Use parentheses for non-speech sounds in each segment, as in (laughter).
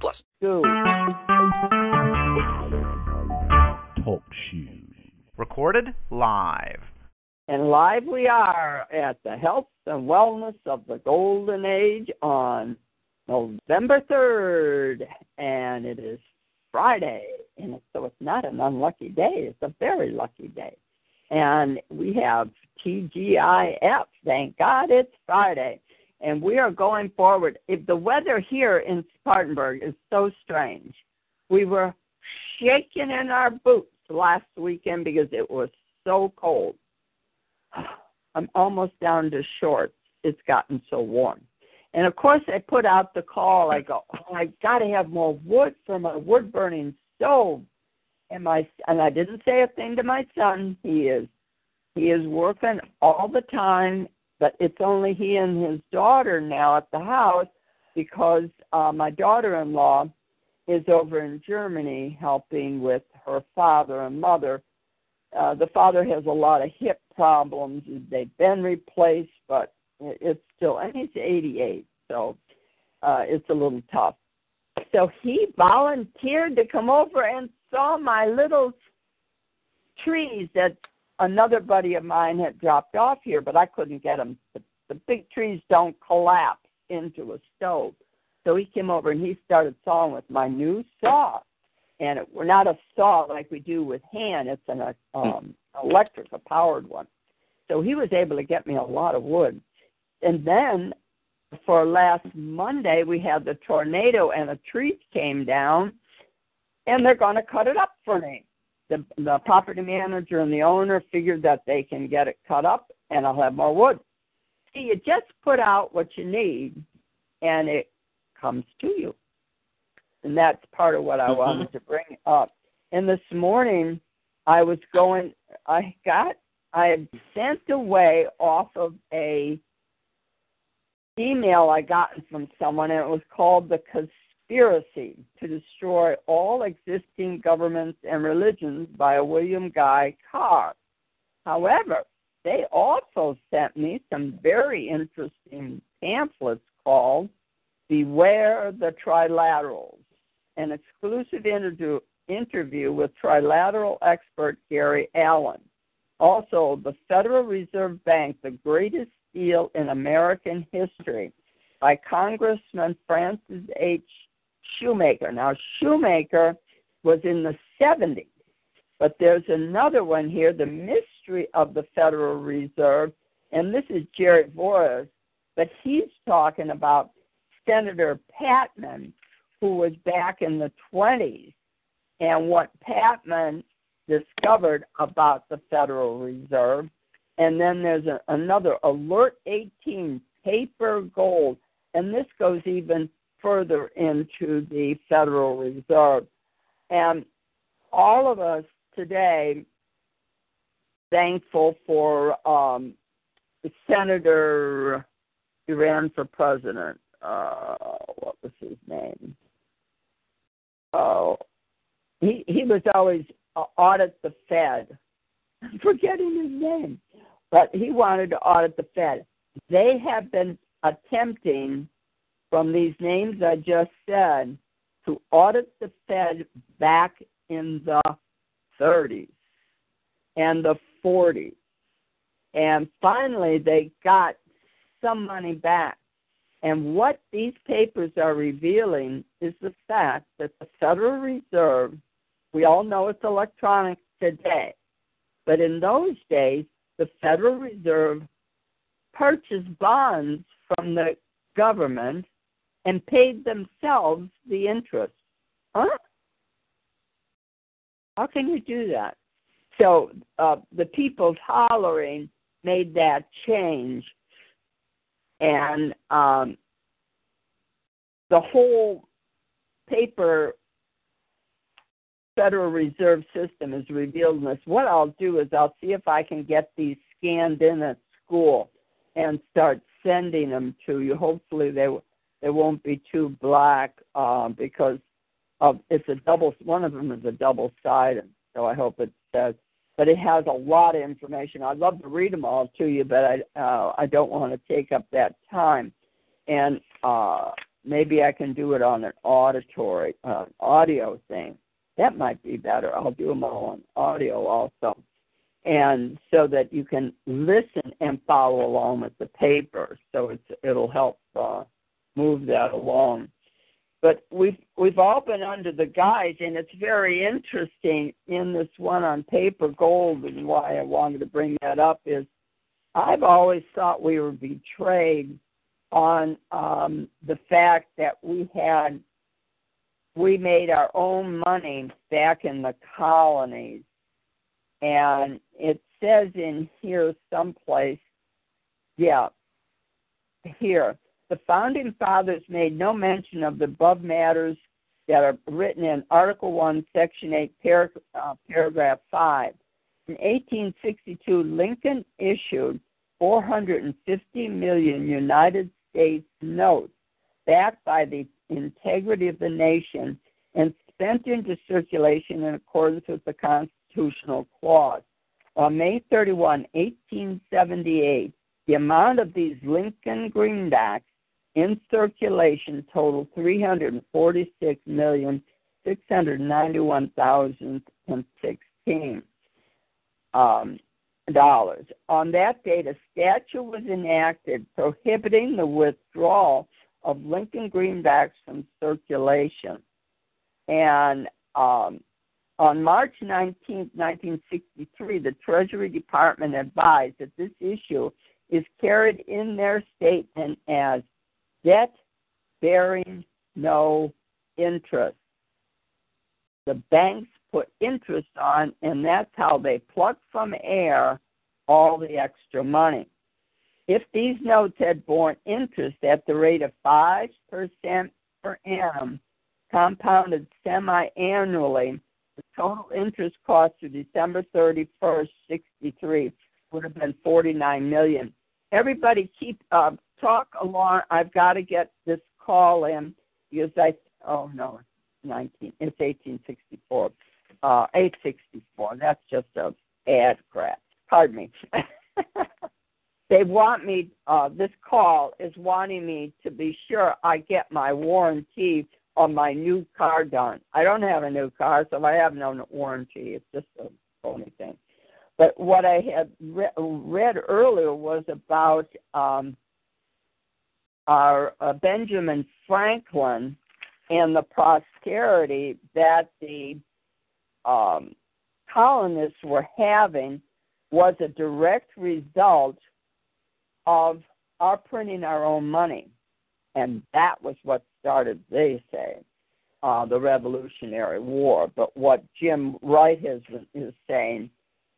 plus. Go. Talk shoes. Recorded live. And live we are at the Health and Wellness of the Golden Age on November 3rd. And it is Friday. And so it's not an unlucky day, it's a very lucky day. And we have TGIF. Thank God it's Friday. And we are going forward. If the weather here in Spartanburg is so strange, we were shaking in our boots last weekend because it was so cold. (sighs) I'm almost down to shorts. It's gotten so warm. And of course, I put out the call. I go, oh, I got to have more wood for my wood burning stove. And my and I didn't say a thing to my son. He is he is working all the time, but it's only he and his daughter now at the house because uh, my daughter-in-law is over in Germany helping with her father and mother. Uh, the father has a lot of hip problems. They've been replaced, but it's still, and he's 88, so uh, it's a little tough. So he volunteered to come over and saw my little trees that another buddy of mine had dropped off here, but I couldn't get them. The, the big trees don't collapse into a stove. So he came over and he started sawing with my new saw. And it, we're not a saw like we do with hand, it's an um, electric, a powered one. So he was able to get me a lot of wood. And then for last Monday, we had the tornado and the trees came down, and they're going to cut it up for me. The, the property manager and the owner figured that they can get it cut up, and I'll have more wood. See, you just put out what you need, and it comes to you. And that's part of what I mm-hmm. wanted to bring up. And this morning, I was going, I got, I had sent away off of a email I gotten from someone, and it was called The Conspiracy to Destroy All Existing Governments and Religions by William Guy Carr. However, they also sent me some very interesting pamphlets called Beware the Trilaterals, an exclusive interview, interview with trilateral expert Gary Allen. Also, the Federal Reserve Bank, the greatest deal in American history by Congressman Francis H. Shoemaker. Now, Shoemaker was in the 70s, but there's another one here, The Mystery of the Federal Reserve, and this is Jerry Voorhis, but he's talking about Senator Patman, who was back in the 20s, and what Patman discovered about the Federal Reserve and then there's a, another Alert 18 paper gold. And this goes even further into the Federal Reserve. And all of us today thankful for um, Senator who ran for president. Uh, what was his name? Oh, he he was always uh, audit the Fed. I'm forgetting his name but he wanted to audit the Fed. They have been attempting, from these names I just said, to audit the Fed back in the 30s and the 40s. And finally, they got some money back. And what these papers are revealing is the fact that the Federal Reserve, we all know it's electronic today, but in those days, the Federal Reserve purchased bonds from the government and paid themselves the interest. Huh? How can you do that? So uh, the people hollering made that change, and um, the whole paper Federal Reserve System is revealed in this. What I'll do is I'll see if I can get these scanned in at school and start sending them to you. Hopefully they they won't be too black uh, because of it's a double. One of them is a double sided, so I hope it says. But it has a lot of information. I'd love to read them all to you, but I uh, I don't want to take up that time, and uh, maybe I can do it on an auditory uh, audio thing. That might be better. I'll do them all on audio also and so that you can listen and follow along with the paper. So it's it'll help uh, move that along. But we've we've all been under the guise, and it's very interesting in this one on paper gold, and why I wanted to bring that up is I've always thought we were betrayed on um, the fact that we had we made our own money back in the colonies. And it says in here someplace, yeah, here, the founding fathers made no mention of the above matters that are written in Article 1, Section 8, par- uh, Paragraph 5. In 1862, Lincoln issued 450 million United States notes backed by the integrity of the nation and spent into circulation in accordance with the constitutional clause. On May 31, 1878, the amount of these Lincoln greenbacks in circulation totaled three hundred forty-six million six hundred ninety-one thousand and sixteen um, dollars. On that date, a statute was enacted prohibiting the withdrawal of Lincoln greenbacks from circulation, and um, on March 19, 1963, the Treasury Department advised that this issue is carried in their statement as debt bearing no interest. The banks put interest on, and that's how they pluck from air all the extra money. If these notes had borne interest at the rate of 5% per annum, compounded semi annually, the total interest cost through December 31st, 63 would have been 49 million. Everybody keep uh, talk along. I've got to get this call in because I oh no, 19. It's 1864. Uh, 864. That's just a ad crap. Pardon me. (laughs) they want me. Uh, this call is wanting me to be sure I get my warranty on my new car done. I don't have a new car, so I have no warranty. It's just a phony thing. But what I had re- read earlier was about um, our uh, Benjamin Franklin and the prosperity that the um, colonists were having was a direct result of our printing our own money. And that was what started, they say, uh, the Revolutionary War. But what Jim Wright is, is saying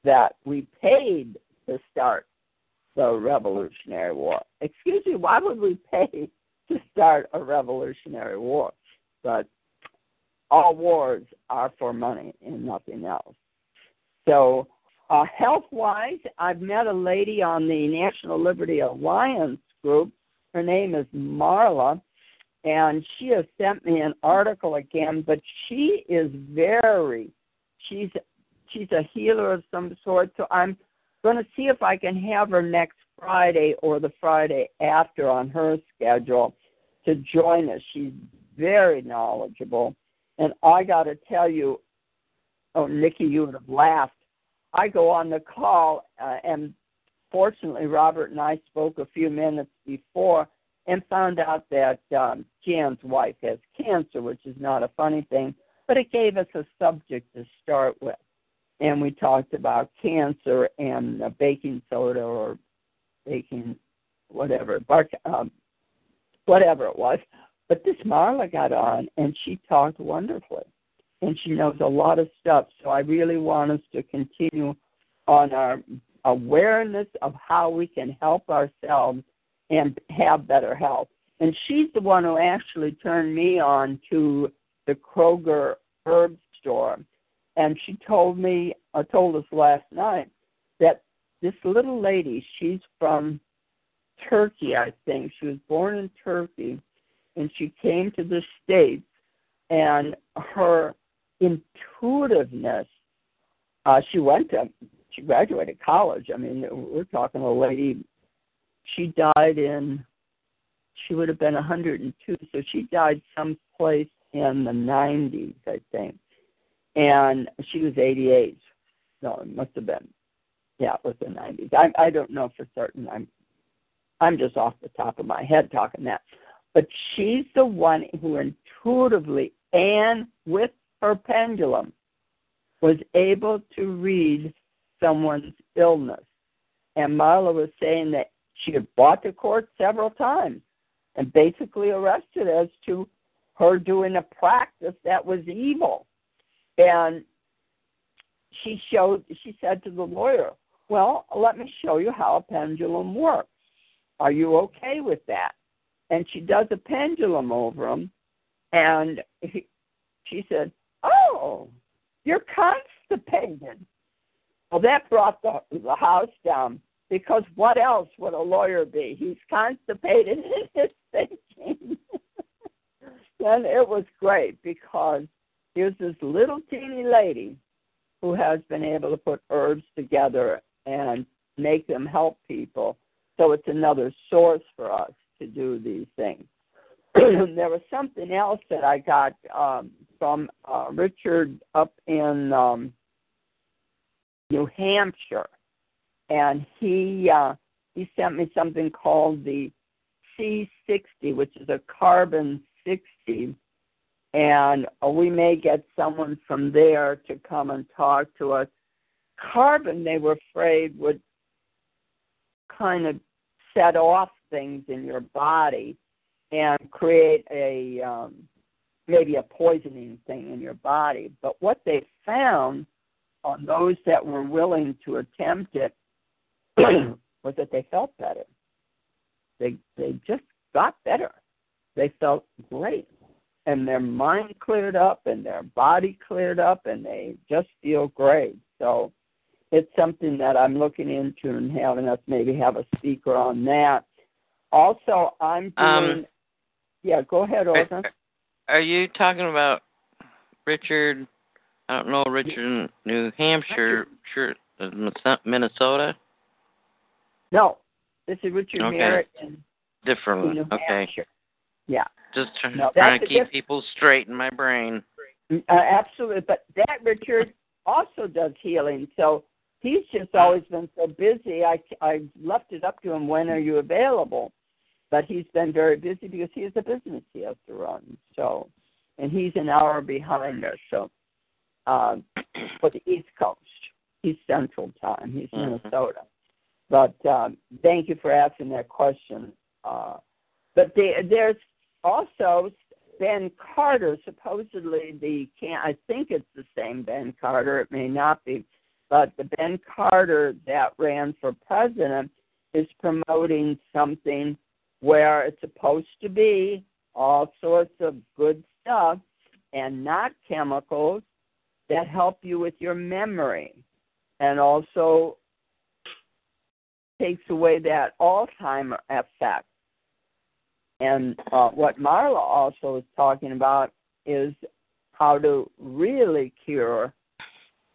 that we paid to start the Revolutionary War. Excuse me, why would we pay to start a Revolutionary War? But all wars are for money and nothing else. So, uh, health wise, I've met a lady on the National Liberty Alliance group. Her name is Marla, and she has sent me an article again but she is very she's she's a healer of some sort so i'm going to see if i can have her next friday or the friday after on her schedule to join us. She's very knowledgeable. And i got to tell you oh nikki you would have laughed. I go on the call uh, and fortunately robert and i spoke a few minutes before and found out that um, Jan's wife has cancer, which is not a funny thing, but it gave us a subject to start with. And we talked about cancer and uh, baking soda or baking whatever, bark, um, whatever it was. But this Marla got on and she talked wonderfully. And she knows a lot of stuff. So I really want us to continue on our awareness of how we can help ourselves and have better health. And she's the one who actually turned me on to the Kroeger herb store, and she told me, uh, told us last night that this little lady, she's from Turkey, I think. She was born in Turkey, and she came to the states, and her intuitiveness. Uh, she went to, she graduated college. I mean, we're talking a lady. She died in, she would have been 102, so she died someplace in the 90s, I think, and she was 88. No, it must have been, yeah, it was the 90s. I I don't know for certain. I'm I'm just off the top of my head talking that. But she's the one who intuitively and with her pendulum was able to read someone's illness. And Marla was saying that she had brought the court several times and basically arrested as to her doing a practice that was evil. And she showed she said to the lawyer, Well, let me show you how a pendulum works. Are you okay with that? And she does a pendulum over him and he, she said, Oh, you're constipated. Well, that brought the, the house down because what else would a lawyer be? He's constipated in his (laughs) thinking. (laughs) and it was great because here's this little teeny lady who has been able to put herbs together and make them help people. So it's another source for us to do these things. (clears throat) there was something else that I got um, from uh, Richard up in um, New Hampshire, and he uh, he sent me something called the C60, which is a carbon 60, and we may get someone from there to come and talk to us. Carbon, they were afraid would kind of set off things in your body and create a um, maybe a poisoning thing in your body. But what they found on those that were willing to attempt it (clears throat) was that they felt better. They they just got better. They felt great. And their mind cleared up and their body cleared up and they just feel great. So it's something that I'm looking into and having us maybe have a speaker on that. Also, I'm Um, doing. yeah, go ahead, Olga. Are you talking about Richard? I don't know Richard in New Hampshire, sure, uh, Minnesota. No, this is Richard Okay. Merritt in Different. New. Okay. Hampshire. Yeah, Just try, No, trying to keep diff- people straight in my brain. uh, absolutely. But that Richard also does healing, so he's just always been so busy. I I left it up to him. When are you available? But he's been very busy because he has a business he has to run. So, and he's an hour behind us. So, um, (clears throat) for the East Coast, he's Central Time. He's Mhm. Minnesota. But um, thank you for asking that question. Uh, but the, there's also Ben Carter. Supposedly, the can I think it's the same Ben Carter. It may not be, but the Ben Carter that ran for president is promoting something where it's supposed to be all sorts of good stuff and not chemicals that help you with your memory and also takes away that Alzheimer effect. And uh, what Marla also is talking about is how to really cure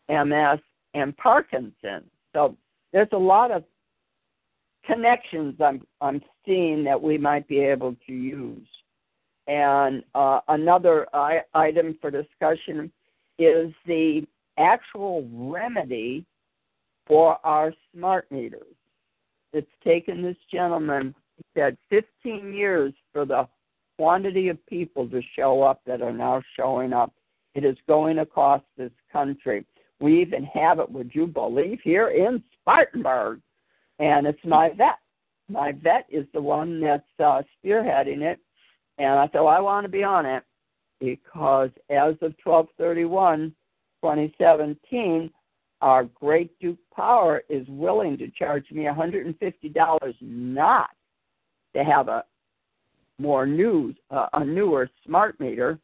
MS and Parkinson's. So there's a lot of connections I'm I'm seeing that we might be able to use. And uh, another I- item for discussion is the actual remedy for our smart meters. It's taken this gentleman, he said, 15 years for the quantity of people to show up that are now showing up. It is going across this country. We even have it, would you believe, here in Spartanburg. And it's my vet. My vet is the one that's uh, spearheading it. And I said, well, I want to be on it because as of 1231, 2017, our great Duke Power is willing to charge me $150 not to have a more new, uh, a newer smart meter,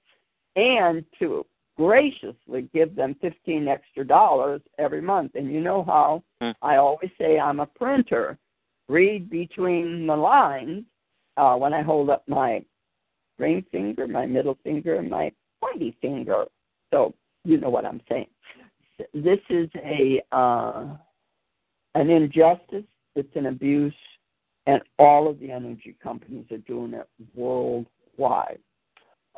and to graciously give them 15 extra dollars every month. And you know how Hmm. I always say I'm a printer. Read between the lines uh, when I hold up my ring finger, my middle finger, and my pointy finger. So you know what I'm saying. This is a uh, an injustice. It's an abuse, and all of the energy companies are doing it worldwide.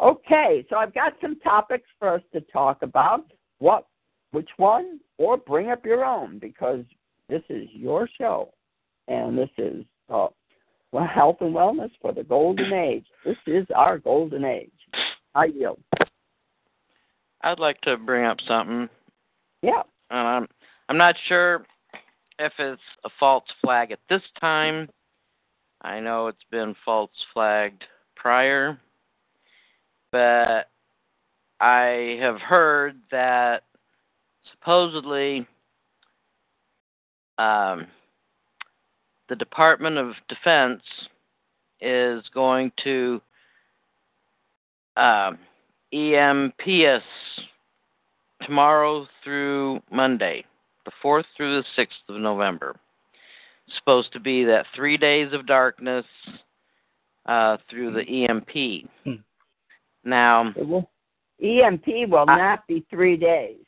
Okay, so I've got some topics for us to talk about. What, which one, or bring up your own because this is your show, and this is uh, well, health and wellness for the golden age. This is our golden age. I yield. I'd like to bring up something. Yeah. and I'm I'm not sure if it's a false flag at this time. I know it's been false flagged prior, but I have heard that supposedly um, the Department of Defense is going to um, EMPS tomorrow through Monday, the 4th through the 6th of November. Supposed to be that three days of darkness uh, through the EMP. Hmm. Now, will, EMP will I- not be three days.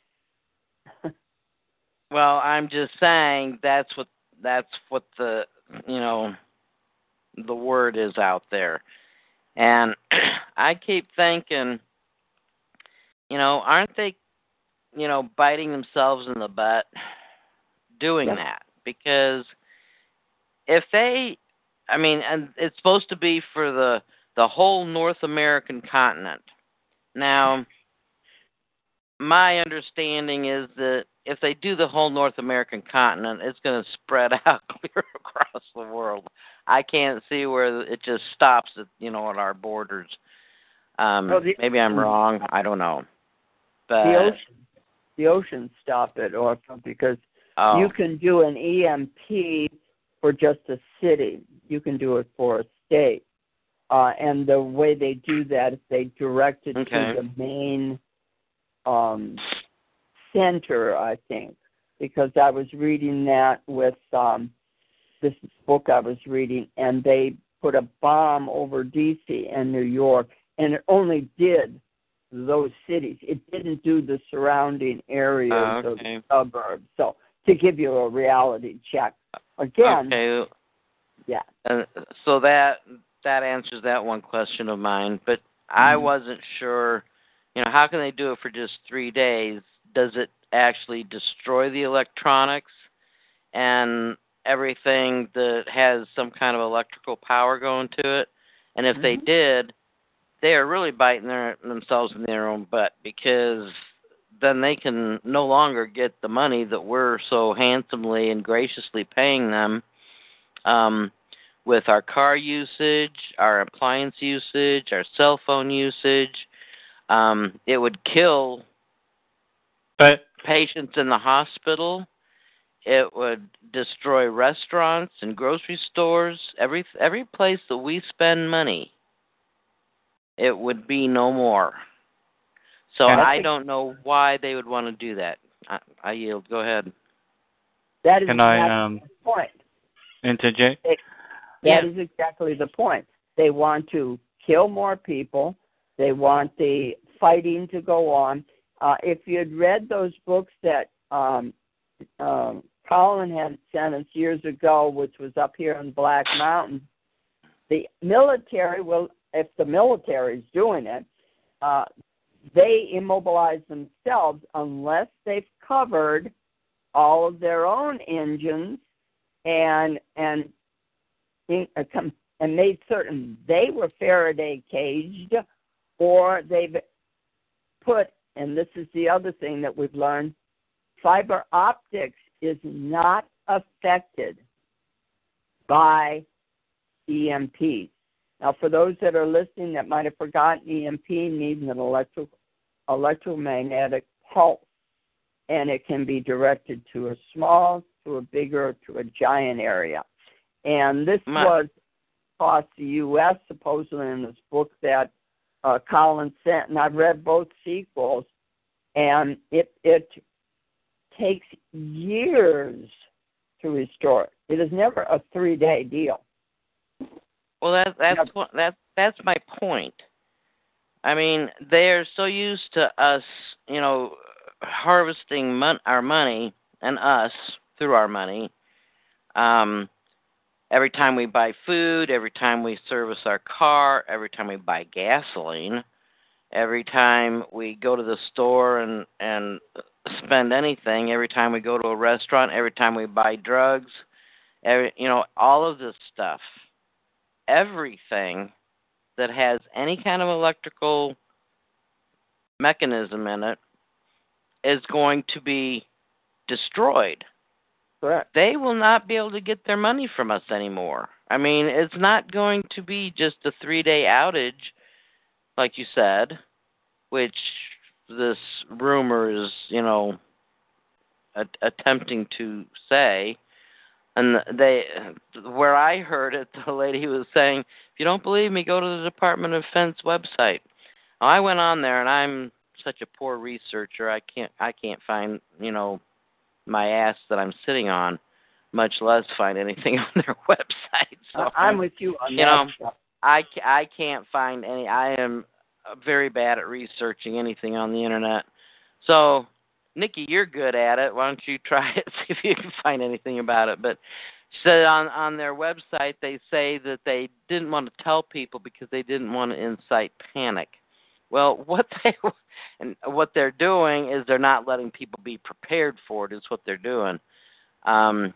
(laughs) well, I'm just saying that's what that's what the you know the word is out there, and (clears throat) I keep thinking, you know, aren't they, you know, biting themselves in the butt doing Yep. that? Because if they, I mean, and it's supposed to be for the the whole North American continent. Now, my understanding is that if they do the whole North American continent, it's going to spread (laughs) out clear across the world. I can't see where it just stops at you know at our borders. Um, Well, the- maybe I'm wrong. I don't know. But the ocean, the ocean stop it, or because oh, you can do an EMP for just a city. You can do it for a state. Uh, and the way they do that is they direct it Okay. to the main um, center, I think, because I was reading that with um, this book I was reading, and they put a bomb over D.C. and New York, and it only did those cities. It didn't do the surrounding areas or okay. the suburbs. So to give you a reality check, again, okay. yeah. Uh, so that that answers that one question of mine. But I Mhm. wasn't sure. You know, how can they do it for just three days? Does it actually destroy the electronics and everything that has some kind of electrical power going to it? And if they Mhm. did, they are really biting their, themselves in their own butt because then they can no longer get the money that we're so handsomely and graciously paying them um, with our car usage, our appliance usage, our cell phone usage. Um, it would kill But patients in the hospital. It would destroy restaurants and grocery stores. Every every place that we spend money, it would be no more. So And- I don't know why they would want to do that. I, I yield. Go ahead. That is Can I, exactly um, the point. interject? That Yeah. is exactly the point. They want to kill more people. They want the fighting to go on. Uh, if you had read those books that um, um, Colin had sent us years ago, which was up here in Black Mountain, the military will, if the military is doing it, uh, they immobilize themselves unless they've covered all of their own engines and and uh, and made certain they were Faraday caged, or they've put, and this is the other thing that we've learned, fiber optics is not affected by EMP. Now, for those that are listening that might have forgotten, EMP needs an electro, electromagnetic pulse, and it can be directed to a small, to a bigger, to a giant area. And this Ma- was cost the U.S. supposedly in this book that uh, Colin sent, and I've read both sequels, and it it takes years to restore it. It is never a three day deal. Well, that that's what that that's my point. I mean, they're so used to us, you know, harvesting mon- our money and us through our money. Um, every time we buy food, every time we service our car, every time we buy gasoline, every time we go to the store and and spend anything, every time we go to a restaurant, every time we buy drugs, every you know, all of this stuff everything that has any kind of electrical mechanism in it is going to be destroyed. Correct. They will not be able to get their money from us anymore. I mean, it's not going to be just a three day outage, like you said, which this rumor is, you know, a- attempting to say and they where I heard it, (laughs) the lady was saying, "If you don't believe me, go to the Department of Defense website." I went on there, and I'm such a poor researcher. I can't I can't find you know my ass that I'm sitting on, much less find anything (laughs) on their website. So I- I'm with you on you that know, stuff. I I can't find any. I am uh, very bad at researching anything on the internet. So Nikki, you're good at it. Why don't you try it? (laughs) See if you can find anything about it. But said on on their website they say that they didn't want to tell people because they didn't want to incite panic. Well, (laughs) what they and what they're doing is they're not letting people be prepared for it. Is what they're doing. Um,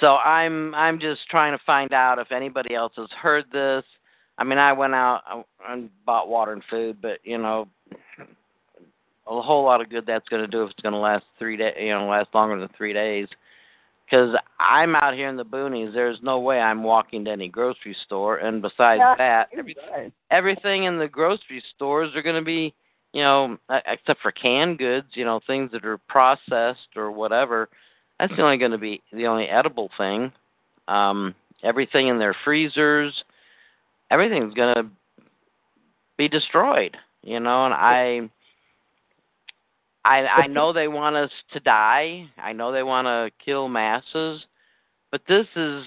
so I'm I'm just trying to find out if anybody else has heard this. I mean, I went out and bought water and food, but you know, a whole lot of good that's going to do if it's going to last three days, you know, last longer than three days. Because I'm out here in the boonies, there's no way I'm walking to any grocery store. And besides Yeah, that, you're every, right. everything in the grocery stores are going to be, you know, except for canned goods, you know, things that are processed or whatever. That's the only going to be the only edible thing. Um, everything in their freezers, everything's going to be destroyed. You know, and I I I (laughs) know they want us to die. I know they want to kill masses, but this is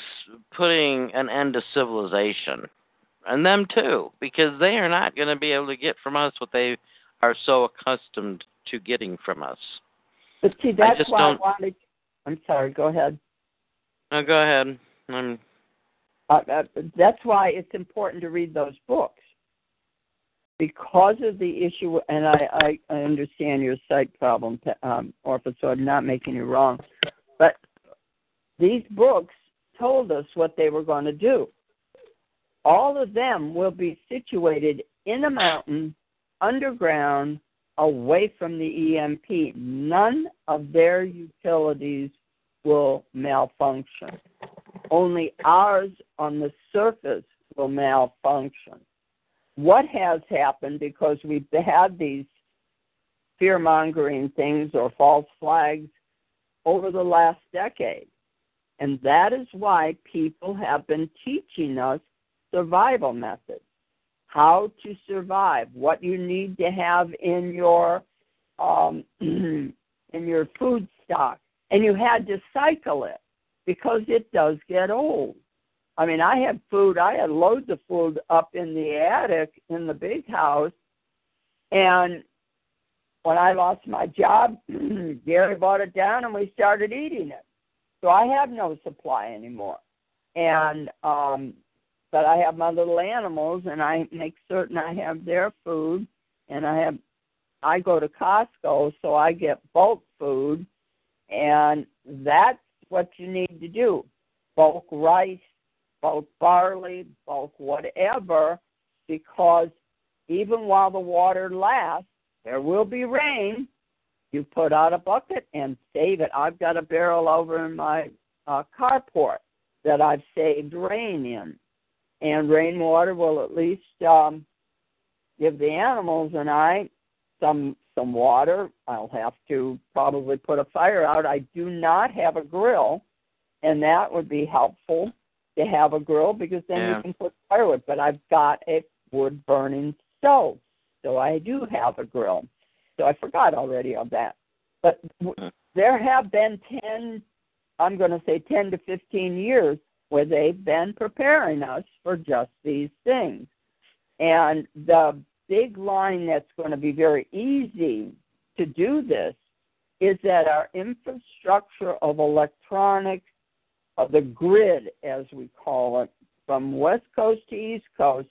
putting an end to civilization, and them too, because they are not going to be able to get from us what they are so accustomed to getting from us. But see, that's just why don't- I wanted. I'm sorry. Go ahead. Now go ahead. I'm Uh, uh, that's why it's important to read those books because of the issue. And I, I, I understand your sight problem, um, Orpha, so I'm not making you wrong. But these books told us what they were going to do. All of them will be situated in a mountain, underground, away from the EMP. None of their utilities will malfunction. Only ours on the surface will malfunction. What has happened because we've had these fear mongering things or false flags over the last decade? And that is why people have been teaching us survival methods how to survive, what you need to have in your um, (clears throat) in your food stock, and you had to cycle it because it does get old. I mean, I had food, I had loads of food up in the attic in the big house, and when I lost my job, (clears throat) Gary bought it down and we started eating it. So I have no supply anymore. And um but I have my little animals and I make certain I have their food and I have I go to Costco so I get bulk food and that's what you need to do. Bulk rice, bulk barley, bulk whatever because even while the water lasts, there will be rain. You put out a bucket and save it. I've got a barrel over in my uh, carport that I've saved rain in and rainwater will at least um, give the animals and I some some water. I'll have to probably put a fire out. I do not have a grill, and that would be helpful to have a grill because then Yeah. you can put firewood. But I've got a wood burning stoves. So I do have a grill. So I forgot already of that. But w- hmm. there have been 10, I'm going to say 10 to 15 years where they've been preparing us for just these things. And the big line that's going to be very easy to do this is that our infrastructure of electronics, of the grid as we call it, from West Coast to East Coast,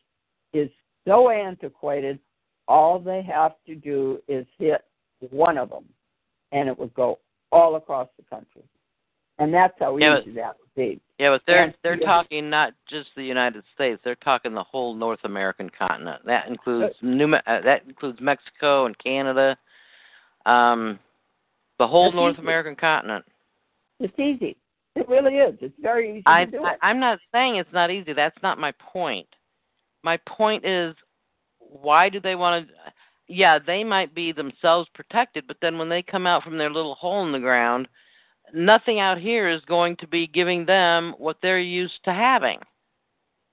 is so antiquated. All they have to do is hit one of them, and it would go all across the country. And that's how Yeah, easy that would be. Yeah, but they're And- they're yeah. talking not just the United States. They're talking the whole North American continent. That includes New uh, that includes Mexico and Canada. Um, the whole North easy. American continent. It's easy. It really is. It's very easy I, to do I it. I'm not saying it's not easy. That's not my point. My point is, why do they want to? Yeah, they might be themselves protected, but then when they come out from their little hole in the ground, nothing out here is going to be giving them what they're used to having.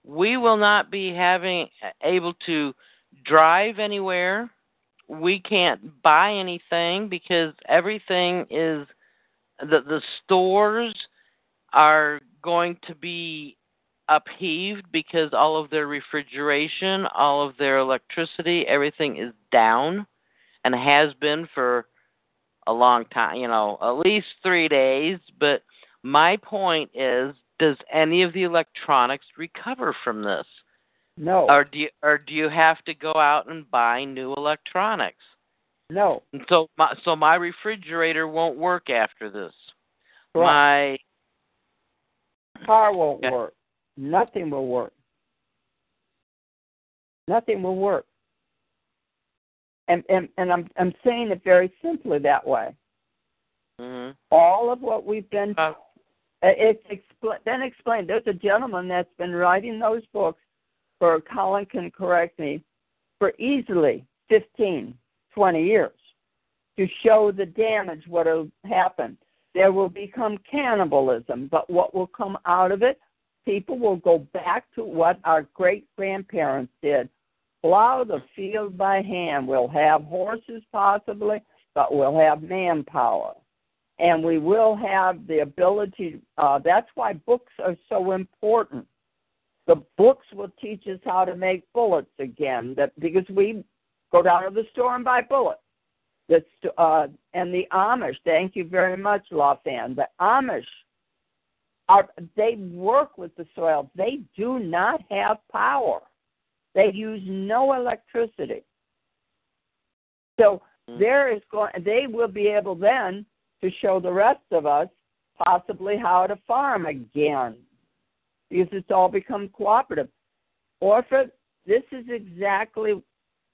We will not be having uh, able to drive anywhere. We can't buy anything because everything is the the stores are going to be upheaved because all of their refrigeration, all of their electricity, everything is down and has been for a long time, you know, at least 3 days, but my point is does any of the electronics recover from this? No, Or do you, or do you have to go out and buy new electronics? no. And so my so my refrigerator won't work after this. Correct. Car won't Yeah. work. Nothing will work. Nothing will work. And and and I'm I'm saying it very simply that way. mhm. All of what we've been Uh, it's expl- been explained. There's a gentleman that's been writing those books for Colin can correct me for easily 15, 20 years to show the damage what will happen. There will become cannibalism, but what will come out of it? People will go back to what our great grandparents did. Plow the field by hand. We'll have horses possibly, but we'll have manpower and we will have the ability. Uh, that's why books are so important. The books will teach us how to make bullets again. That because we go down to the store and buy bullets. That's uh, and the Amish. Thank you very much, Lawfan. The Amish are they work with the soil. They do not have power. They use no electricity. So Mhm. there is going. They will be able then to show the rest of us possibly how to farm again because it's all become cooperative. Orford, this is exactly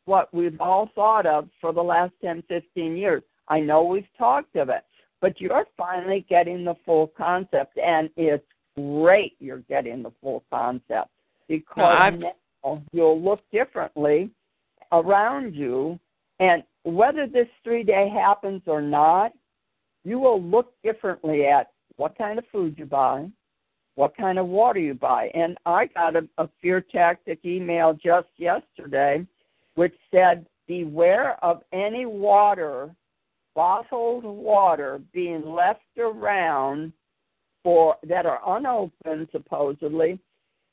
what we've all thought of for the last 10, 15 years. I know we've talked of it, but you're finally getting the full concept, and it's great you're getting the full concept because I've- now you'll look differently around you, and whether this three day happens or not, you will look differently at what kind of food you buy, what kind of water you buy. And I got a, a fear tactic email just yesterday which said, Beware of any water, bottled water, being left around for that are unopened supposedly.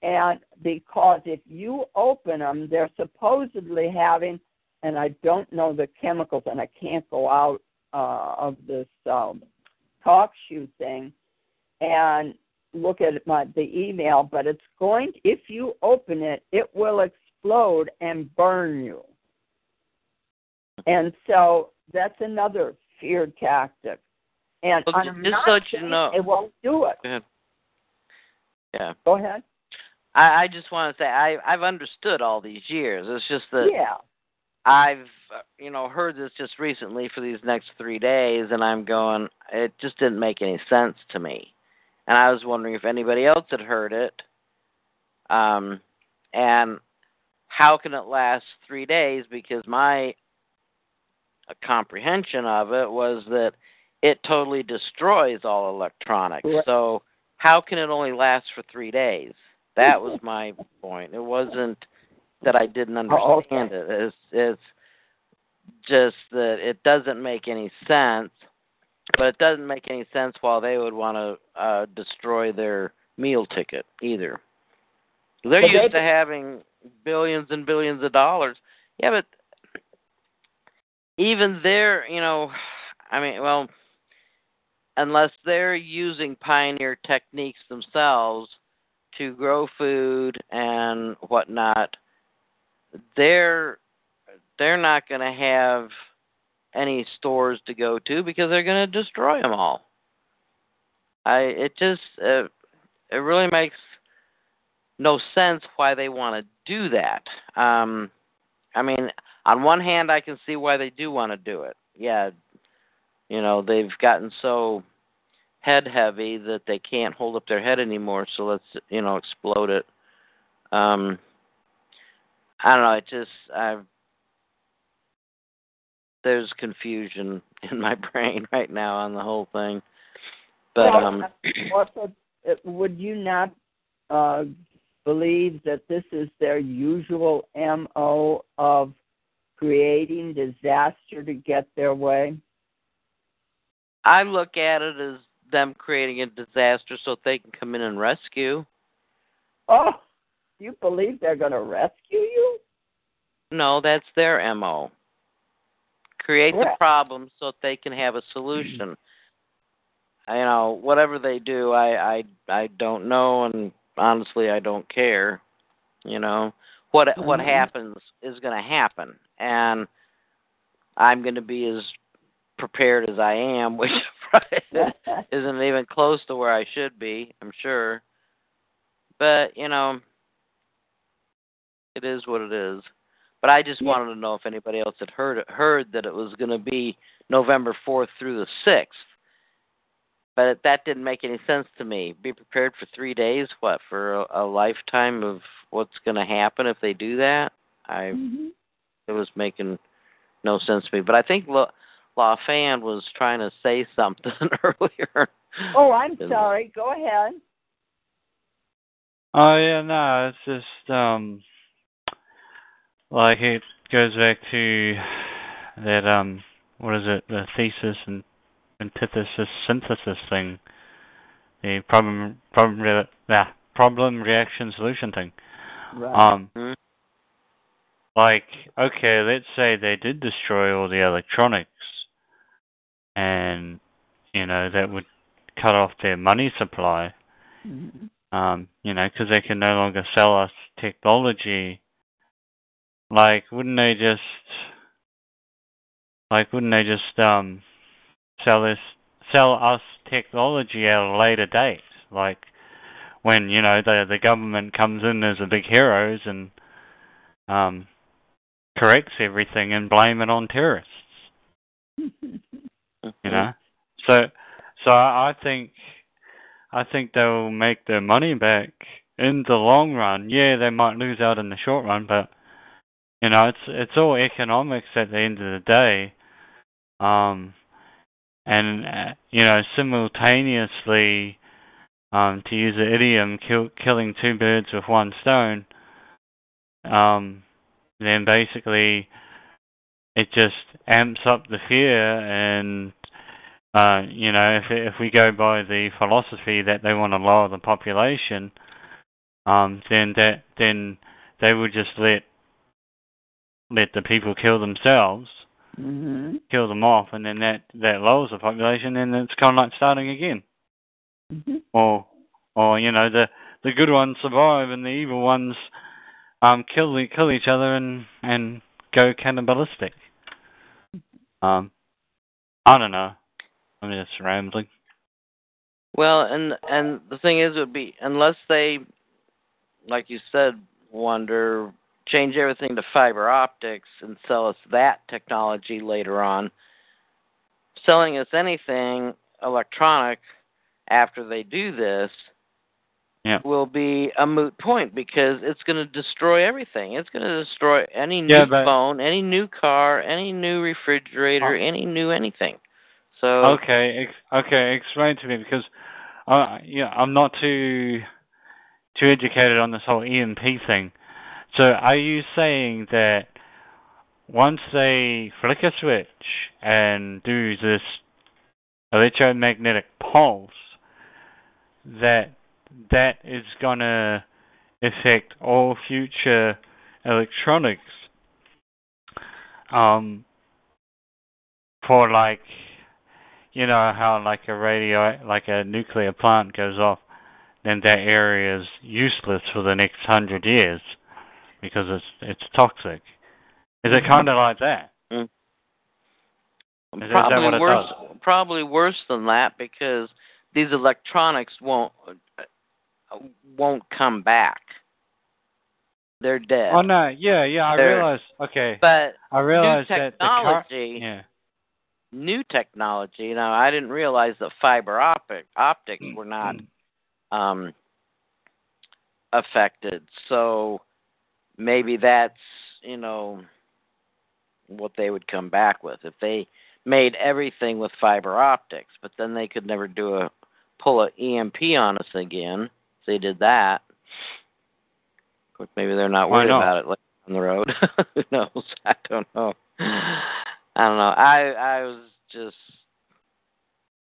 And because if you open them, they're supposedly having, and I don't know the chemicals, and I can't go out uh, of this um, talk shoe thing and look at my the email, but it's going. If you open it, it will explode and burn you. And so that's another fear tactic. And Well, I'm just not so you know- it won't do it. Go ahead. Yeah. Go ahead. I, I just want to say I I've understood all these years. It's just that Yeah. I've you know heard this just recently for these next three days, and I'm going. It just didn't make any sense to me, and I was wondering if anybody else had heard it. Um, and how can it last three days? Because my comprehension of it was that it totally destroys all electronics. Right. So how can it only last for three days? That was (laughs) my point. It wasn't that I didn't Oh, understand it. It's it's just that it doesn't make any sense. But it doesn't make any sense while they would want to uh, destroy their meal ticket either. They're Well, used they- to having billions and billions of dollars. Yeah, but even there, you know, I mean, well, unless they're using pioneer techniques themselves to grow food and whatnot, they're they're not going to have any stores to go to because they're going to destroy them all. I it just uh, it really makes no sense why they want to do that. Um, I mean, on one hand, I can see why they do want to do it. Yeah, you know, they've gotten so head heavy that they can't hold up their head anymore. So let's you know explode it. Um, I don't know. It just I there's confusion (laughs) in my brain right now on the whole thing. But Well, um, also, would you not uh, believe that this is their usual MO of creating disaster to get their way? I look at it as them creating a disaster so they can come in and rescue. Oh, you believe they're going to rescue you? No, that's their MO. Create the problem so they can have a solution. you know, whatever they do, I I I don't know, and honestly, I don't care. You know, what what Mhm. happens is going to happen, and I'm going to be as prepared as I am, (laughs) which (laughs) isn't even close to where I should be. I'm sure, but you know, it is what it is. But I just Yeah. wanted to know if anybody else had heard heard that it was going to be November fourth through the sixth. But that didn't make any sense to me. Be prepared for three days. What for a, a lifetime of what's going to happen if they do that? I Mhm. it was making no sense to me. But I think La, La Fan was trying to say (laughs) something earlier. Oh, I'm sorry. Go ahead. Oh yeah, no, it's just um like it goes back to that um what is it, the thesis and antithesis synthesis thing. The problem problem re- yeah, problem reaction solution thing. Right. Um Hmm? like okay, let's say they did destroy all the electronics and you know that would cut off their money supply Mhm. um, you know, because they can no longer sell us technology. Like, wouldn't they just, like, wouldn't they just um, sell this, sell us technology at a later date? Like, when you know the the government comes in as the big heroes and um, corrects everything and blame it on terrorists. You know, so so I I think I think they'll make their money back in the long run. Yeah, they might lose out in the short run, but you know, it's it's all economics at the end of the day. Um, and uh, you know, simultaneously, um, to use the idiom, kill, killing two birds with one stone. Um, then basically, it just amps up the fear and uh, you know, if if we go by the philosophy that they want to lower the population, um, then that then they would just let let the people kill themselves, Mhm. kill them off, and then that that lowers the population, and it's kind of like starting again. Mhm. Or or you know the the good ones survive and the evil ones um kill the, kill each other and and go cannibalistic. Um, I don't know. I'm just rambling. Well, and and the thing is, it would be unless they, like you said, Wonder, change everything to fiber optics and sell us that technology later on. Selling us anything electronic after they do this Yeah. will be a moot point because it's going to destroy everything. It's going to destroy any new Yeah, but- phone, any new car, any new refrigerator, Oh. any new anything. So Okay, ex- okay, explain to me because uh, yeah, I'm not too too educated on this whole EMP thing. So are you saying that once they flick a switch and do this electromagnetic pulse, that that is gonna affect all future electronics um for like you know how like a radio like a nuclear plant goes off then that area is useless for the next hundred years because it's it's toxic is it kind of like that Mm. Is that- is that probably what it worse. Probably worse than that because these electronics won't won't come back. They're dead. oh no yeah yeah i They're- realize okay But i realize that the car technology- yeah new technology. You know, I didn't realize that fiber optic optics were not um, affected. So maybe that's you know what they would come back with if they made everything with fiber optics, but then they could never do a pull a EMP on us again. If they did that. Of course, maybe they're not worried about it later on the road. (laughs) Who knows? (laughs) I don't know. I don't know. I I was just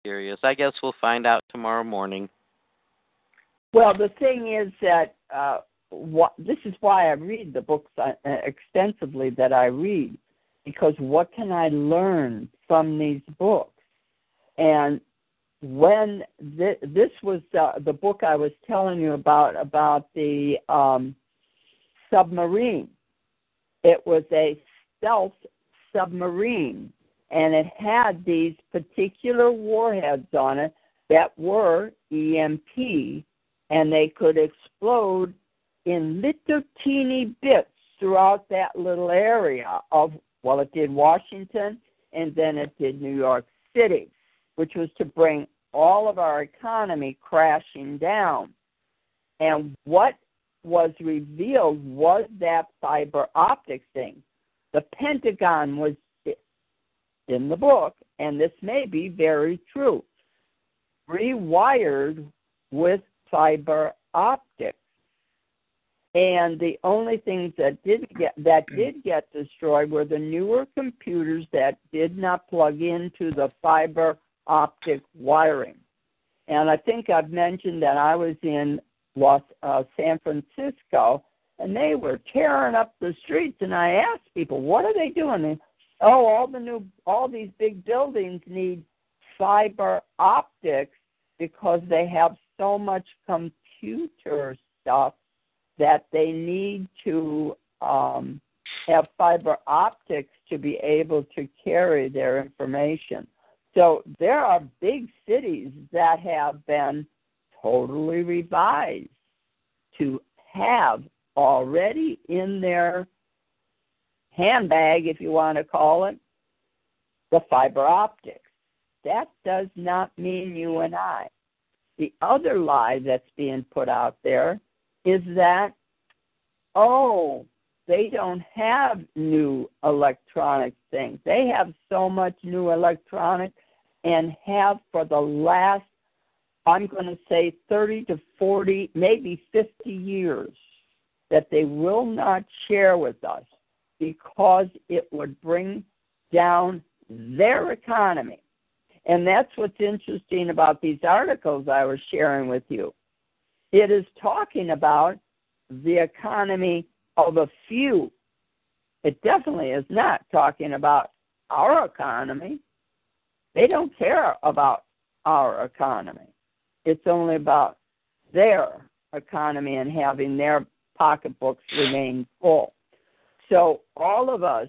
curious. I guess we'll find out tomorrow morning. Well, the thing is that uh, what, this is why I read the books uh, extensively that I read, because what can I learn from these books? And when th- this was uh, the book I was telling you about about the um, submarine, it was a stealth submarine, and it had these particular warheads on it that were EMP and they could explode in little teeny bits throughout that little area of well it did Washington and then it did New York City which was to bring all of our economy crashing down and what was revealed was that fiber optic thing the pentagon was in the book and this may be very true rewired with fiber optics. And the only things that did get that did get destroyed were the newer computers that did not plug into the fiber optic wiring. And I think I've mentioned that I was in Los uh, San Francisco, and they were tearing up the streets. And I asked people, "What are they doing?" And, oh, all the new, all these big buildings need fiber optics because they have so much computer stuff that they need to um, have fiber optics to be able to carry their information. So there are big cities that have been totally revised to have already in their handbag, if you want to call it, the fiber optics. That does not mean you and I. The other lie that's being put out there is that, oh, they don't have new electronic things. They have so much new electronic and have for the last, I'm going to say 30 to 40, maybe 50 years, that they will not share with us because it would bring down their economy. And that's what's interesting about these articles I was sharing with you. It is talking about the economy of a few. It definitely is not talking about our economy. They don't care about our economy. It's only about their economy and having their pocketbooks remain full. So, all of us,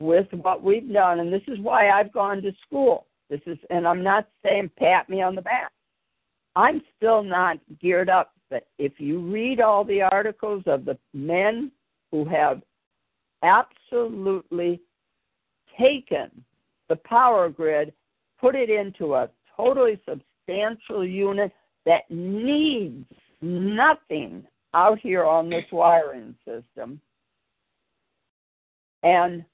with what we've done, and this is why I've gone to school this is, and I'm not saying pat me on the back. I'm still not geared up. But if you read all the articles of the men who have absolutely taken the power grid, put it into a totally substantial unit that needs nothing out here on this wiring system, and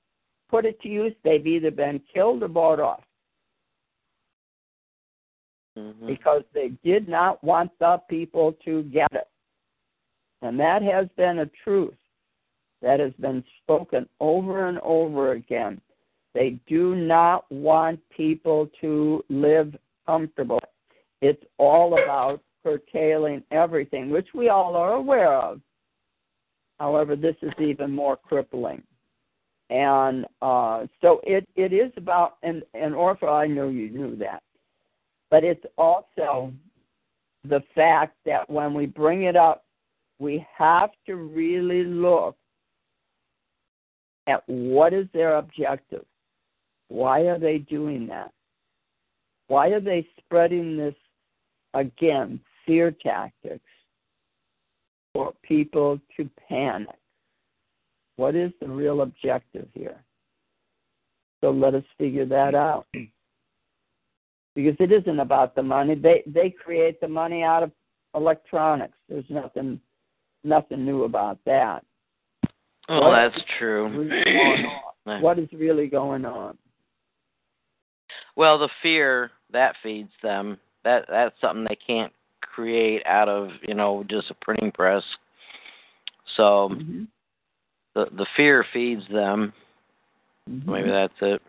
put it to use, they've either been killed or bought off Mhm. because they did not want the people to get it. And that has been a truth. that has been spoken over and over again. They do not want people to live comfortable. It's all about curtailing everything, which we all are aware of. However, this is even more crippling. And uh, so it, it is about, and, and Orpha, I know you knew that, but it's also the fact that when we bring it up, we have to really look at what is their objective. Why are they doing that? Why are they spreading this, again, fear tactics for people to panic? What is the real objective here? So let us figure that out. (clears throat) Because it isn't about the money. They they create the money out of electronics. There's nothing nothing new about that. Well, What that's true. really? What is really going on? Well, the fear that feeds them. That that's something they can't create out of you know just a printing press. So Mhm. the the fear feeds them. Mhm. Maybe that's it.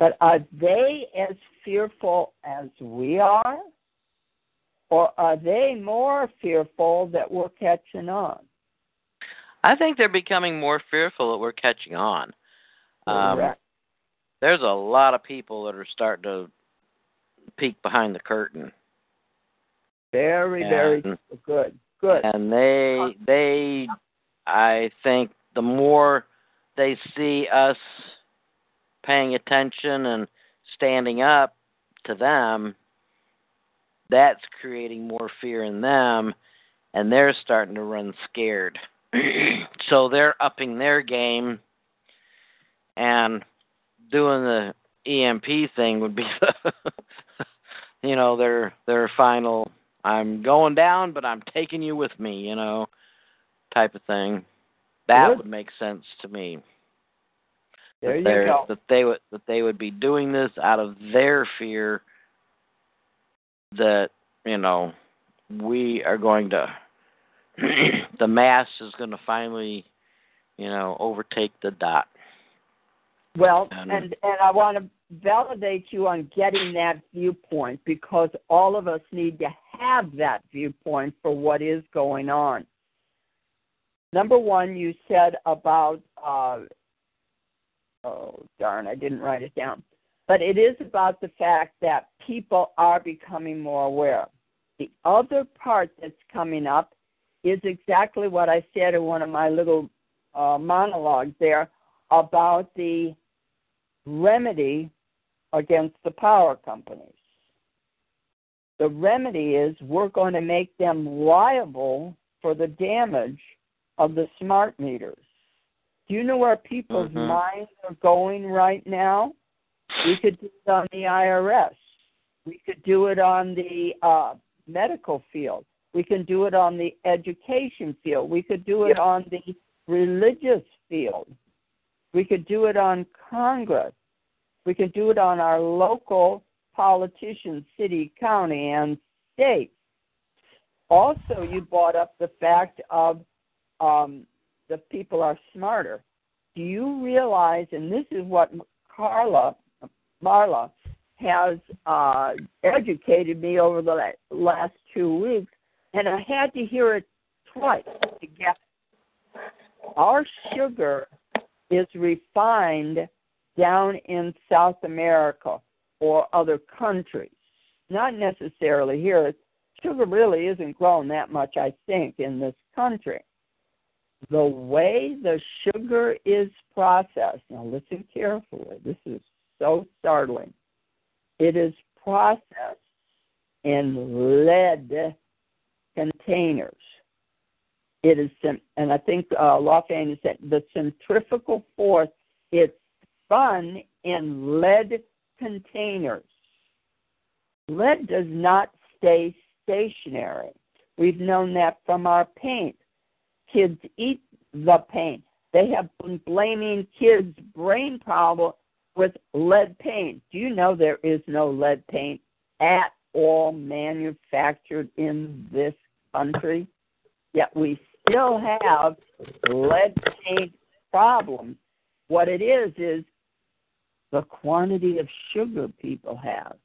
But are they as fearful as we are? Or are they more fearful that we're catching on? I think they're becoming more fearful that we're catching on. Um, Correct. there's a lot of people that are starting to peek behind the curtain, Very, very good. Good. and they they I think the more they see us paying attention and standing up to them, that's creating more fear in them, and they're starting to run scared. (clears throat) so they're upping their game and doing the EMP thing would be (laughs) the you know their their final I'm going down but I'm taking you with me, you know, type of thing. That Good. would make sense to me. There that you go. That they would that they would be doing this out of their fear that, you know, we are going to (clears throat) the mass is going to finally, you know, overtake the dot. Well, And- and and I want to validate you on getting that viewpoint because all of us need to have that viewpoint for what is going on. Number one, you said about uh, oh darn, I didn't write it down, but it is about the fact that people are becoming more aware. The other part that's coming up is exactly what I said in one of my little uh, monologues there about the remedy against the power companies. The remedy is we're going to make them liable for the damage of the smart meters. Do you know where people's Mhm. minds are going right now? We could do it on the IRS. We could do it on the uh, medical field. We can do it on the education field. We could do it on the religious field. We could do it on Congress. We could do it on our local politicians, city, county, and state. Also, you brought up the fact of um, the people are smarter. Do you realize, and this is what Carla, Marla, has uh, educated me over the la- last two weeks, and I had to hear it twice to get it. Our sugar is refined down in South America or other countries, not necessarily here. Sugar really isn't grown that much, I think, in this country. The way the sugar is processed, now listen carefully, this is so startling. It is processed in lead containers. It is, and I think uh, Lafayette said the centrifugal force. It's spun in lead containers. Lead does not stay stationary. We've known that from our paint. Kids eat the paint. They have been blaming kids' brain problem with lead paint. Do you know there is no lead paint at all manufactured in this country? Yet we still have lead paint problems. What it is is the quantity of sugar people have.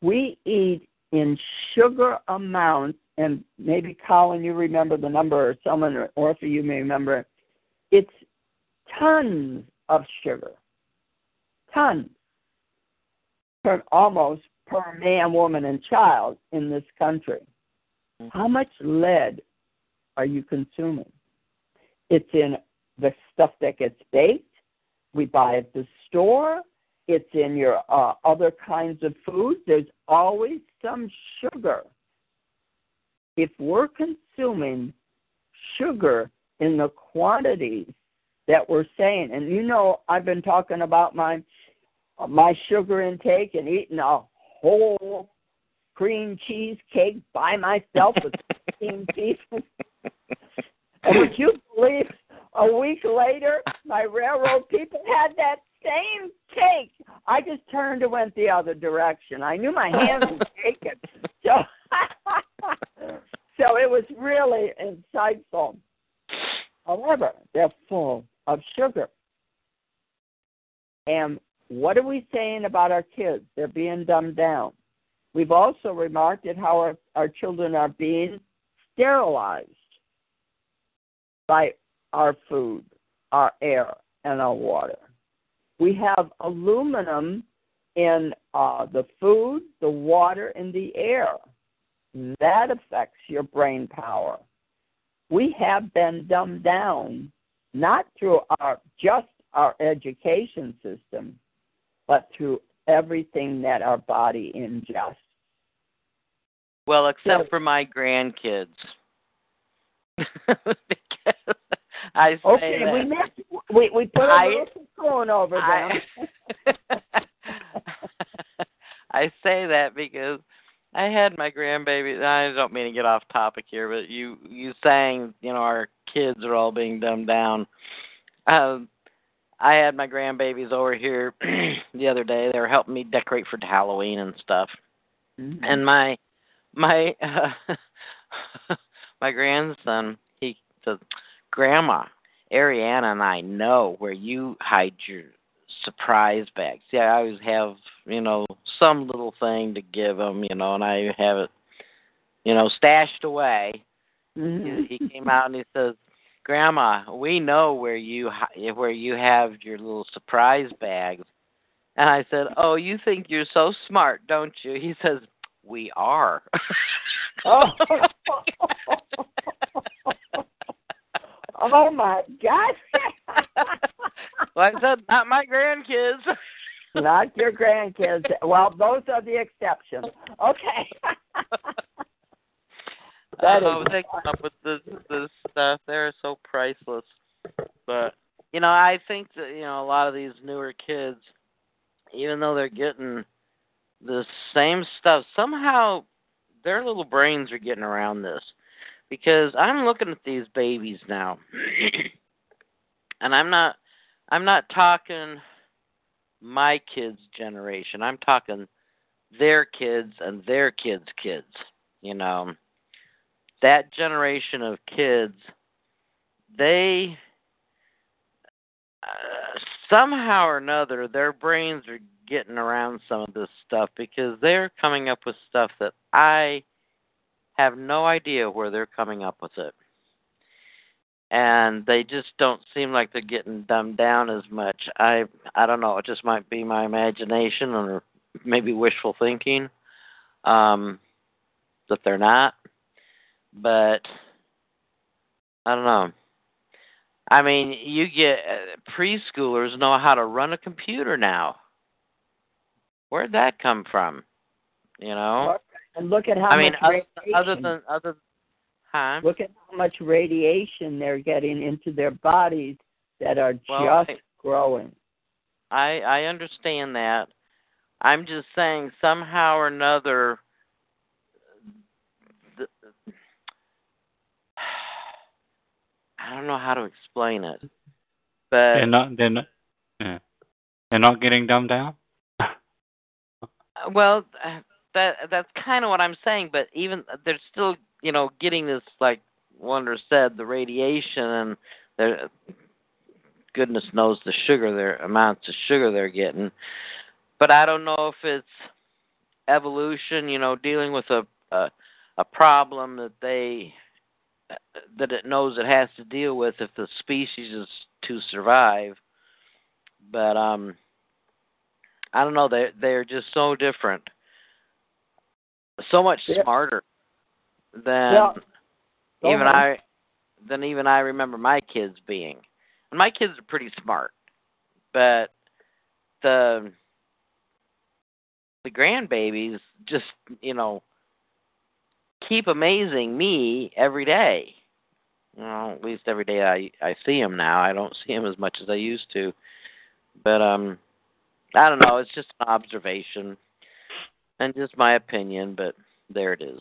We eat in sugar amounts, and maybe Colin, you remember the number, or someone, or Orpha, you may remember. It's tons of sugar, tons, per almost per man, woman, and child in this country. How much lead are you consuming? It's in the stuff that gets baked. We buy at the store. It's in your uh, other kinds of foods. There's always some sugar. If we're consuming sugar in the quantities that we're saying, and you know, I've been talking about my my sugar intake and eating a whole cream cheese cake by myself with (laughs) 16 pieces. (laughs) And would you believe a week later, my railroad people had that same cake. I just turned and went the other direction. I knew my hands were (laughs) shaking. So, so it was really insightful. However, they're full of sugar. And what are we saying about our kids? They're being dumbed down. We've also remarked at how our, our children are being sterilized by our food, our air, and our water. We have aluminum in uh, the food, the water, and the air. That affects your brain power. We have been dumbed down not through our just our education system, but through everything that our body ingests. Well, except for my grandkids. (laughs) I say Okay, that. we missed, we we put a I- little cocoon over them. I, (laughs) I say that because I had my grandbaby. I don't mean to get off topic here, but you you saying you know our kids are all being dumbed down. Um, I had my grandbabies over here (clears throat) the other day. They were helping me decorate for Halloween and stuff. Mhm. And my my uh, (laughs) my grandson he says, "Grandma, Ariana and I know where you hide your surprise bags. Yeah, I always have you know some little thing to give them, you know, and I have it, you know, stashed away." Mm-hmm. He, he came out and he says, "Grandma, we know where you where you have your little surprise bags." And I said, "Oh, you think you're so smart, don't you?" He says, "We are." Oh. (laughs) oh my God! (laughs) well, I said, "Not my grandkids." (laughs) Not your grandkids. Well, those are the exceptions. Okay. (laughs) That oh, is they come up with this this stuff. They're so priceless. But you know, I think that you know a lot of these newer kids, even though they're getting the same stuff, somehow their little brains are getting around this. Because I'm looking at these babies now, (clears throat) and I'm not I'm not talking my kids' generation. I'm talking their kids and their kids' kids. You know that generation of kids, they uh, somehow or another, their brains are getting around some of this stuff because they're coming up with stuff that I have no idea where they're coming up with it. And they just don't seem like they're getting dumbed down as much. I I don't know, it just might be my imagination or maybe wishful thinking. Um that they're not but I don't know. I mean, you get uh, preschoolers know how to run a computer now. Where'd that come from? You know. and look at how I mean, other, other than other, huh? look at how much radiation they're getting into their bodies that are Well, just growing. I I understand that. I'm just saying somehow or another. The, (sighs) I don't know how to explain it, but They're not. They're not. Yeah. They're not getting dumbed down. (laughs) Well, uh, that that's kind of what I'm saying, but even they're still, you know, getting this like wonder said, the radiation and the goodness knows the sugar their amounts of sugar they're getting. But I don't know if it's evolution, you know, dealing with a a, a problem that they that it knows it has to deal with if the species is to survive. But um I don't know, they they're just so different. So much Yeah. smarter than Yeah. Even. I than even I remember my kids being. And my kids are pretty smart. But the the grandbabies just, you know, keep amazing me every day. Well, at least every day I I see them now. I don't (laughs) see them as much as I used to. But um I don't know, it's just an observation and just my opinion, but there it is.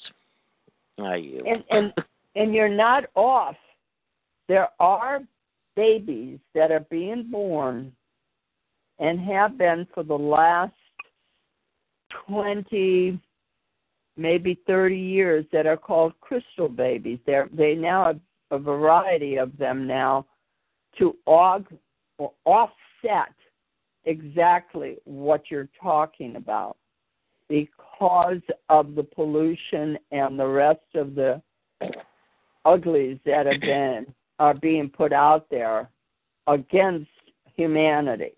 Yield. And and and you're not off. There are babies that are being born and have been for the last 20 maybe 30 years that are called crystal babies. They're, they now have a variety of them now to aug, or offset exactly what you're talking about because of the pollution and the rest of the uglies that have been are being put out there against humanity.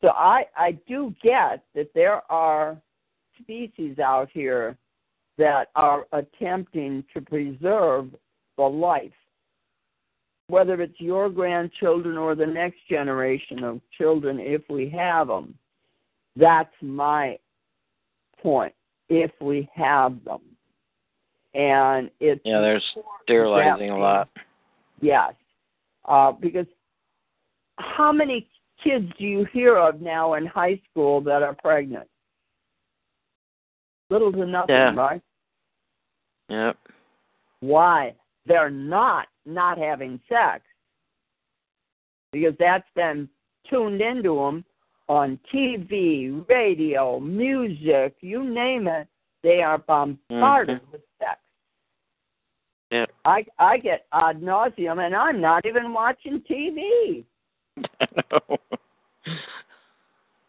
So I I do get that there are species out here that are attempting to preserve the life whether it's your grandchildren or the next generation of children if we have them that's my point if we have them and it's Yeah, there's sterilizing a lot. Yes, uh, because how many kids do you hear of now in high school that are pregnant? Little to nothing, Yeah. right? Yep. Why? They're not not having sex because that's been tuned into them on TV, radio, music, you name it. They are bombarded mm-hmm. with sex. Yeah. I I get ad nauseum, and I'm not even watching TV. (laughs) I know.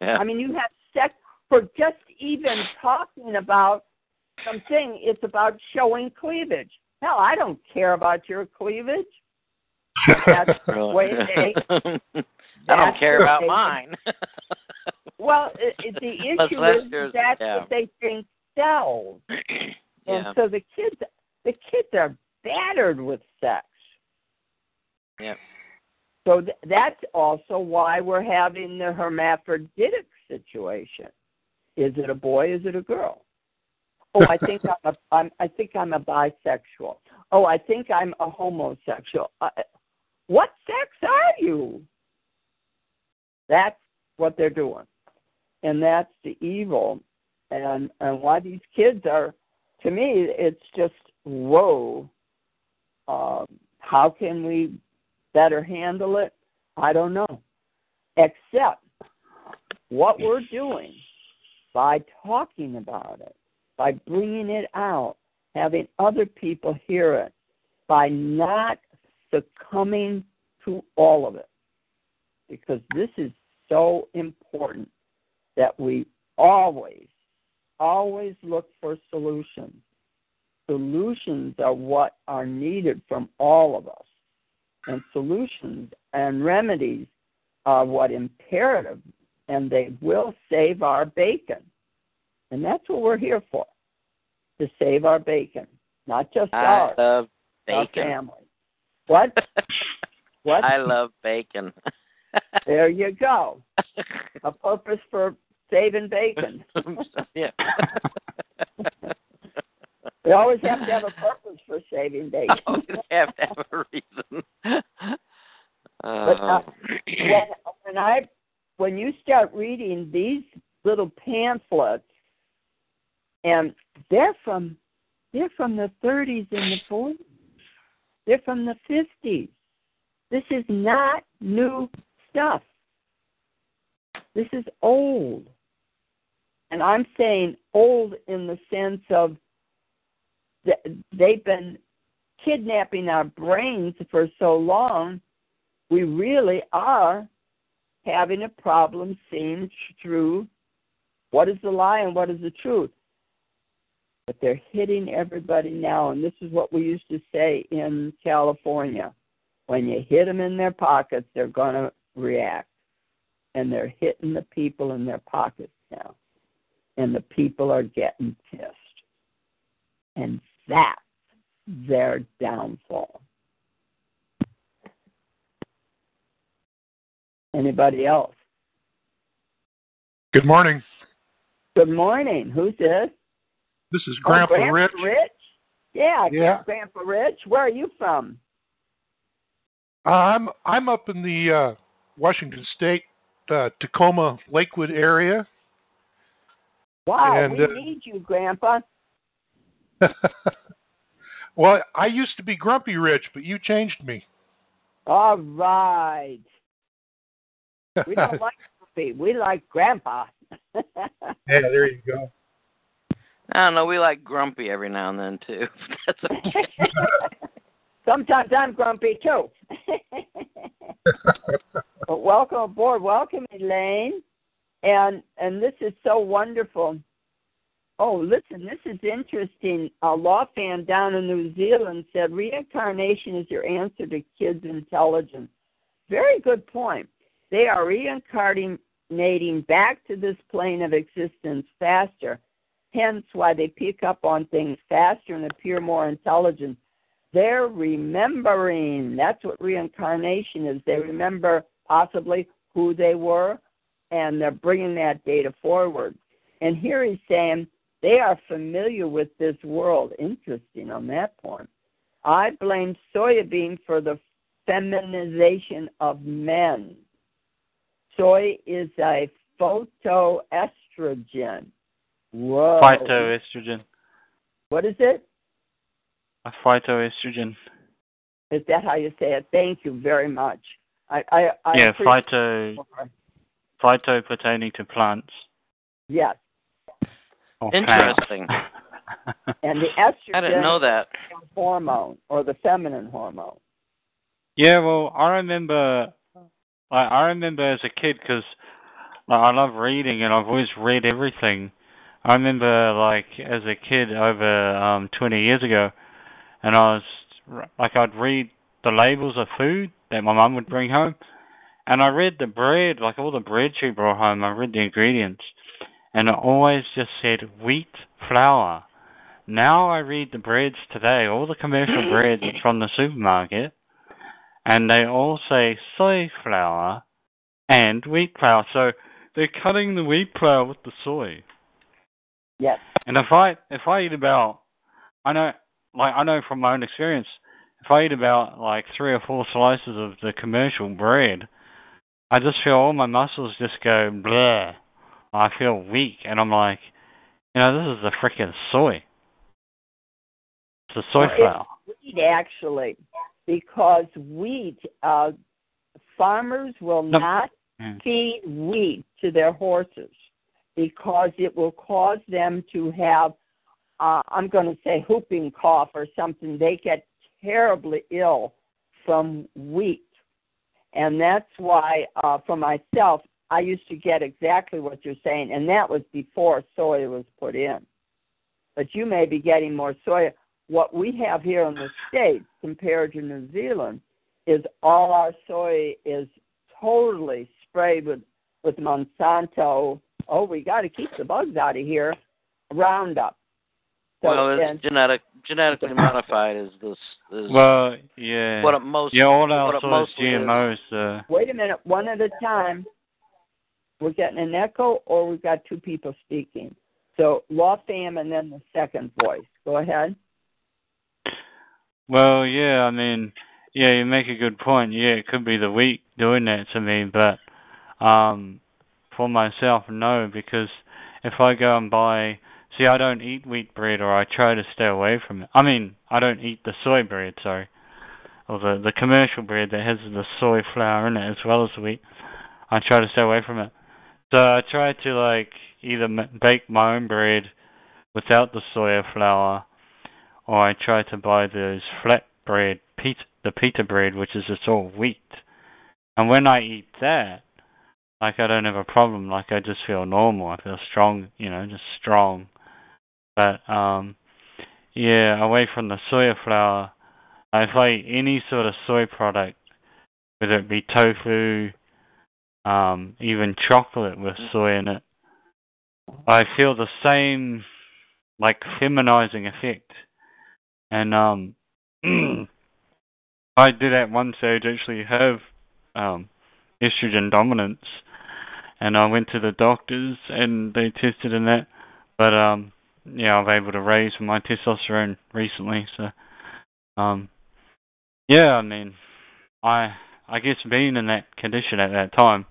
yeah. I mean, you have sex for just even talking about something. It's about showing cleavage. Hell, I don't care about your cleavage. That's (laughs) Really. way they. (laughs) I don't care about mine. (laughs) Well, it, it, the issue is that's yeah. what they think sells, (clears throat) and yeah. so the kids, the kids are battered with sex. Yeah. So th- that's also why we're having the hermaphroditic situation. Is it a boy? Is it a girl? Oh, I think I'm a, I'm I think I'm a bisexual. Oh, I think I'm a homosexual. Uh, what sex are you? That's what they're doing, and that's the evil, and and why these kids are. To me, it's just whoa. Um, how can we better handle it? I don't know. Except what we're doing by talking about it, by bringing it out, having other people hear it, by not succumbing to all of it. Because this is so important that we always, always look for solutions. Solutions are what are needed from all of us and solutions and remedies are what imperative and they will save our bacon. And that's what we're here for. To save our bacon. Not just I ours, love our bacon. family. What? (laughs) What? I love bacon. (laughs) There you go. A purpose for saving bacon. (laughs) yeah. We always have to have a purpose for saving bacon. always have to have a reason. But uh, Oh. when when I when you start reading these little pamphlets, and they're from they're from the 30s and the 40s, they're from the 50s. This is not new stuff. This is old, and I'm saying old in the sense of they've been kidnapping our brains for so long, we really are having a problem seeing through what is the lie and what is the truth. But they're hitting everybody now, and this is what we used to say in California. When you hit them in their pockets, they're going to react. And they're hitting the people in their pockets now. And the people are getting pissed. And that's their downfall. Anybody else? Good morning. Good morning. Who's this? This is Oh, Grandpa, Grandpa Rich. Rich? Yeah, Yeah. Grandpa Rich. Where are you from? Uh, I'm I'm up in the uh, Washington State, uh, Tacoma, Lakewood area. Wow, And, we uh, need you, Grandpa. (laughs) well, I used to be Grumpy Rich, but you changed me. All right. We don't (laughs) like Grumpy. We like Grandpa. (laughs) Yeah, there you go. I don't know. We like grumpy every now and then too. (laughs) That's okay. (laughs) Sometimes I'm grumpy too. (laughs) but welcome aboard. Welcome, Elaine. And and this is so wonderful. Oh, listen, this is interesting. A law fan down in New Zealand said reincarnation is your answer to kids' intelligence. Very good point. They are reincarnating back to this plane of existence faster, hence why they pick up on things faster and appear more intelligent. They're remembering. That's what reincarnation is. They remember possibly who they were, and they're bringing that data forward. And here he's saying they are familiar with this world. Interesting on that point. I blame soybean for the feminization of men. Soy is a phytoestrogen. Whoa. Phytoestrogen. What is it? A phytoestrogen. Is that how you say it? Thank you very much. I, I, I yeah, phyto phyto pertaining to plants. Yes, Or Interesting. (laughs) and the estrogen I didn't know that. hormone or the feminine hormone. Yeah, well, I remember, like, I remember as a kid because like, I love reading and I've always read everything. I remember, like, as a kid over um 20 years ago, and I was like, I'd read the labels of food that my mum would bring home, and I read the bread, like all the bread she brought home. I read the ingredients, and it always just said wheat flour. Now I read the breads today, all the commercial (coughs) breads from the supermarket, and they all say soy flour and wheat flour. So they're cutting the wheat flour with the soy. Yes. And if I if I eat about, I know like I know from my own experience, if I eat about like three or four slices of the commercial bread, I just feel all my muscles just go blah. I feel weak, and I'm like, you know, this is the freaking soy. It's the soy Well, flour. Wheat actually, because wheat, uh, farmers will No. not Mm. feed wheat to their horses because it will cause them to have, uh, I'm going to say, whooping cough or something. They get terribly ill from wheat. And that's why, uh, for myself, I used to get exactly what you're saying, and that was before soy was put in. But you may be getting more soy. What we have here in the States compared to New Zealand is all our soy is totally sprayed with, with Monsanto. Oh, we got to keep the bugs out of here. Roundup. So, well, it's and- genetic genetically modified is this is Well, yeah. what it most yeah, all what our it soy is mostly. GMOs. Uh, wait a minute, one at a time. We're getting an echo, or we've got two people speaking. So, Law Fam and then the second voice. Go ahead. Well, yeah, I mean, yeah, you make a good point. Yeah, it could be the wheat doing that to me, but um, for myself, no, because if I go and buy, see, I don't eat wheat bread, or I try to stay away from it. I mean, I don't eat the soy bread, sorry, or the the commercial bread that has the soy flour in it as well as wheat. I try to stay away from it. So I try to like either bake my own bread without the soya flour or I try to buy those flat bread, pita, the pita bread, which is just all wheat. And when I eat that, like I don't have a problem. Like I just feel normal. I feel strong, you know, just strong. But um, yeah, away from the soya flour, if I eat any sort of soy product, whether it be tofu, um, even chocolate with soy in it, I feel the same like feminizing effect. And um (clears throat) I did at one stage actually have um estrogen dominance and I went to the doctors and they tested in that. But um yeah, I'm able to raise my testosterone recently, so um yeah, I mean I I guess being in that condition at that time,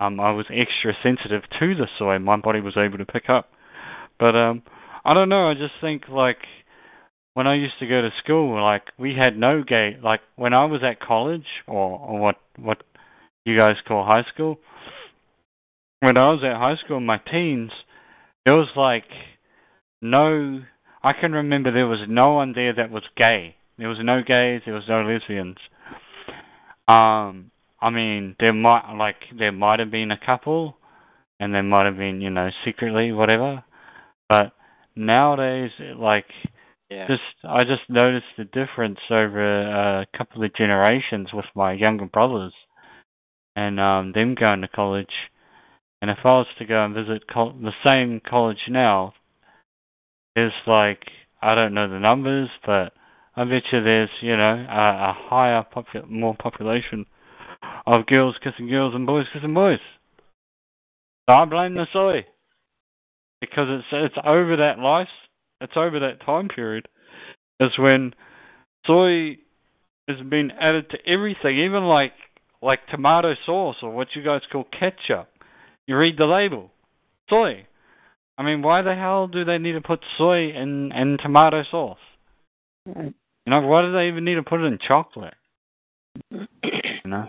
um I was extra sensitive to the soy my body was able to pick up. But um I don't know, I just think like when I used to go to school, like we had no gay like when I was at college or, or what what you guys call high school. When I was at high school in my teens, there was like no I can remember there was no one there that was gay. There was no gays, there was no lesbians. Um I mean there might like there might have been a couple and there might have been, you know, secretly, whatever. But nowadays like Yeah. just I just noticed the difference over a couple of generations with my younger brothers and um them going to college. And if I was to go and visit col- the same college now, there's like I don't know the numbers, but I bet you there's you know a, a higher popu- more population of girls kissing girls and boys kissing boys. So I blame the soy because it's it's over that life, it's over that time period, is when soy has been added to everything, even like like tomato sauce or what you guys call ketchup. You read the label, soy. I mean, why the hell do they need to put soy in in tomato sauce? You know, why do they even need to put it in chocolate? You know.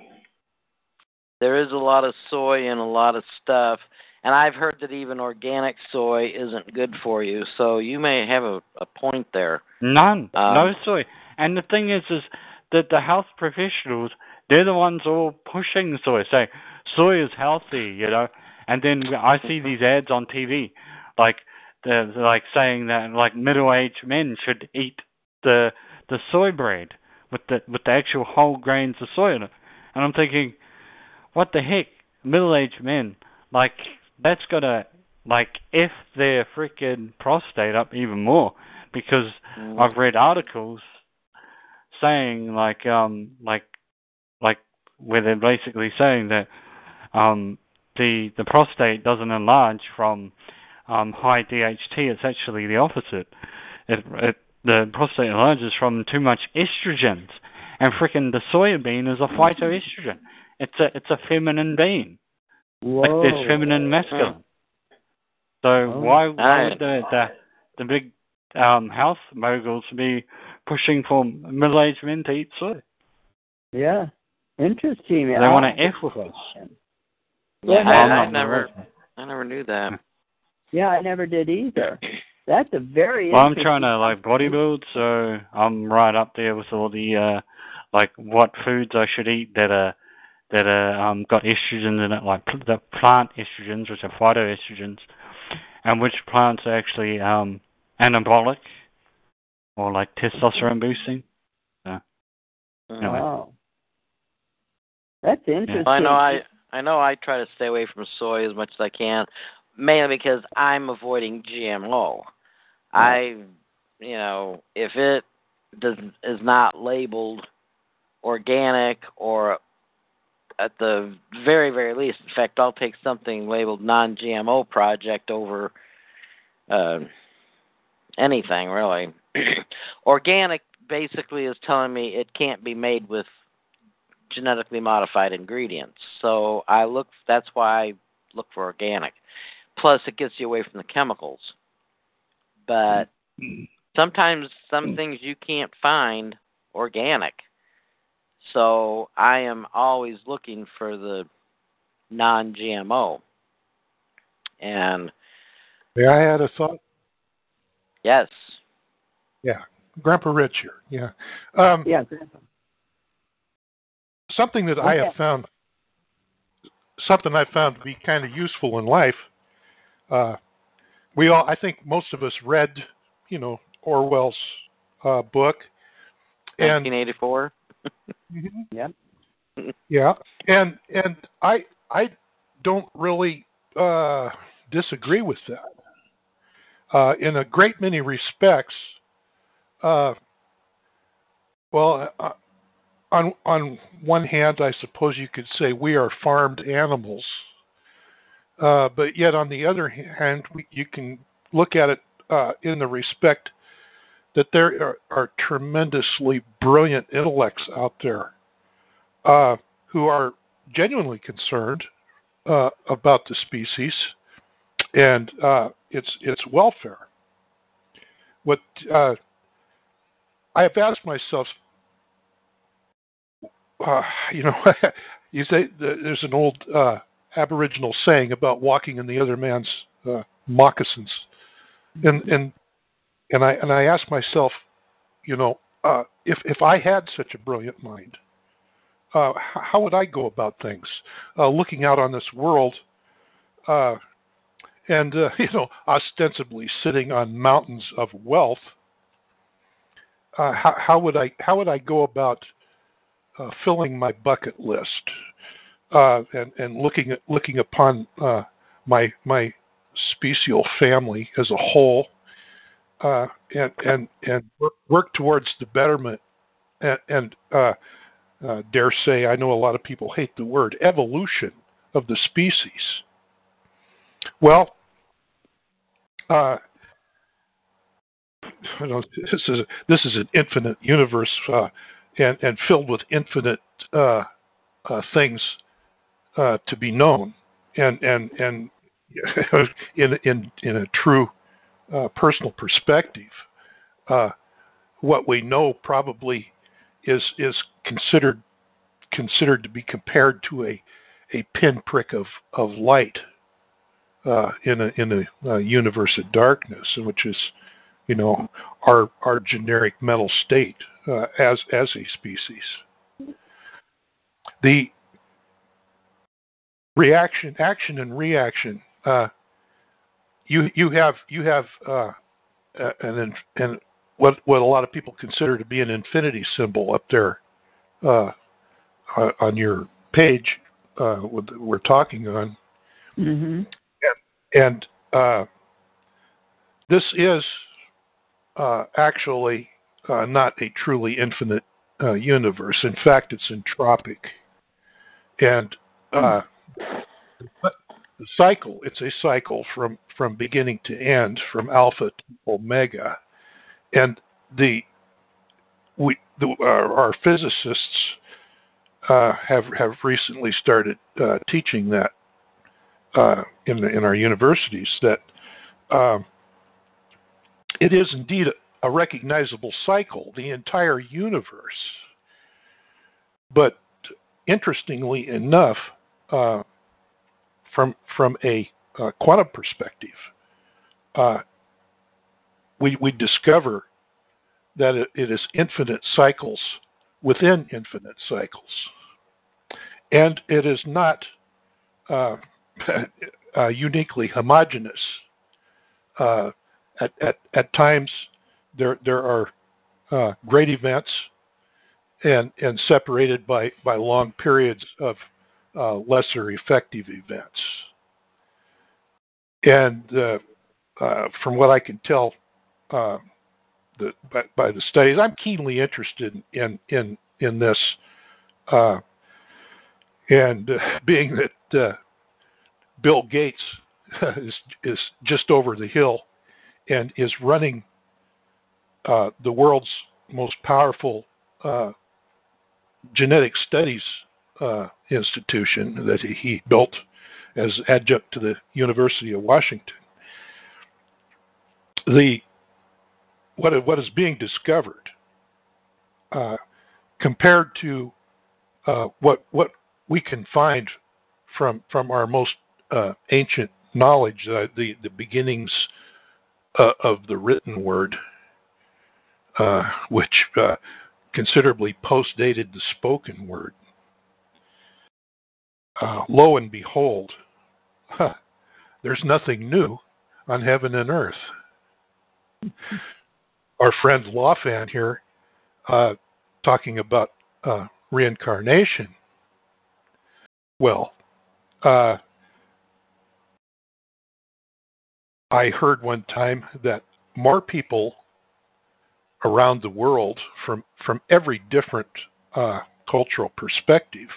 There is a lot of soy in a lot of stuff, and I've heard that even organic soy isn't good for you. So you may have a, a point there. None. Um, no soy. And the thing is, is that the health professionals, they're the ones all pushing soy, saying soy is healthy, you know. And then I see these ads on TV, like they're like saying that like middle-aged men should eat the the soy bread with the with the actual whole grains of soy in it. And I'm thinking, what the heck, middle-aged men? Like that's gonna like f their freaking prostate up even more because Mm. I've read articles saying like um like like where they're basically saying that um the the prostate doesn't enlarge from um high DHT it's actually the opposite it, it the prostate enlarges from too much estrogens and freaking the soya bean is a phytoestrogen it's a it's a feminine bean like Whoa. there's feminine masculine so Oh. why why Aye. would the the the big um health moguls be pushing for middle aged men to eat soy Yeah. Interesting. they want to f with us Yeah, Yeah, I, I'm I never, I never knew that. Yeah, I never did either. That's a very Well, I'm trying to like bodybuild, so I'm right up there with all the uh like what foods I should eat that are that are um got estrogens in it, like pl- the plant estrogens, which are phytoestrogens, and which plants are actually um anabolic or like testosterone boosting. Anyway. Wow. That's interesting. I know I I know I try to stay away from soy as much as I can, mainly because I'm avoiding GMO. I, you know, if it does is not labeled organic or at the very very least, in fact, I'll take something labeled non-GMO project over uh, anything really. (clears throat) organic basically is telling me it can't be made with genetically modified ingredients. So I look that's why I look for organic. Plus it gets you away from the chemicals. But sometimes some things you can't find organic. So I am always looking for the non GMO. And May I add a thought? yes. Yeah. Grandpa Rich here. Yeah. Um, Yeah, Grandpa. Something that I have found something I found to be kind of useful in life. Uh, we all, I think, most of us read, you know, Orwell's uh, book, and 1984. (laughs) Yep. yeah, yeah, and and I I don't really uh, disagree with that. Uh, in a great many respects, uh, well, uh, on on one hand, I suppose you could say we are farmed animals, uh, but yet on the other hand, we, you can look at it uh, in the respect that there are, are tremendously brilliant intellects out there uh, who are genuinely concerned uh, about the species and uh, its its welfare. What uh, I have asked myself, uh, you know, (laughs) you say there's an old uh, Aboriginal saying about walking in the other man's uh, moccasins, and and and I and I asked myself, you know, uh, if if I had such a brilliant mind, uh, how would I go about things? Uh, looking out on this world, uh, and uh, (laughs) you know, ostensibly sitting on mountains of wealth. Uh, how, how would I how would I go about uh, filling my bucket list uh, and and looking at looking upon uh, my my special family as a whole uh, and and and work, work towards the betterment and, and uh, uh, dare say I know a lot of people hate the word evolution of the species. Well, this is this is an infinite universe uh, and and filled with infinite uh, uh, things uh, to be known, and and and (laughs) in in in a true uh, personal perspective, uh, what we know probably is is considered considered to be compared to a a pinprick of of light uh, in a in a universe of darkness, which is you know our our generic mental state uh, as as a species. The reaction, action, and reaction. Uh, you you have you have uh, an and what what a lot of people consider to be an infinity symbol up there uh, on your page uh, we're talking on, Mm-hmm. and uh, this is uh, actually uh, not a truly infinite uh, universe. In fact, it's entropic, and uh, the cycle it's a cycle from from beginning to end, from alpha to omega, and the we the, our, our physicists uh, have have recently started uh, teaching that uh, in the, in our universities that um, it is indeed a, recognizable cycle, the entire universe. But interestingly enough, uh, from from a uh, quantum perspective, uh, we we discover that it, it is infinite cycles within infinite cycles, and it is not uh, (laughs) uh, uniquely homogeneous. Uh, at, at at times, there there are uh, great events, and and separated by by long periods of uh, lesser effective events. And uh, uh, from what I can tell, uh, the, by, by, the studies, I'm keenly interested in in in this. Uh, and being that Bill Gates (laughs) is is just over the hill and is running uh, the world's most powerful uh, genetic studies uh, institution that he built as adjunct to the University of Washington. The what what is being discovered uh, compared to uh, what what we can find from from our most uh, ancient knowledge, the the beginnings uh, of the written word, uh, which uh, considerably postdated the spoken word. Uh, lo and behold, huh, there's nothing new on heaven and earth. (laughs) Our friend Lawfan here, uh, talking about uh, reincarnation. Well, I heard one time that more people around the world from from every different uh, cultural perspective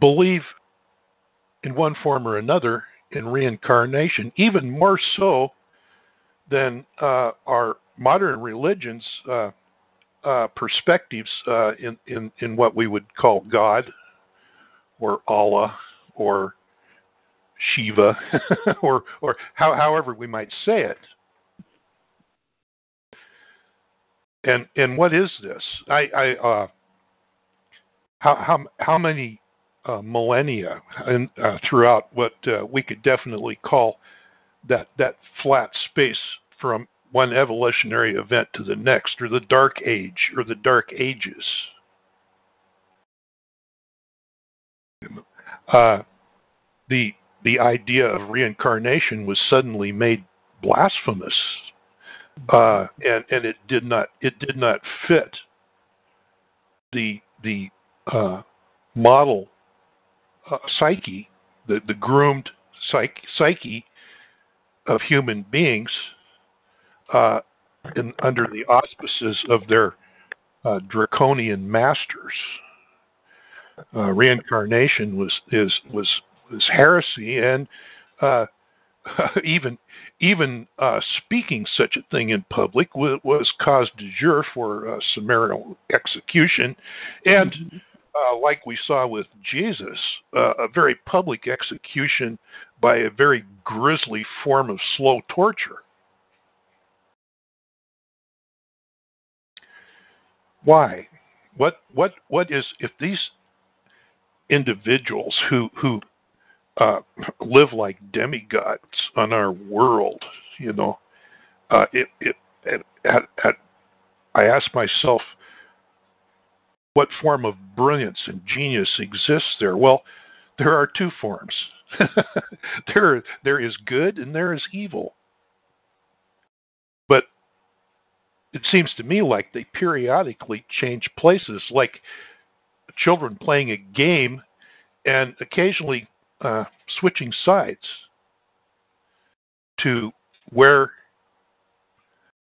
believe in one form or another in reincarnation, even more so than uh, our modern religions uh, uh perspectives uh, in, in in what we would call God or Allah or Shiva (laughs) or or how, however we might say it. And and what is this? I, I uh, how how how many uh, millennia and uh, throughout what uh, we could definitely call that that flat space from one evolutionary event to the next, or the dark age, or the dark ages. Uh, the the idea of reincarnation was suddenly made blasphemous, uh, and and it did not it did not fit the the uh, model uh, psyche, the the groomed psyche, psyche of human beings, uh, in, under the auspices of their uh, draconian masters. Uh, reincarnation was is was this heresy, and uh, (laughs) even even uh, speaking such a thing in public was, was cause de jour for uh, summarial execution, and mm-hmm. uh, like we saw with Jesus, uh, a very public execution by a very grisly form of slow torture. Why? What what what is if these individuals who who uh, live like demigods on our world. You know, uh, it, it, it at, at, I ask myself, what form of brilliance and genius exists there? Well, there are two forms. (laughs) there, there is good and there is evil. But it seems to me like they periodically change places, like children playing a game and occasionally uh, switching sides to where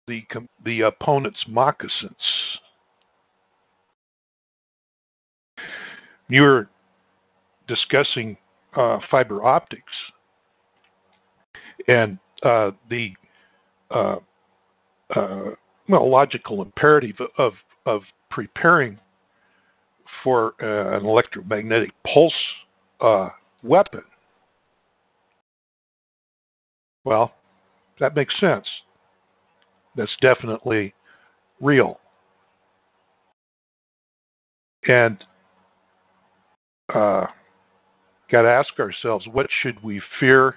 the the opponent's moccasins. You were discussing uh, fiber optics and uh, the uh, uh, well logical imperative of of preparing for uh, an electromagnetic pulse weapon. Well, that makes sense. That's definitely real. And uh, got to ask ourselves what should we fear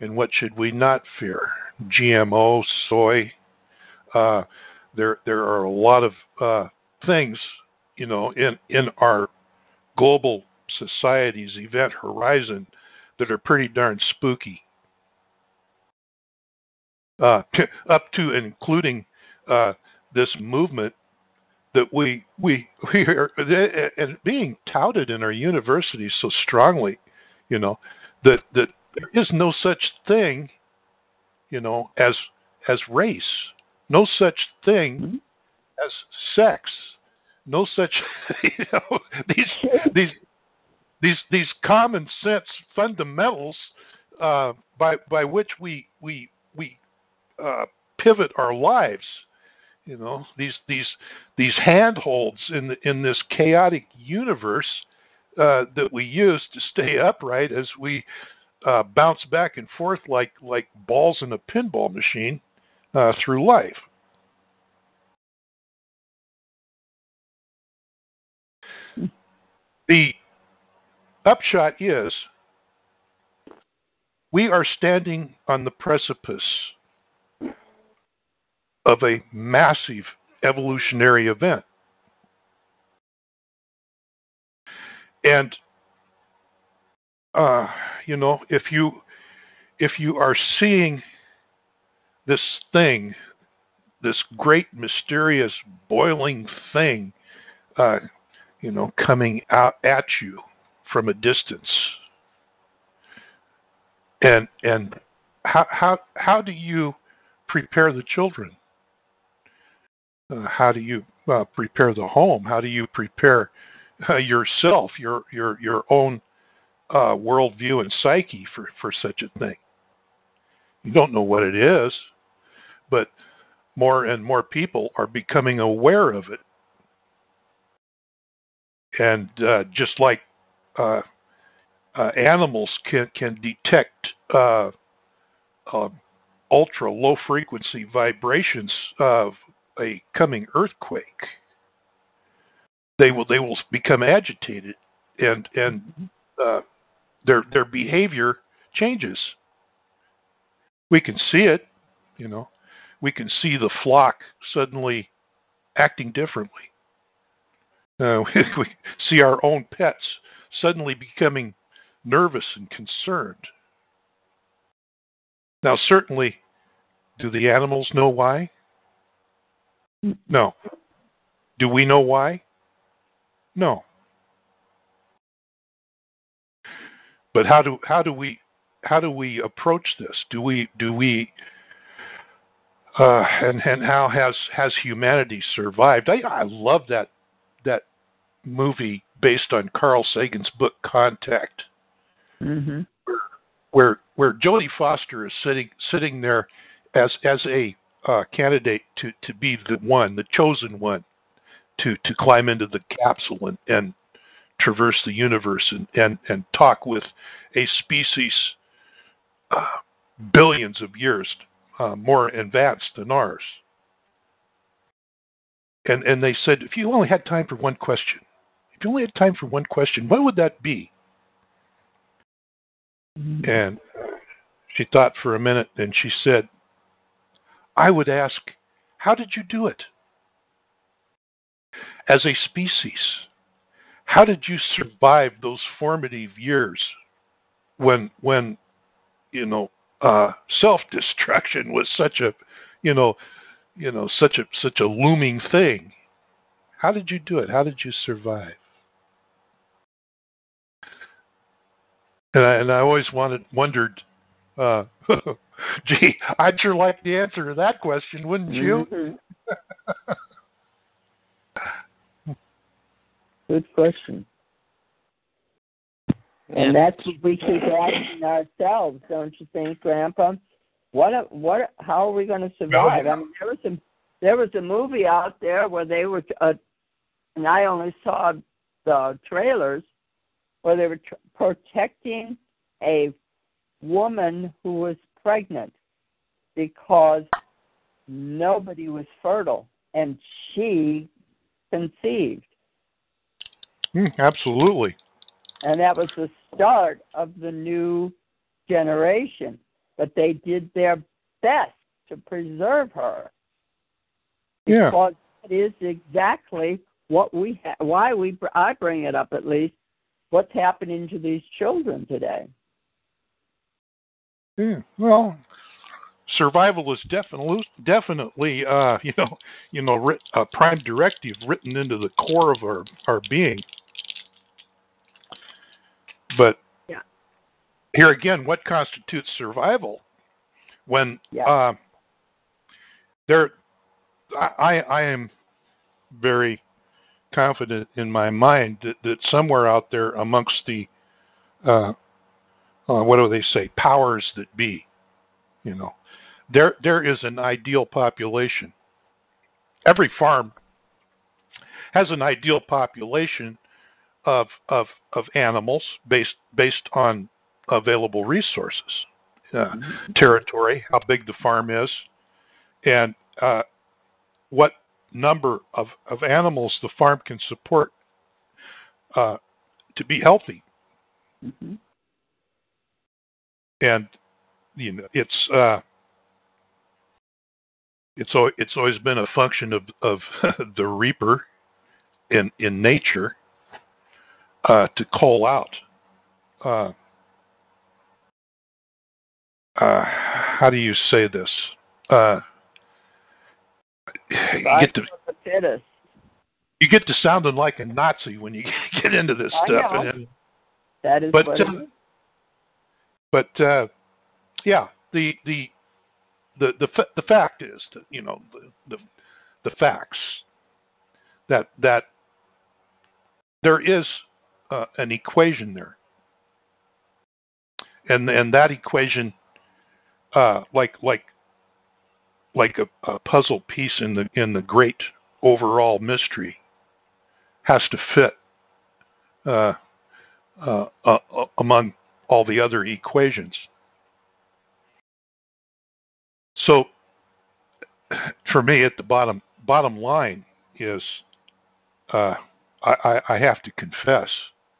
and what should we not fear? GMO, soy. Uh, there, there are a lot of uh, things, you know, in in our global society's event horizon that are pretty darn spooky. Uh, up to including uh, this movement that we we (laughs) we are and being touted in our universities so strongly, you know, that that there is no such thing, you know, as as race, no such thing mm-hmm. as sex, no such (laughs) you know these these these these common sense fundamentals uh, by by which we we we uh, pivot our lives. You know these these these handholds in the, in this chaotic universe uh, that we use to stay upright as we uh, bounce back and forth like like balls in a pinball machine uh, through life. The upshot is we are standing on the precipice of a massive evolutionary event. And uh, you know, if you if you are seeing this thing, this great mysterious boiling thing, uh, you know, coming out at you from a distance, and and how how how do you prepare the children? Uh, how do you uh, prepare the home? How do you prepare uh, yourself, your your your own uh, worldview and psyche for for such a thing? You don't know what it is, but more and more people are becoming aware of it. And uh, just like uh, uh, animals can can detect uh, uh, ultra low frequency vibrations of a coming earthquake, they will they will become agitated and and uh, their their behavior changes. We can see it, you know. We can see the flock suddenly acting differently. Uh, (laughs) we see our own pets suddenly becoming nervous and concerned. Now, certainly, do the animals know why? No. Do we know why? No. But how do how do we how do we approach this? Do we do we uh, and and how has has humanity survived? I, I love that that movie based on Carl Sagan's book Contact, Mm-hmm. where where Jodie Foster is sitting sitting there as as a uh, candidate to to be the one, the chosen one, to to climb into the capsule and and traverse the universe and and and talk with a species uh, billions of years uh, more advanced than ours. And and they said, if you only had time for one question, if you only had time for one question, what would that be? And she thought for a minute and she said, I would ask, how did you do it? As a species, how did you survive those formative years when when you know uh, self-destruction was such a you know you know such a such a looming thing? How did you do it? How did you survive? And I, and I always wanted wondered, uh, (laughs) gee, I'd sure like the answer to that question, wouldn't you? Mhm. (laughs) Good question. And that's what we keep asking ourselves, don't you think, Grandpa? What what how are we going to survive? I mean, there was a there was a movie out there where they were, uh, and I only saw the trailers where they were tr- protecting a woman who was pregnant because nobody was fertile, and she conceived. Hmm, absolutely. and that was the start of the new generation. But they did their best to preserve her Yeah. because it is exactly what we ha- why we I bring it up at least what's happening to these children today. Yeah. Well, survival is definitely definitely uh, (laughs) you know you know a prime directive written into the core of our our being. But Yeah. here again, what constitutes survival? When Yeah. uh, there, I I am very confident in my mind that, that somewhere out there amongst the uh, uh, what do they say powers that be you know there there is an ideal population. Every farm has an ideal population of of of animals based based on available resources uh, territory how big the farm is and uh, what number of, of animals the farm can support uh, to be healthy hmm and you know it's uh, It's it's always been a function of of (laughs) the reaper in in nature uh, to call out. Uh, uh, how do you say this? (sighs) You get to you get to sounding like a Nazi when you (laughs) get into this I stuff. know. And, That is but uh, but uh, yeah, the the the the the fact is that you know the the, the facts that that there is uh, an equation there, and and that equation, uh, like like like a, a puzzle piece in the in the great overall mystery, has to fit uh, uh, uh, among all the other equations. So, for me, at the bottom bottom line is, uh, I, I, I have to confess,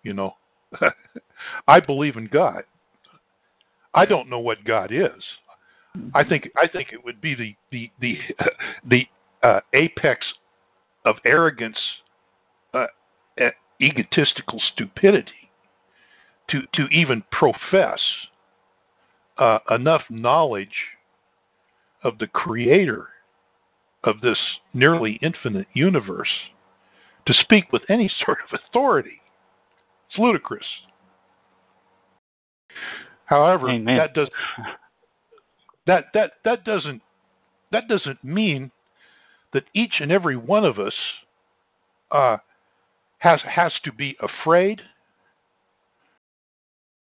you know, (laughs) I believe in God. I don't know what God is. I think I think it would be the the the (laughs) the uh, apex of arrogance, uh, egotistical stupidity, to to even profess uh, enough knowledge of the Creator of this nearly infinite universe to speak with any (laughs) sort of authority. It's ludicrous. However, Amen. that does that that that doesn't that doesn't mean that each and every one of us uh, has has to be afraid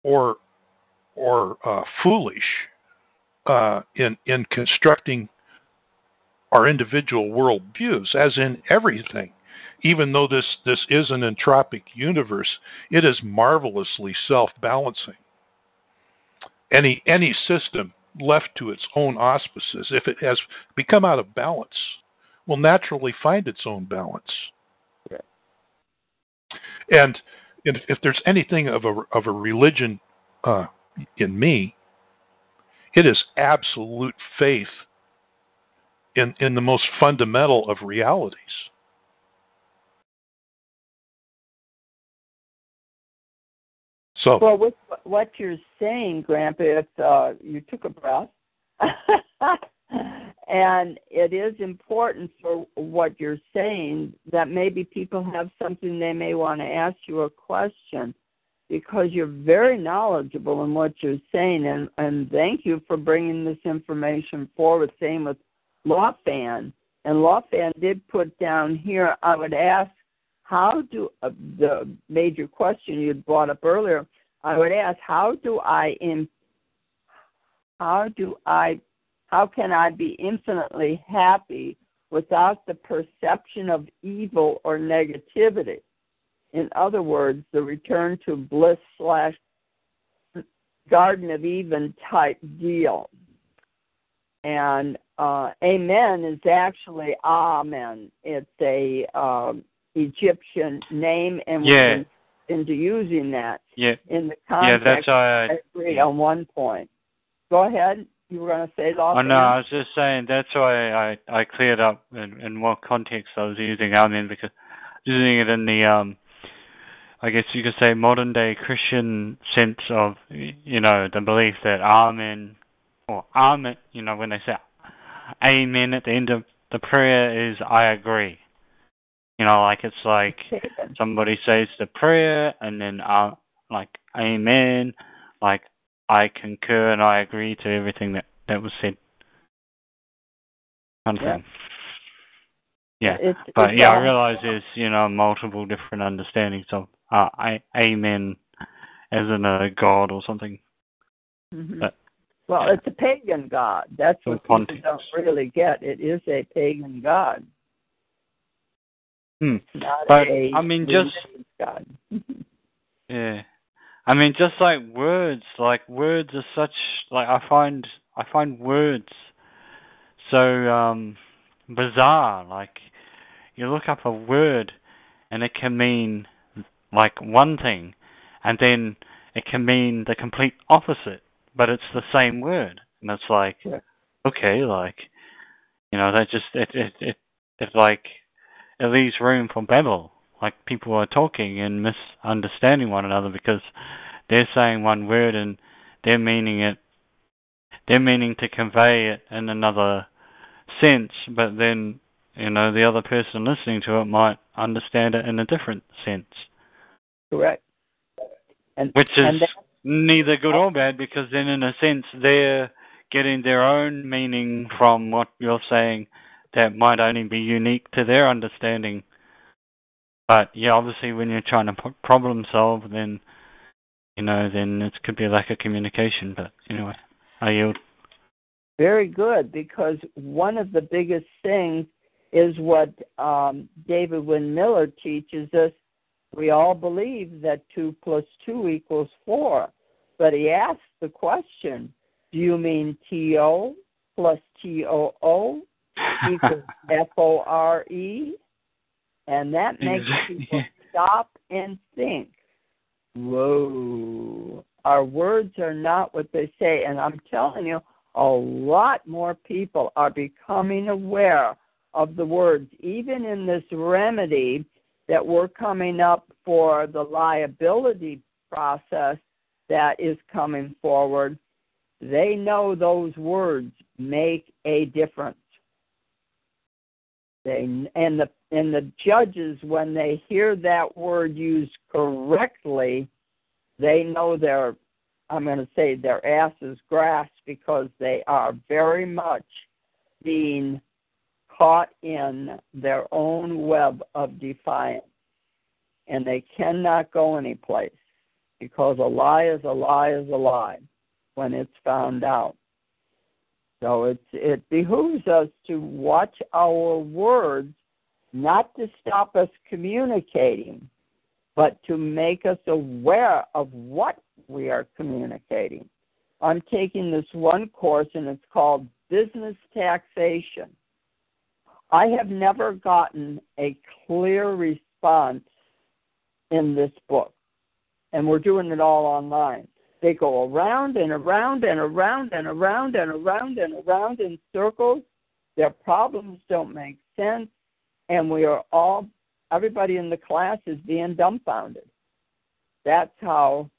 or or uh, foolish uh, in in constructing our individual worldviews, as in everything. Even though this this is an entropic universe, it is marvelously self-balancing. Any any system left to its own auspices, if it has become out of balance, will naturally find its own balance. Right. And if, if there's anything of a of a religion uh, in me, it is absolute faith in in the most fundamental of realities. So Well, with what you're saying, Grandpa, if uh, you took a breath, (laughs) and it is important for what you're saying that maybe people have something they may want to ask you a question because you're very knowledgeable in what you're saying, and and thank you for bringing this information forward. Same with Lawfan, and Lawfan did put down here. I would ask how do uh, the major question you brought up earlier i would ask how do i in how do i how can i be infinitely happy without the perception of evil or negativity? In other words the return to bliss slash garden of eden type deal. And uh, amen is actually amen. It's a um, Egyptian name, and Yeah. into using that Yeah, in the context. yeah, that's why I I. agree on one point. Go ahead. You were going to say law. Oh no, I was just saying that's why I I cleared up in, in what context I was using Amen because using it in the um I guess you could say modern day Christian sense of you know the belief that Amen or Amen you know when they say Amen at the end of the prayer is I agree. You know, like it's like somebody says the prayer and then uh like Amen, like I concur and I agree to everything that that was said. Kind of Yeah. thing. Yeah, It's, but it's yeah, I realize there's you know multiple different understandings of uh, I, Amen as in a God or something. Mhm. but- well, yeah. it's a pagan god. That's what people don't really get. It is a pagan god, Hmm. But, I mean, just- god. (laughs) Yeah. I mean, just like words, like words are such like I find I find words so um bizarre. Like you look up a word and it can mean like one thing, and then it can mean the complete opposite, but it's the same word, and it's like Yeah. okay, like you know, that just it it it it's like it leaves room for babble. Like people are talking and misunderstanding one another because they're saying one word and they're meaning it they're meaning to convey it in another sense, but then you know the other person listening to it might understand it in a different sense. Correct. And which is and neither good or bad because then in a sense they're getting their own meaning from what you're saying that might only be unique to their understanding. But yeah, obviously when you're trying to problem solve, then you know, then it could be a lack of communication. But anyway, I yield. Very good, because one of the biggest things is what um, David Wynn Miller teaches us. We all believe that 2 plus 2 equals 4. But he asks the question do you mean TO plus TOO equals F O R E? And that makes people stop and think. Whoa. Our words are not what they say. And I'm telling you, a lot more people are becoming aware of the words, even in this remedy that we're coming up for the liability process that is coming forward. They know those words make a difference. They and the and the judges when they hear that word used correctly, they know their I'm going to say their asses grass because they are very much being caught in their own web of defiance. And they cannot go anyplace because a lie is a lie is a lie when it's found out. So it's, it behooves us to watch our words, not to stop us communicating, but to make us aware of what we are communicating. I'm taking this one course and it's called Business Taxation. I have never gotten a clear response in this book, and we're doing it all online. They go around and around and around and around and around and around in circles. Their problems don't make sense, and we are all, everybody in the class is being dumbfounded. That's how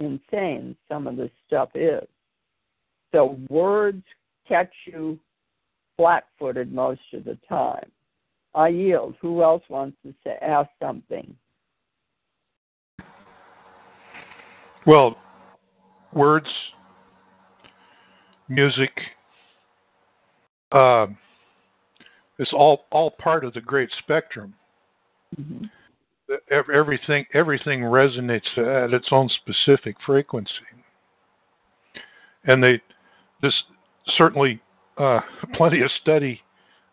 insane some of this stuff is. So words catch you flat footed most of the time. I yield. Who else wants to say, ask something? Well, words, music, uh, it's all all part of the great spectrum. Mm-hmm. Everything everything resonates at its own specific frequency, and they this certainly uh, (laughs) plenty of study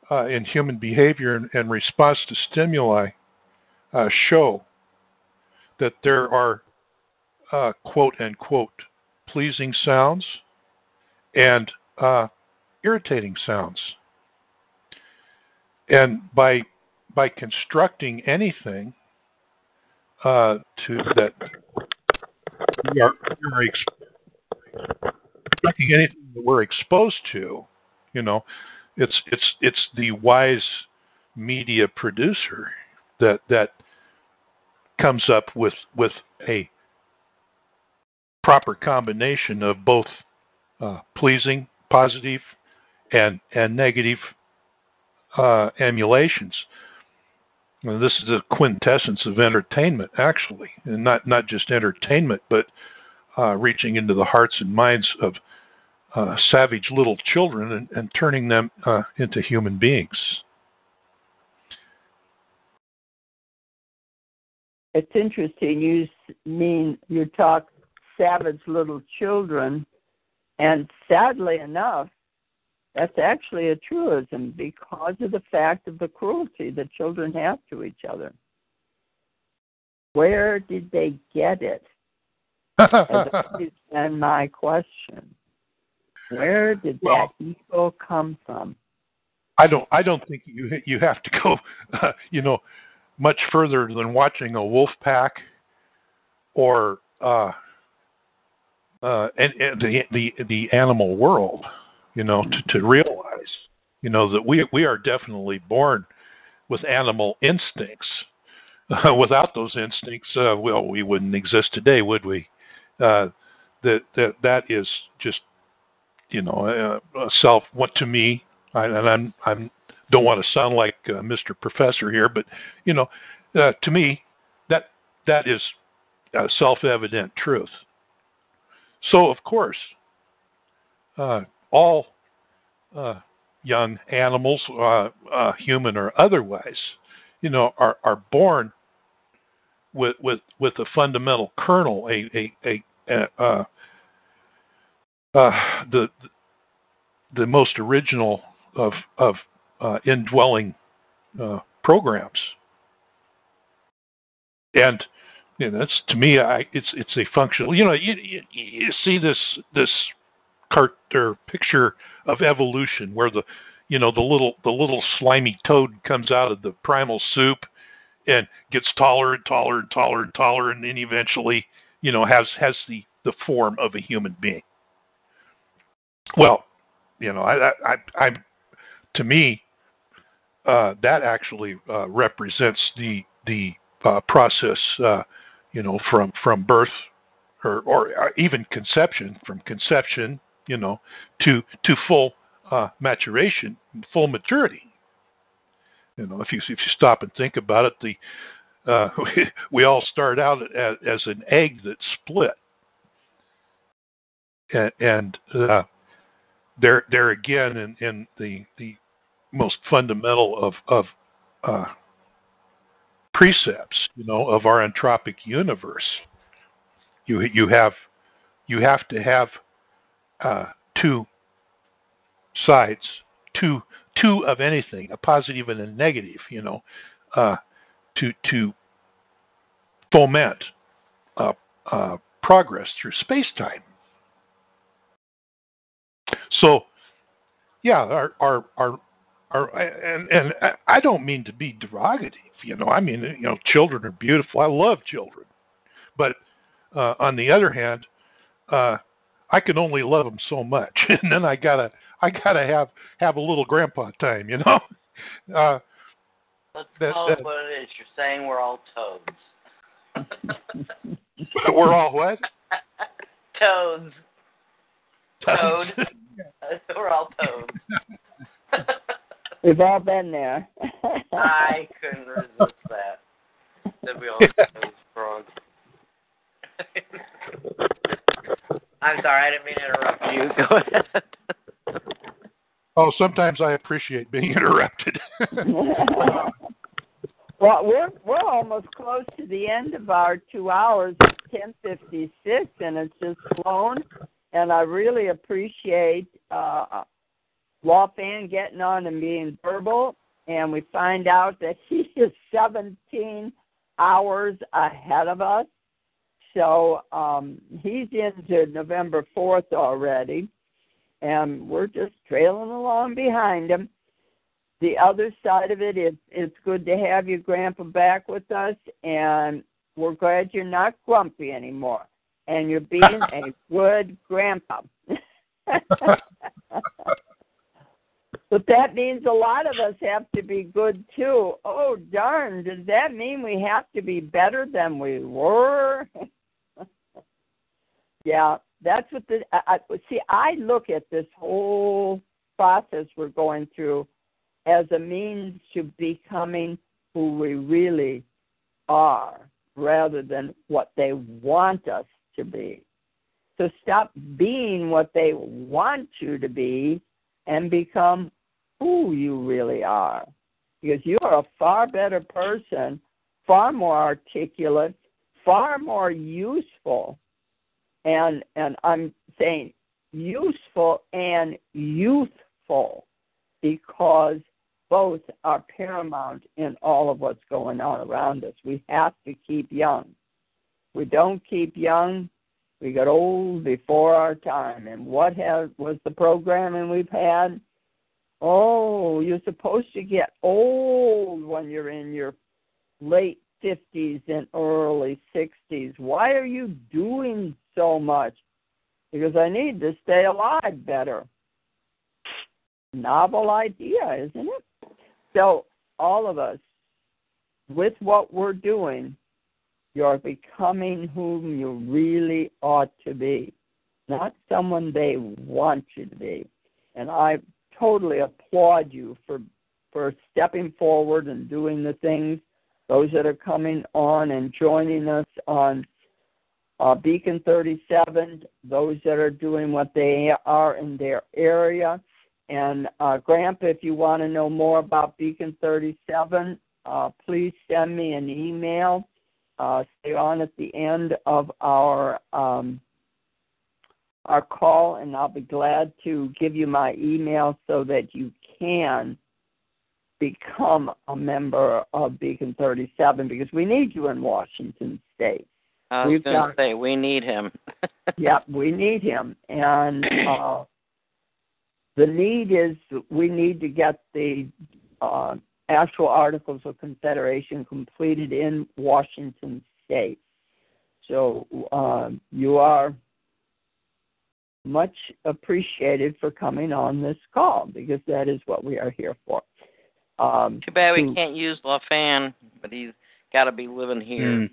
uh, in human behavior and, and response to stimuli uh, show that there are uh, quote unquote pleasing sounds and uh, irritating sounds. And by by constructing anything uh, to that we are, we are ex- constructing anything that we're exposed to, you know, it's it's it's the wise media producer that that comes up with with a proper combination of both uh, pleasing, positive, and and negative uh, emulations. And this is the quintessence of entertainment, actually, and not not just entertainment, but uh, reaching into the hearts and minds of uh, savage little children and, and turning them uh, into human beings. It's interesting. You mean you talk savage little children, and sadly enough, that's actually a truism because of the fact of the cruelty that children have to each other. Where did they get it? and (laughs) my question. Where did well, that ego come from? I don't. I don't think you you have to go, uh, (laughs) you know, much further than watching a wolf pack, or uh, uh, and, and the the the animal world, you know, to, to realize You know that we we are definitely born with animal instincts. Uh, (laughs) without those instincts, uh, well, we wouldn't exist today, would we? Uh, that that that is just you know uh, self. What to me, I, and I'm I'm don't want to sound like uh, Mr. Professor here, but you know, uh, to me, that that is uh, self-evident truth. So of course, uh, all uh, young animals, uh, human or otherwise, you know, are are born with with with a fundamental kernel, a a a, uh, uh, the the most original of of uh, indwelling uh, programs, and you know, that's to me, I, it's it's a functional. You know, you, you, you see this this cart or picture of evolution where the you know the little the little slimy toad comes out of the primal soup and gets taller and taller and taller and taller and then eventually you know has has the the form of a human being well you know i i i, I to me uh that actually uh represents the the uh process uh you know from from birth or or even conception from conception you know to to full uh maturation full maturity. You know, if you if you stop and think about it, the uh, (laughs) we, we all start out as, as an egg that split, and, and uh, there there again in, in the the most fundamental of of uh, precepts, you know, of our entropic universe, you you have you have to have uh, two sides, two two of anything, a positive and a negative, you know, uh, to to foment uh, uh, progress through space time. So, yeah, our our our, our and and I don't mean to be derogative, you know. I mean, you know, children are beautiful. I love children, but uh, on the other hand, uh, I can only love them so much, (laughs) and then I gotta I gotta have have a little grandpa time, you know. (laughs) Uh, Let's That- call it that- what it is. You're saying we're all toads. (laughs) we're all what? toads. Toad. we're all toads. We've all been there. I (laughs) couldn't resist that. That we all toads (laughs) frogs. I'm sorry, I didn't mean to interrupt you. Go ahead. Oh, sometimes I appreciate being (laughs) interrupted. well, we're we're almost close to the end of our two hours. It's ten fifty six, and it's just flown. And I really appreciate uh, Lawfan getting on and being verbal. And we find out that (laughs) he is seventeen hours ahead of us. So um, he's into November fourth already and we're just trailing along behind him. The other side of it is it's good to have your grandpa back with us, and we're glad you're not grumpy anymore, and you're being (laughs) a good grandpa. (laughs) but that means a lot of us have to be good too. Oh darn! Does that mean we have to be better than we were? (laughs) yeah, that's what the I, I, see. I look at this whole process we're going through as a means to becoming who we really are, rather than what they want us to be. So stop being what they want you to be, and become who you really are, because you are a far better person, far more articulate, far more useful and and I'm saying useful and youthful because both are paramount in all of what's going on around us. We have to keep young. We don't keep young, we get old before our time. And what has was the programming we've had? Oh, you're supposed to get old when you're in your late 50s and early 60s. Why are you doing so much? Because I need to stay alive better. novel idea, isn't it? So, all of us, with what we're doing, you're becoming whom you really ought to be, not someone they want you to be. And I totally applaud you for for stepping forward and doing the things. Those that are coming on and joining us on uh, Beacon 37, those that are doing what they are in their area. And uh, Grandpa, if you want to know more about Beacon 37, uh, please send me an email. Uh, stay on at the end of our um, our call, and I'll be glad to give you my email so that you can become a member of Beacon 37 because we need you in Washington State. I was going to say we need him. (laughs) yep, we need him. And uh, the need is we need to get the uh, actual Articles of Confederation completed in Washington State. So uh, you are much appreciated for coming on this call because that is what we are here for. Um, Too bad we to- can't use LaFan, but he's got to be living here. Mm.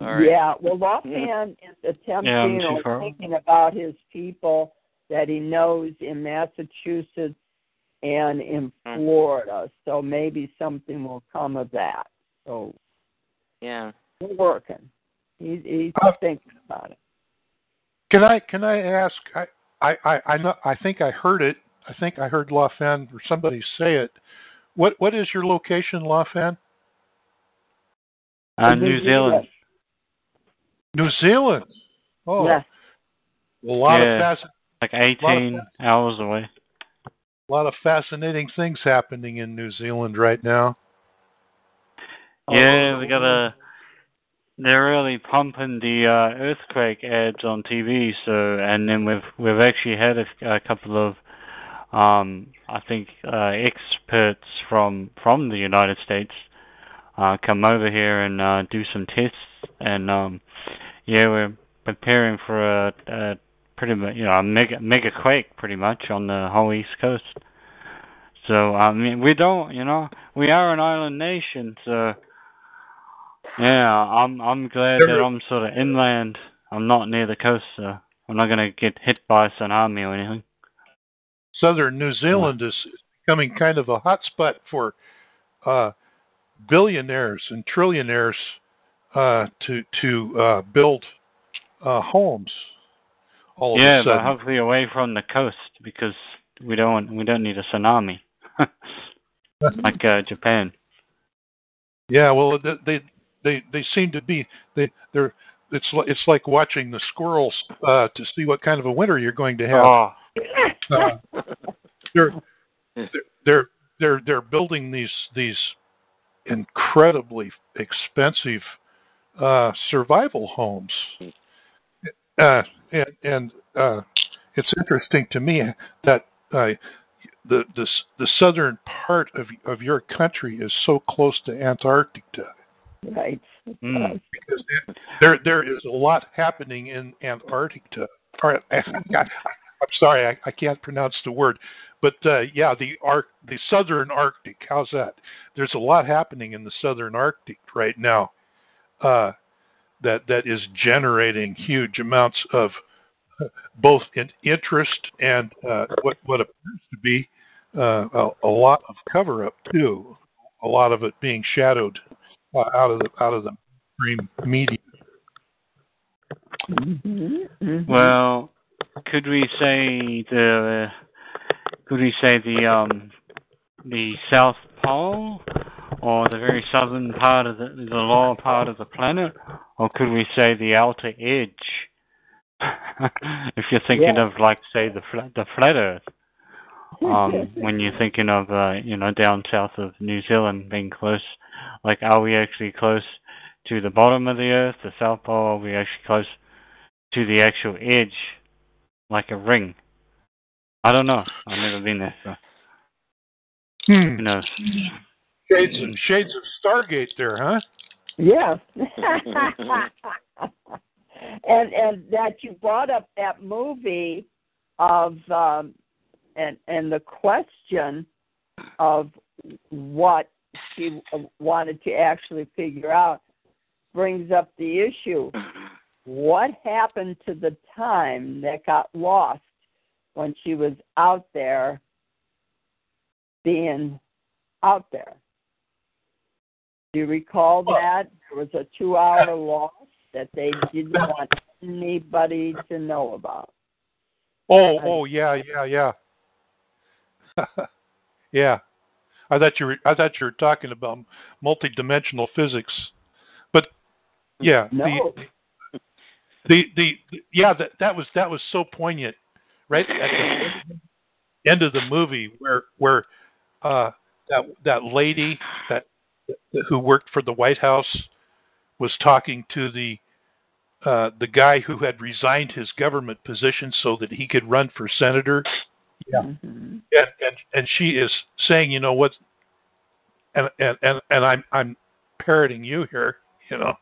All right. Yeah, well, (laughs) Lawfan is attempting Yeah, or far. thinking about his people that he knows in Massachusetts and in Hmm. Florida. So maybe something will come of that. So Yeah. we're working. He's he's Uh, thinking about it. Can I can I ask? I I I I, know, I think I heard it. I think I heard Lafan or somebody say it. What what is your location, Lafan? Uh, In New Zealand. New Zealand. Oh, Yes. a lot Yeah. of fasc- Like 18 hours away. a lot of fascinating things happening in New Zealand right now. Yeah, we got a. They're really pumping the uh, earthquake ads on TV. So, and then we've we've actually had a, a couple of, um, I think, uh, experts from from the United States uh, come over here and uh, do some tests. And um, yeah, we're preparing for a, a pretty much you know a mega mega quake pretty much on the whole East Coast. So I mean, we don't, you know, we are an island nation, so yeah, I'm I'm glad that I'm sort of inland. I'm not near the coast, so I'm not gonna get hit by a tsunami or anything. Southern New Zealand is becoming kind of a hotspot for uh, billionaires and trillionaires uh, to to uh, build uh, homes. All of yeah, but hopefully away from the coast because we don't we don't need a tsunami (laughs) like uh, Japan. Yeah, well, they they they, seem to be they they're it's it's like watching the squirrels uh, to see what kind of a winter you're going to have. Oh, Uh, they're they're they're they're building these these incredibly expensive uh, survival homes, uh, and and uh, it's interesting to me that uh, the the the southern part of of your country is so close to Antarctica Right. mm. because there there is a lot happening in Antarctica. Or, I'm sorry, I, I can't pronounce the word, but uh, yeah, the arc, the southern Arctic. How's that? There's a lot happening in the southern Arctic right now. Uh, that that is generating huge amounts of uh, both in interest and uh, what what appears to be uh, a, a lot of cover up too. A lot of it being shadowed out of the out of the mainstream media. Mhm, mhm. Well, could we say the could we say the um the South Pole or the very southern part of the the lower part of the planet, or could we say the outer edge? (laughs) if you're thinking Yeah. of like say the flat the flat Earth, um, (laughs) when you're thinking of uh, you know down south of New Zealand being close, like are we actually close to the bottom of the Earth, the South Pole? Are we actually close to the actual edge, like a ring? I don't know. I've never been there, so Hmm. who knows? Shades of, shades of Stargate there, huh? Yeah. (laughs) and and that you brought up that movie of um and and the question of what she wanted to actually figure out brings up the issue. What happened to the time that got lost when she was out there being out there? Do you recall that? There was a two hour loss that they didn't want anybody to know about. Oh, uh, oh, yeah, yeah, yeah. (laughs) yeah. I thought you were I thought you were talking about multidimensional physics. But yeah, no the, the the yeah, that that was that was so poignant right at the end of the movie where where uh that that lady that who worked for the White House was talking to the uh, the guy who had resigned his government position so that he could run for senator. Yeah, Mhm. and and and she is saying, you know what, and and and, and I'm I'm parroting you here, you know,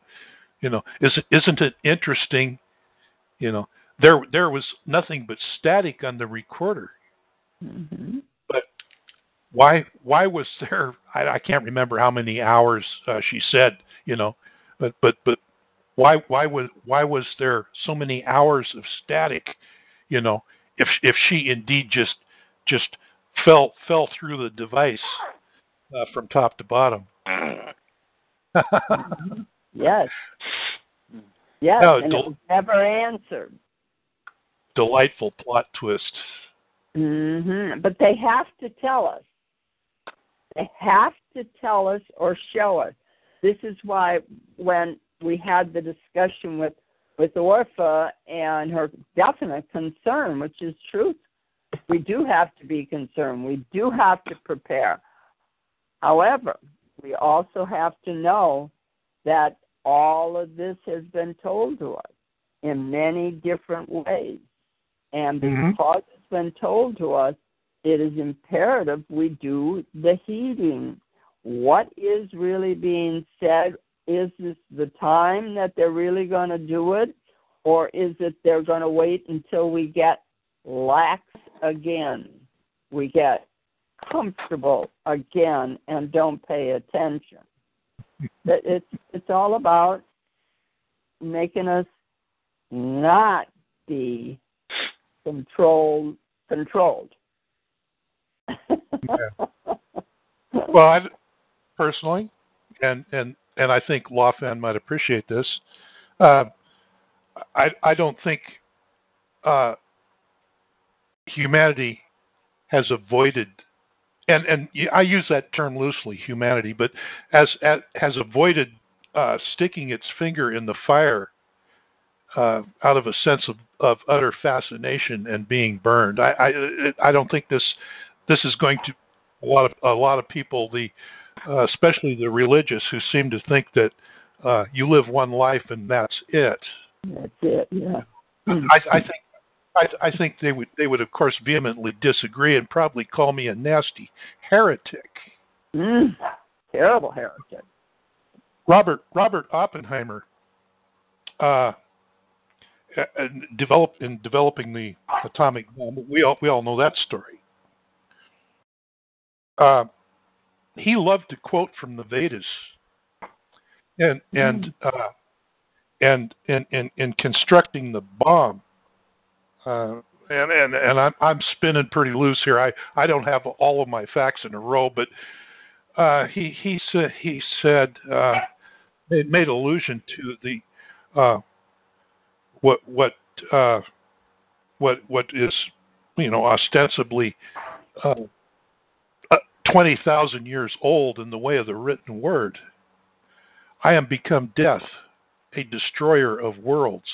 you know, is isn't it interesting, you know, there there was nothing but static on the recorder, Mhm. but why why was there? I, I can't remember how many hours uh, she said, you know, but but but why why was why was there so many hours of static you know if if she indeed just just fell fell through the device uh, from top to bottom. (laughs) Yes. Yes No, and del- it was never answered. Delightful plot twist. Hmm But they have to tell us. They have to tell us or show us. This is why when we had the discussion with with Orpha and her definite concern, which is truth, we do have to be concerned. We do have to prepare. However, we also have to know that all of this has been told to us in many different ways. And Mhm. because it's been told to us, it is imperative we do the heeding. What is really being said? Is this the time that they're really going to do it? Or is it they're going to wait until we get lax again? We get comfortable again and don't pay attention. It's, it's all about making us not be controlled controlled. well I, personally and and and I think Lawfan might appreciate this uh, I I don't think uh, humanity has avoided and and I use that term loosely humanity but as, as has avoided uh, sticking its finger in the fire uh, out of a sense of, of utter fascination and being burned. I, I I don't think this this is going to a lot of a lot of people the uh, especially the religious who seem to think that uh, you live one life and that's it. That's it. Yeah. I, I think I, I think they would they would of course vehemently disagree and probably call me a nasty heretic. Mm, terrible heretic. Robert Robert Oppenheimer uh, uh, developed in developing the atomic bomb. We all we all know that story. Uh, he loved to quote from the Vedas, and and uh, and in, in in constructing the bomb. Uh, and and and I'm I'm spinning pretty loose here. I I don't have all of my facts in a row, but uh, he he said he said uh, made, made allusion to the uh, what what uh, what what is you know ostensibly uh, uh, twenty thousand years old in the way of the written word. I am become death, a destroyer of worlds.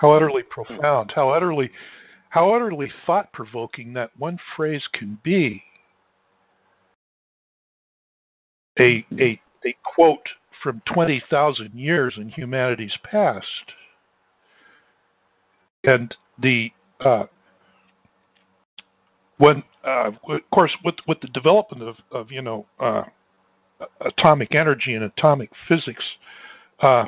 How utterly profound, how utterly how utterly thought provoking that one phrase can be. A a a quote from twenty thousand years in humanity's past. And the uh, when uh, of course with with the development of, of you know uh, atomic energy and atomic physics, uh,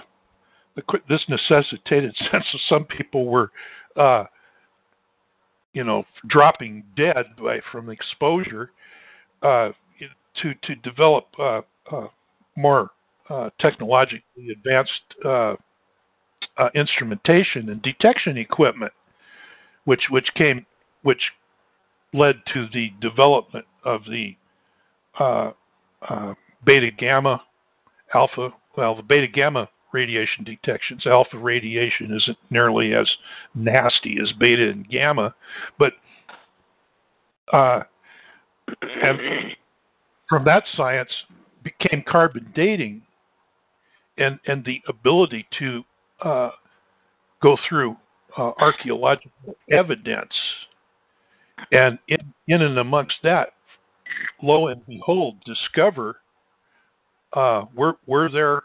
the, this necessitated (laughs) since some people were uh, you know, dropping dead by from exposure, uh, to to develop uh, more technologically advanced instrumentation and detection equipment, which which came which led to the development of the uh, uh, beta gamma alpha well the beta gamma radiation detections. Alpha radiation isn't nearly as nasty as beta and gamma but uh, from that science became carbon dating and and the ability to uh, go through uh, archaeological evidence and in, in and amongst that lo and behold discover uh, were were there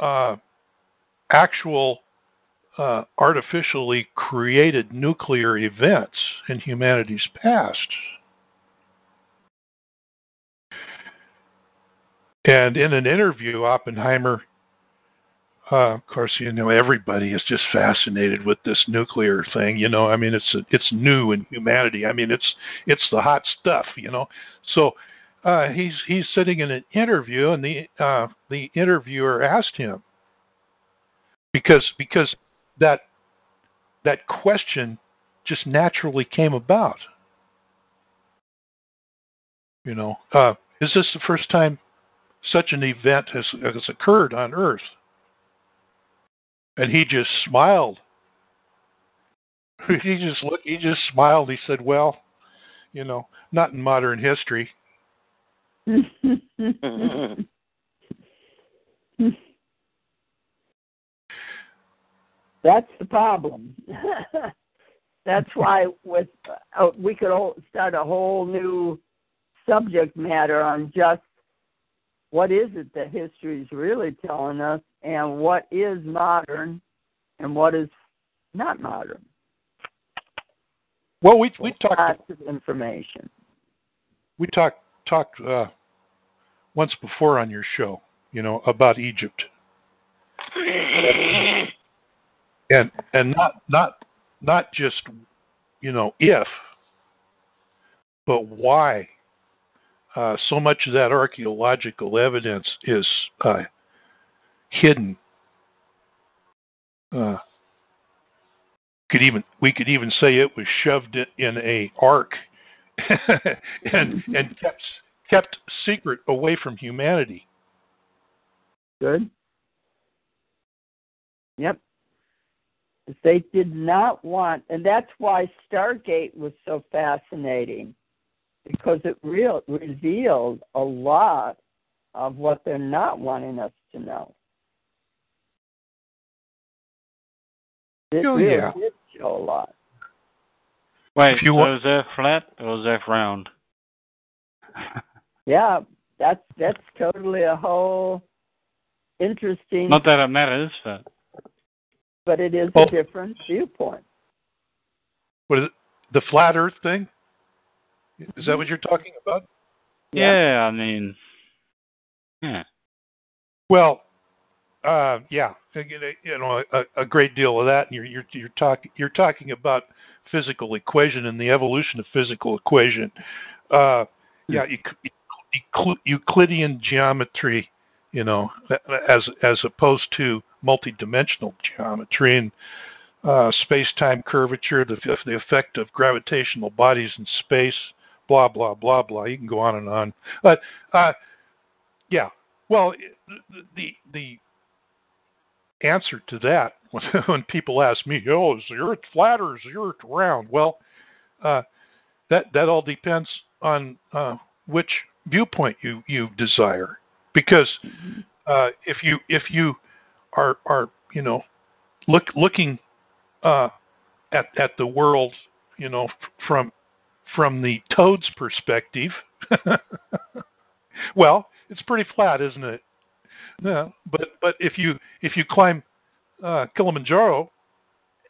uh, actual uh, artificially created nuclear events in humanity's past. And in an interview, Oppenheimer, uh, of course, you know everybody is just fascinated with this nuclear thing. You know, I mean, it's it's new in humanity. I mean, it's it's the hot stuff. You know, so uh, he's he's sitting in an interview, and the uh, the interviewer asked him because because that that question just naturally came about. You know, uh, is this the first time such an event has, has occurred on Earth. And he just smiled. (laughs) he just looked. He just smiled. He said, "Well, you know, not in modern history." (laughs) That's the problem. (laughs) That's why with uh, we could all start a whole new subject matter on just what is it that history is really telling us and what is modern and what is not modern. Well, we we talked lots of information. We talked talked uh, once before on your show, you know, about Egypt, and and not not not just you know if, but why uh, so much of that archaeological evidence is uh, hidden. Uh, could even we could even say it was shoved in a ark (laughs) and and kept kept secret away from humanity. Good. Yep. They did not want, and that's why Stargate was so fascinating because it real, revealed a lot of what they're not wanting us to know. It oh, really yeah. did show a lot. Wait, If you so wa- is flat or is Earth round? (laughs) Yeah, that's that's totally a whole interesting, Not that it matters, but but it is Oh. a different viewpoint. What is it? The flat Earth thing? Is that what you're talking about? yeah, I mean, yeah. Well, uh, yeah, you know, a, a great deal of that. You're you're you're talking you're talking about physical equation and the evolution of physical equation. Uh, yeah, Euc- Euc- Euclidean geometry, you know, as as opposed to multidimensional geometry and uh, space-time curvature, the the effect of gravitational bodies in space, blah blah blah blah. You can go on and on, but uh, yeah. Well, the the, answer to that when, (laughs) when people ask me, "Oh, is the Earth flat or is the Earth round?" Well, uh, that that all depends on uh, which viewpoint you you desire. Because uh, if you if you are are you know look looking uh, at at the world, you know, from from the toad's perspective, (laughs) well, it's pretty flat, isn't it? Yeah, but but if you if you climb uh, Kilimanjaro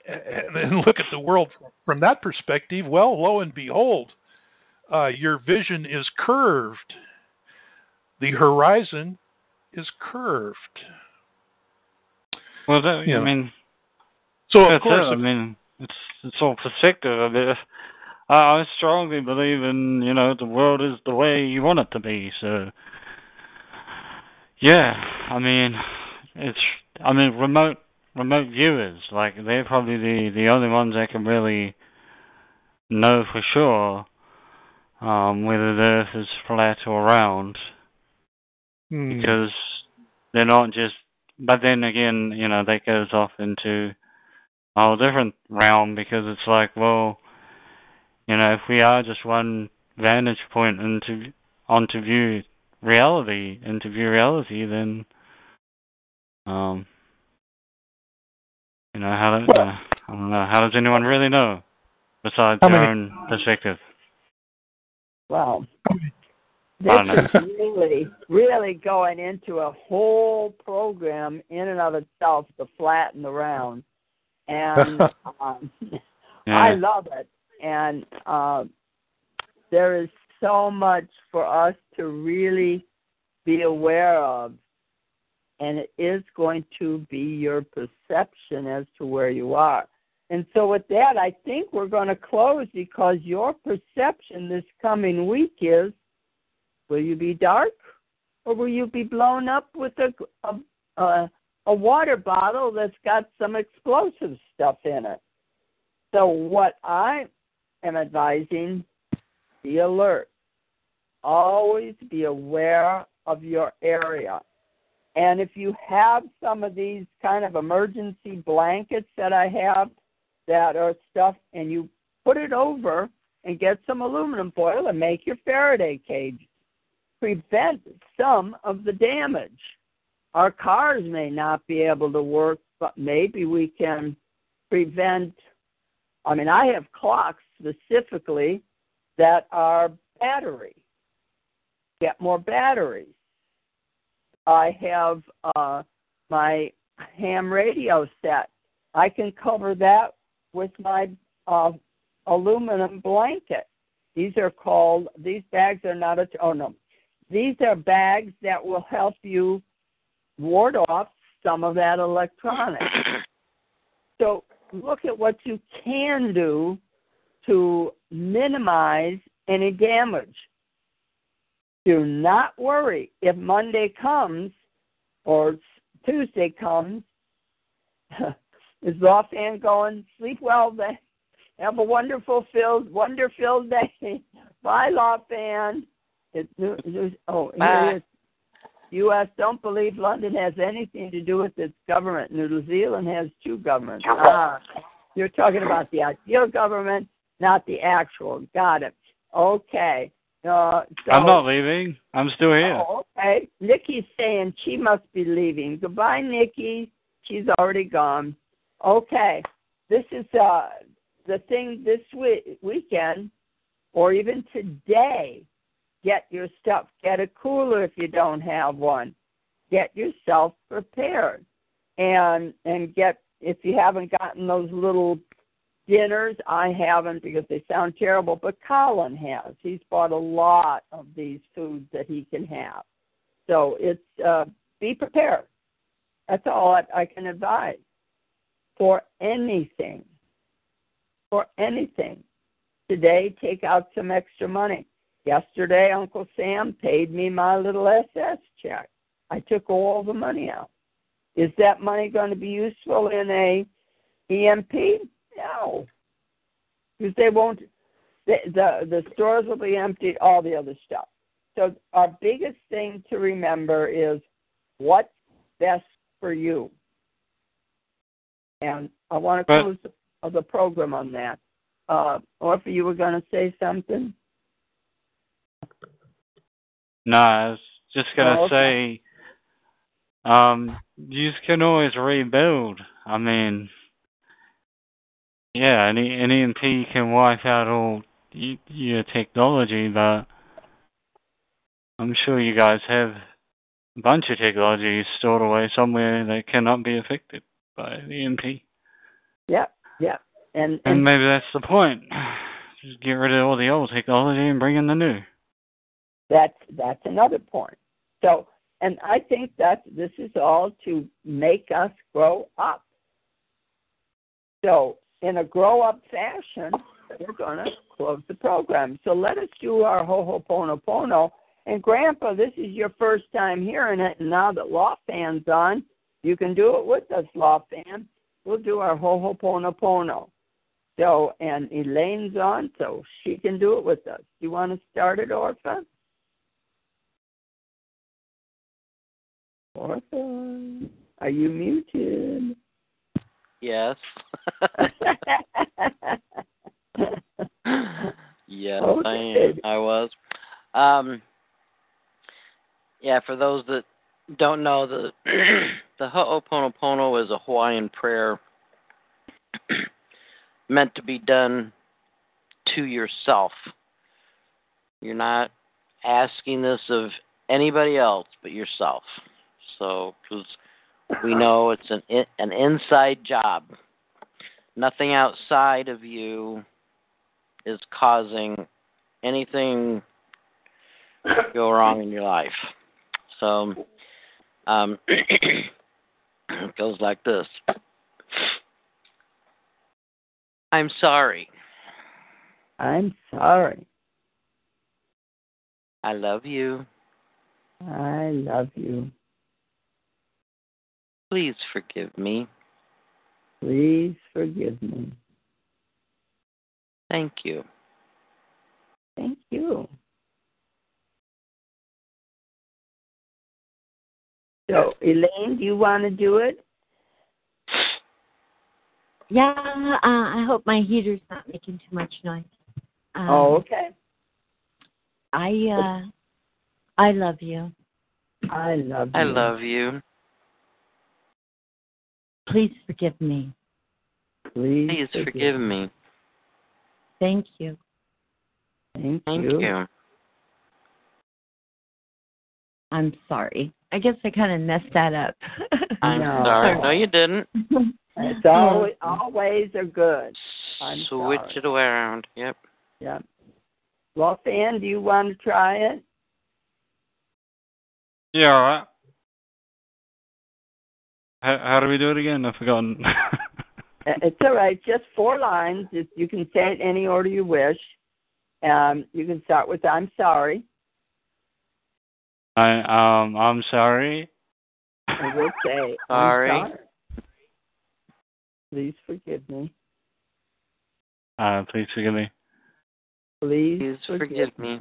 and, and look at the world from that perspective, well, lo and behold, uh, your vision is curved. The horizon is curved. Well, that, Yeah. I mean, So of course, it. I mean, it's it's all perspective. I mean, I, I strongly believe in you know the world is the way you want it to be. So yeah, I mean it's I mean remote remote viewers like they're probably the the only ones that can really know for sure um, whether the Earth is flat or round Hmm. because they're not just. But then again, you know, that goes off into a whole different realm because it's like, well, you know, if we are just one vantage point into onto view reality, into view reality, then, um, you know, how do, uh, I don't know, how does anyone really know besides How their many- own perspective? Well, I this don't is really, really going into a whole program in and of itself, the flat and the round. And um, (laughs) I love it. And uh, there is so much for us to really be aware of. And it is going to be your perception as to where you are. And so, with that, I think we're going to close because your perception this coming week is will you be dark or will you be blown up with a, a, a, a water bottle that's got some explosive stuff in it? So, what I am advising be alert. Always be aware of your area. And if you have some of these kind of emergency blankets that I have that are stuff, and you put it over and get some aluminum foil and make your Faraday cage, prevent some of the damage. Our cars may not be able to work, but maybe we can prevent. I mean, I have clocks specifically that are battery. Get more batteries. I have uh, my ham radio set. I can cover that with my uh, aluminum blanket. These are called. These bags are not a. Oh no, these are bags that will help you ward off some of that electronics. (coughs) So look at what you can do to minimize any damage. Do not worry if Monday comes or Tuesday comes. (laughs) is offhand going? Sleep well then. Have a wonderful filled, wonder filled day. (laughs) Bye, Lawfan. It's new, new, oh, here Bye. It is. U.S. don't believe London has anything to do with its government. New Zealand has two governments. Ah, you're talking about the ideal government, not the actual. Got it. Okay. Uh, so, I'm not leaving. I'm still here. Oh, okay. Nikki's saying she must be leaving. Goodbye, Nikki. She's already gone. Okay. This is uh the thing this week, weekend, or even today. Get your stuff. Get a cooler if you don't have one. Get yourself prepared, and and get if you haven't gotten those little dinners. I haven't because they sound terrible, but Colin has. He's bought a lot of these foods that he can have. So it's uh, be prepared. That's all I, I can advise for anything. For anything. Today, take out some extra money. Yesterday, Uncle Sam paid me my little SS check. I took all the money out. Is that money going to be useful in a EMP? No, because they won't. The, the the stores will be empty. All the other stuff. So our biggest thing to remember is what's best for you. And I want to But- close the, the program on that. Uh, Orpha, you were going to say something? No, I was just gonna Oh, okay. say, um, you can always rebuild. I mean, yeah, an, an EMP can wipe out all y- your technology, but I'm sure you guys have a bunch of technology stored away somewhere that cannot be affected by the EMP. Yep, yep. And, And and maybe that's the point. Just get rid of all the old technology and bring in the new. That's that's another point. So, and I think that this is all to make us grow up. So, in a grow up fashion, we're going to close the program. So let us do our Ho'oponopono. And Grandpa, this is your first time hearing it, and now that Law Fan's on, you can do it with us, Law Fan. We'll do our Ho'oponopono. So, and Elaine's on, so she can do it with us. You want to start it, Orpha? Orpha, are you muted? Yes. (laughs) yes, I am. I was. Um, yeah, for those that don't know, the (clears throat) the Ho'oponopono is a Hawaiian prayer (clears throat) meant to be done to yourself. You're not asking this of anybody else but yourself. So, because we (laughs) know it's an in, an inside job. Nothing outside of you is causing anything to go wrong in your life. So, um, (clears throat) it goes like this. I'm sorry. I'm sorry. I love you. I love you. Please forgive me. Please forgive me. Thank you. Thank you. So, Elaine, do you want to do it? Yeah, uh, I hope my heater's not making too much noise. Um, oh, okay. I uh, I love you. I love you. I love you. Please forgive me. Please, Please forgive me. Thank you. Thank, Thank you. you. I'm sorry. I guess I kind of messed that up. I'm No. sorry. No, you didn't. It's always, always are good. I'm Switch sorry. it around. Yep. Yeah. Well, Fan, do you want to try it? Yeah, all right. How, how do we do it again? I've forgotten. (laughs) Uh, It's all right. Just four lines. If you can say it any order you wish. Um, you can start with "I'm sorry," I um I'm sorry. I we'll (laughs) say "I'm Sorry. sorry." Please forgive me. Uh, please forgive me. Please, Please forgive me.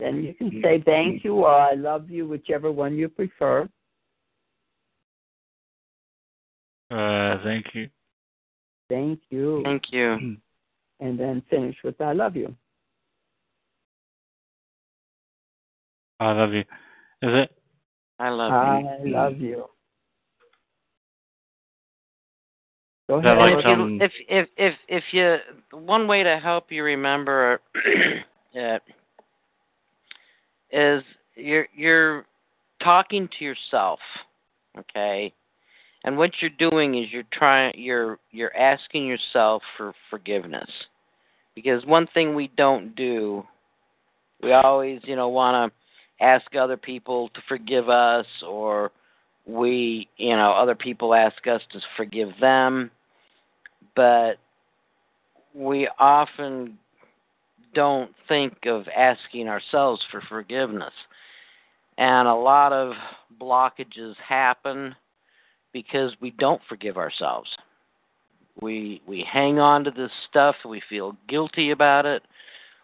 Then you can say "Thank you" or "I love you," whichever one you prefer. Uh, thank you. Thank you, Thank you. (clears throat) and then finish with "I love you." I love you. Is it? I love I you. I love you. Go ahead. like if you if if if if you one way to help you remember (clears throat) it is you're you're talking to yourself, okay? And what you're doing is you're trying you're you're asking yourself for forgiveness. Because one thing we don't do, we always, you know, want to ask other people to forgive us or we, you know, other people ask us to forgive them but we often don't think of asking ourselves for forgiveness. And a lot of blockages happen because we don't forgive ourselves. We we hang on to this stuff, we feel guilty about it.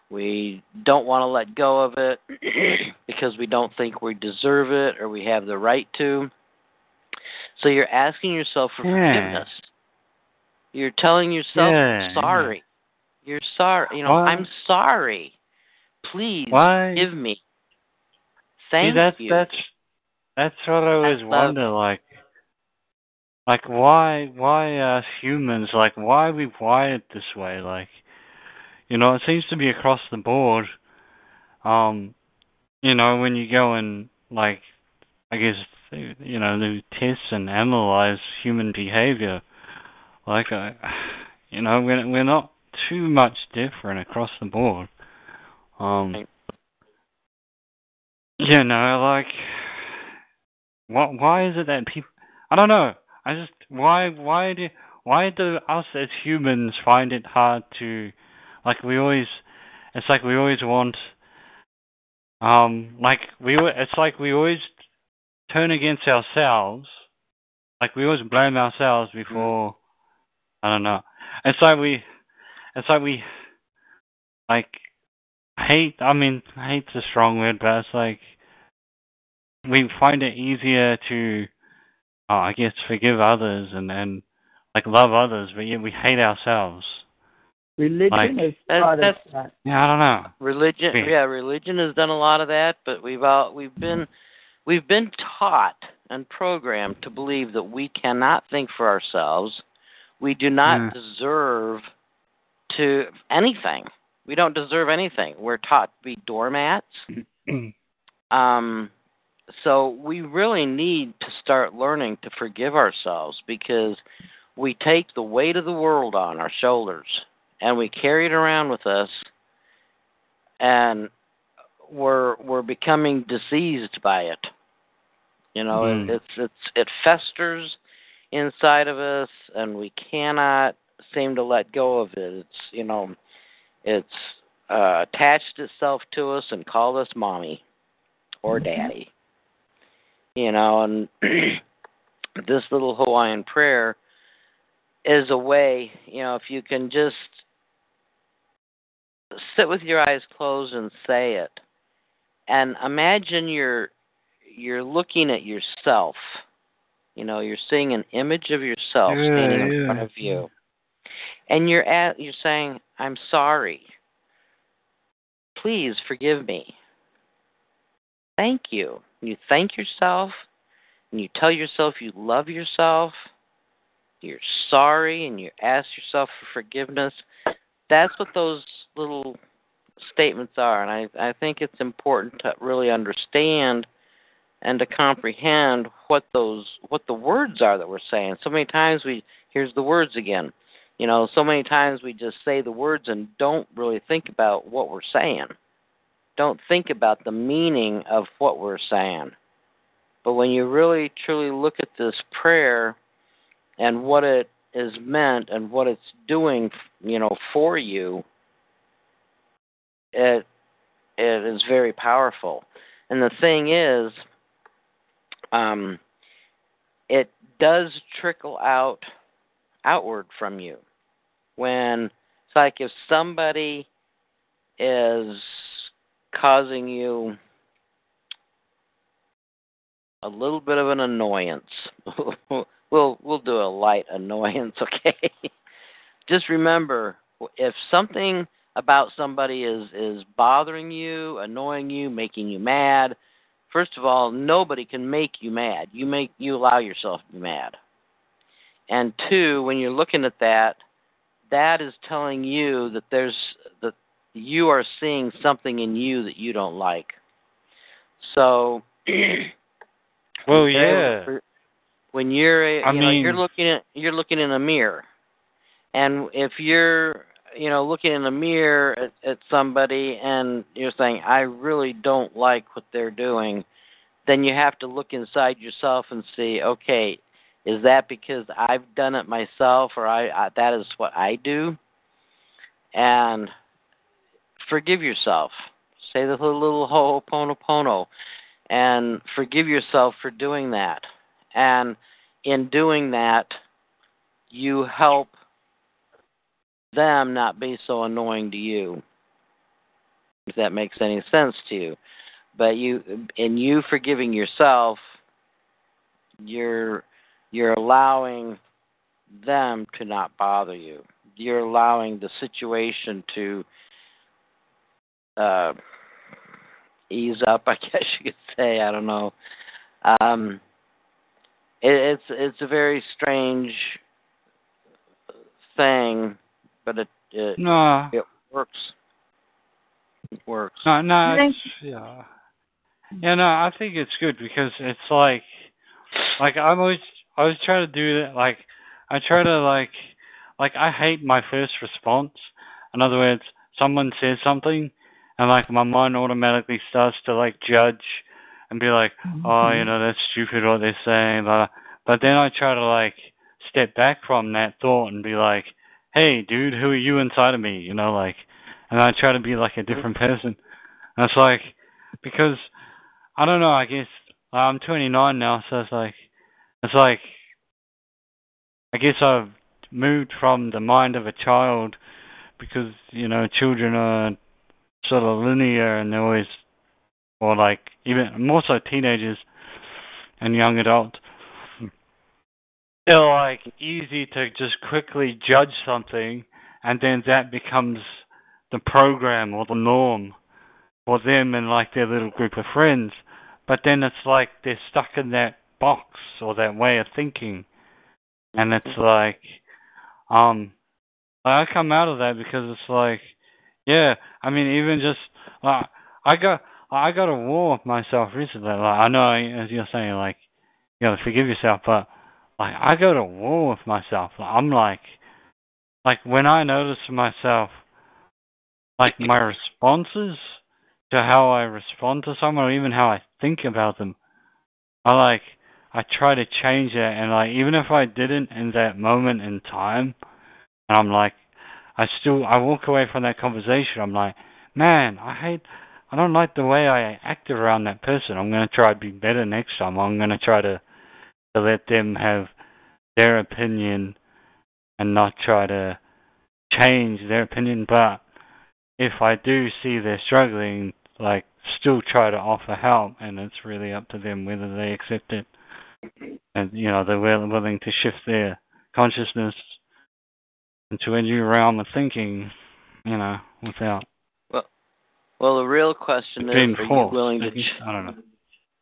We don't want to let go of it (clears throat) because we don't think we deserve it or we have the right to. So you're asking yourself for Yeah. forgiveness. You're telling yourself Yeah, sorry. You're sorry. You know, Why- I'm sorry. Please Why? give me. See, Thank that's you. that's that's what I always love- wonder. Like, like why why us humans like why are we wired this way? Like, you know, it seems to be across the board. Um, you know, when you go and like, I guess you know, do tests and analyze human behavior. Like, uh, you know, we're we're not too much different across the board. Um, you know, like, what? Why is it that people? I don't know. I just why why do why do us as humans find it hard to like we always it's like we always want um like we it's like we always turn against ourselves like we always blame ourselves before I don't know. It's like we it's like we like hate I mean hate's a strong word but it's like we find it easier to oh, I guess forgive others and and like love others but yet we hate ourselves Religion Like- has That- taught us that's- that. yeah I don't know Religion, Yeah. yeah, religion has done a lot of that, but we've all we've been we've been taught and programmed to believe that we cannot think for ourselves. We do not Yeah. deserve to anything. We don't deserve anything. We're taught to be doormats. (clears throat) Um, so we really need to start learning to forgive ourselves because we take the weight of the world on our shoulders and we carry it around with us and we're we're becoming diseased by it. You know, Mm. it's it's it festers inside of us and we cannot seem to let go of it. It's you know, it's uh, attached itself to us and called us mommy or daddy. You know, and (clears throat) this little Hawaiian prayer is a way, you know, if you can just sit with your eyes closed and say it. And imagine you're you're looking at yourself. You know, you're seeing an image of yourself Yeah, standing in front of you. And you're at you're saying, I'm sorry. Please forgive me. Thank you. You thank yourself and you tell yourself you love yourself. You're sorry and you ask yourself for forgiveness. That's what those little statements are, and I, I think it's important to really understand and to comprehend what those what the words are that we're saying. So many times we here's the words again. You know, so many times we just say the words and don't really think about what we're saying. Don't think about the meaning of what we're saying. But when you really truly look at this prayer and what it is meant and what it's doing, you know, for you, it it is very powerful. And the thing is, um, it does trickle out outward from you. When it's like if somebody is causing you a little bit of an annoyance. (laughs) we'll we'll do a light annoyance, (laughs) okay? Just remember if something about somebody is is bothering you, annoying you, making you mad, first of all, nobody can make you mad. You make you allow yourself to be mad. And two, when you're looking at that, that is telling you that there's that you are seeing something in you that you don't like. So (clears throat) Well, yeah. When you're, uh, I you know, mean- you're looking at you're looking in a mirror, and if you're, you know, looking in a mirror at, at somebody and you're saying, "I really don't like what they're doing," then you have to look inside yourself and see, okay, is that because I've done it myself, or I, I that is what I do? And forgive yourself. Say the little ho'oponopono and forgive yourself for doing that. And in doing that, you help them not be so annoying to you. If that makes any sense to you. But you in you forgiving yourself, you're you're allowing them to not bother you. You're allowing the situation to uh ease up, (laughs) I guess you could say. I don't know. Um, it, it's it's a very strange thing, but it it, No, it works. It works. no, no. It's, yeah, yeah. No, I think it's good because it's like, like I'm always, I always try to do that. Like, I try to like, like I hate my first response. In other words, someone says something, and like my mind automatically starts to like judge and be like, mm-hmm. oh, you know, that's stupid what they're saying. Blah. But then I try to like step back from that thought and be like, "Hey, dude, who are you inside of me?" You know, like, and I try to be like a different person. And it's like because I don't know. I guess I'm 29 now, so it's like it's like I guess I've moved from the mind of a child because you know children are sort of linear and they're always or like even more so teenagers and young adults. They're like easy to just quickly judge something and then that becomes the program or the norm for them and like their little group of friends. But then it's like they're stuck in that box or that way of thinking. And it's like um I come out of that because it's like yeah I mean even just like I got I got a war with myself recently like I know as you're saying like you gotta forgive yourself but like I go to war with myself. I'm like like when I notice myself like my responses to how I respond to someone or even how I think about them I like I try to change that and like even if I didn't in that moment in time and I'm like I still I walk away from that conversation I'm like man I hate I don't like the way I acted around that person. I'm gonna try to be better next time. I'm gonna try to to let them have their opinion and not try to change their opinion. But if I do see they're struggling like still try to offer help and it's really up to them whether they accept it. And you know they're willing to shift their consciousness into a new realm of thinking, you know, without. Well, well, the real question is: Are you willing to? Ch- I don't know.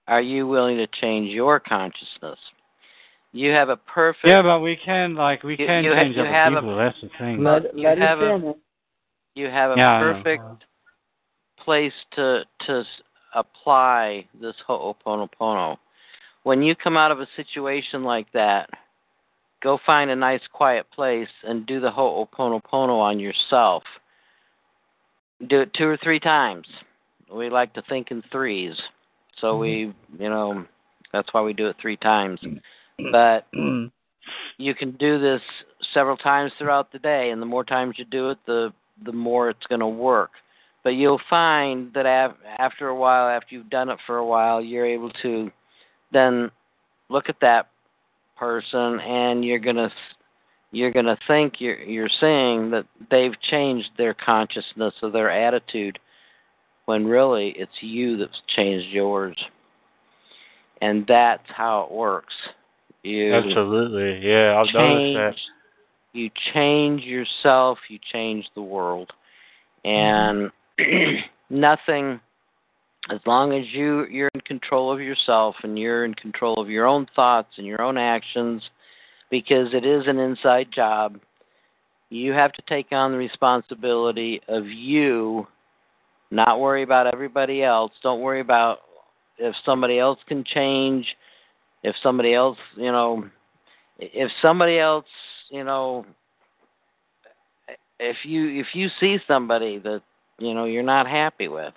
Are you willing to change your consciousness? You have a perfect. Yeah, but we can like we you, can you change have, other you people. A, That's the thing. Let, you let have a. You have a yeah, perfect place to to apply this ho'oponopono when you come out of a situation like that, go find a nice quiet place and do the ho'oponopono on yourself. Do it two or three times. We like to think in threes. So we, you know, that's why we do it three times. But you can do this several times throughout the day and the more times you do it, the the more it's going to work. But you'll find that after a while, after you've done it for a while, you're able to then look at that person and you're going to you're going to think you're you're saying that they've changed their consciousness or their attitude when really it's you that's changed yours. And that's how it works. You absolutely. Yeah i've change, noticed that. you change yourself you change the world. And mm-hmm. (clears throat) nothing as long as you you're in control of yourself and you're in control of your own thoughts and your own actions because it is an inside job you have to take on the responsibility of you not worry about everybody else. Don't worry about if somebody else can change if somebody else you know if somebody else you know if you if you see somebody that you know you're not happy with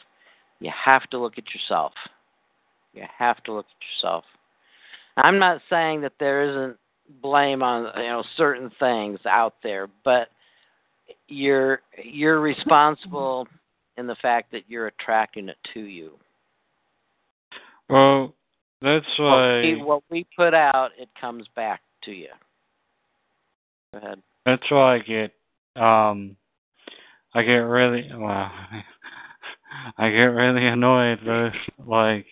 you have to look at yourself. You have to look at yourself. I'm not saying that there isn't blame on you know certain things out there, but you're you're responsible in the fact that you're attracting it to you. Well, that's why what we, what we put out, it comes back to you. Go ahead. That's why I get um I get really well I get really annoyed with like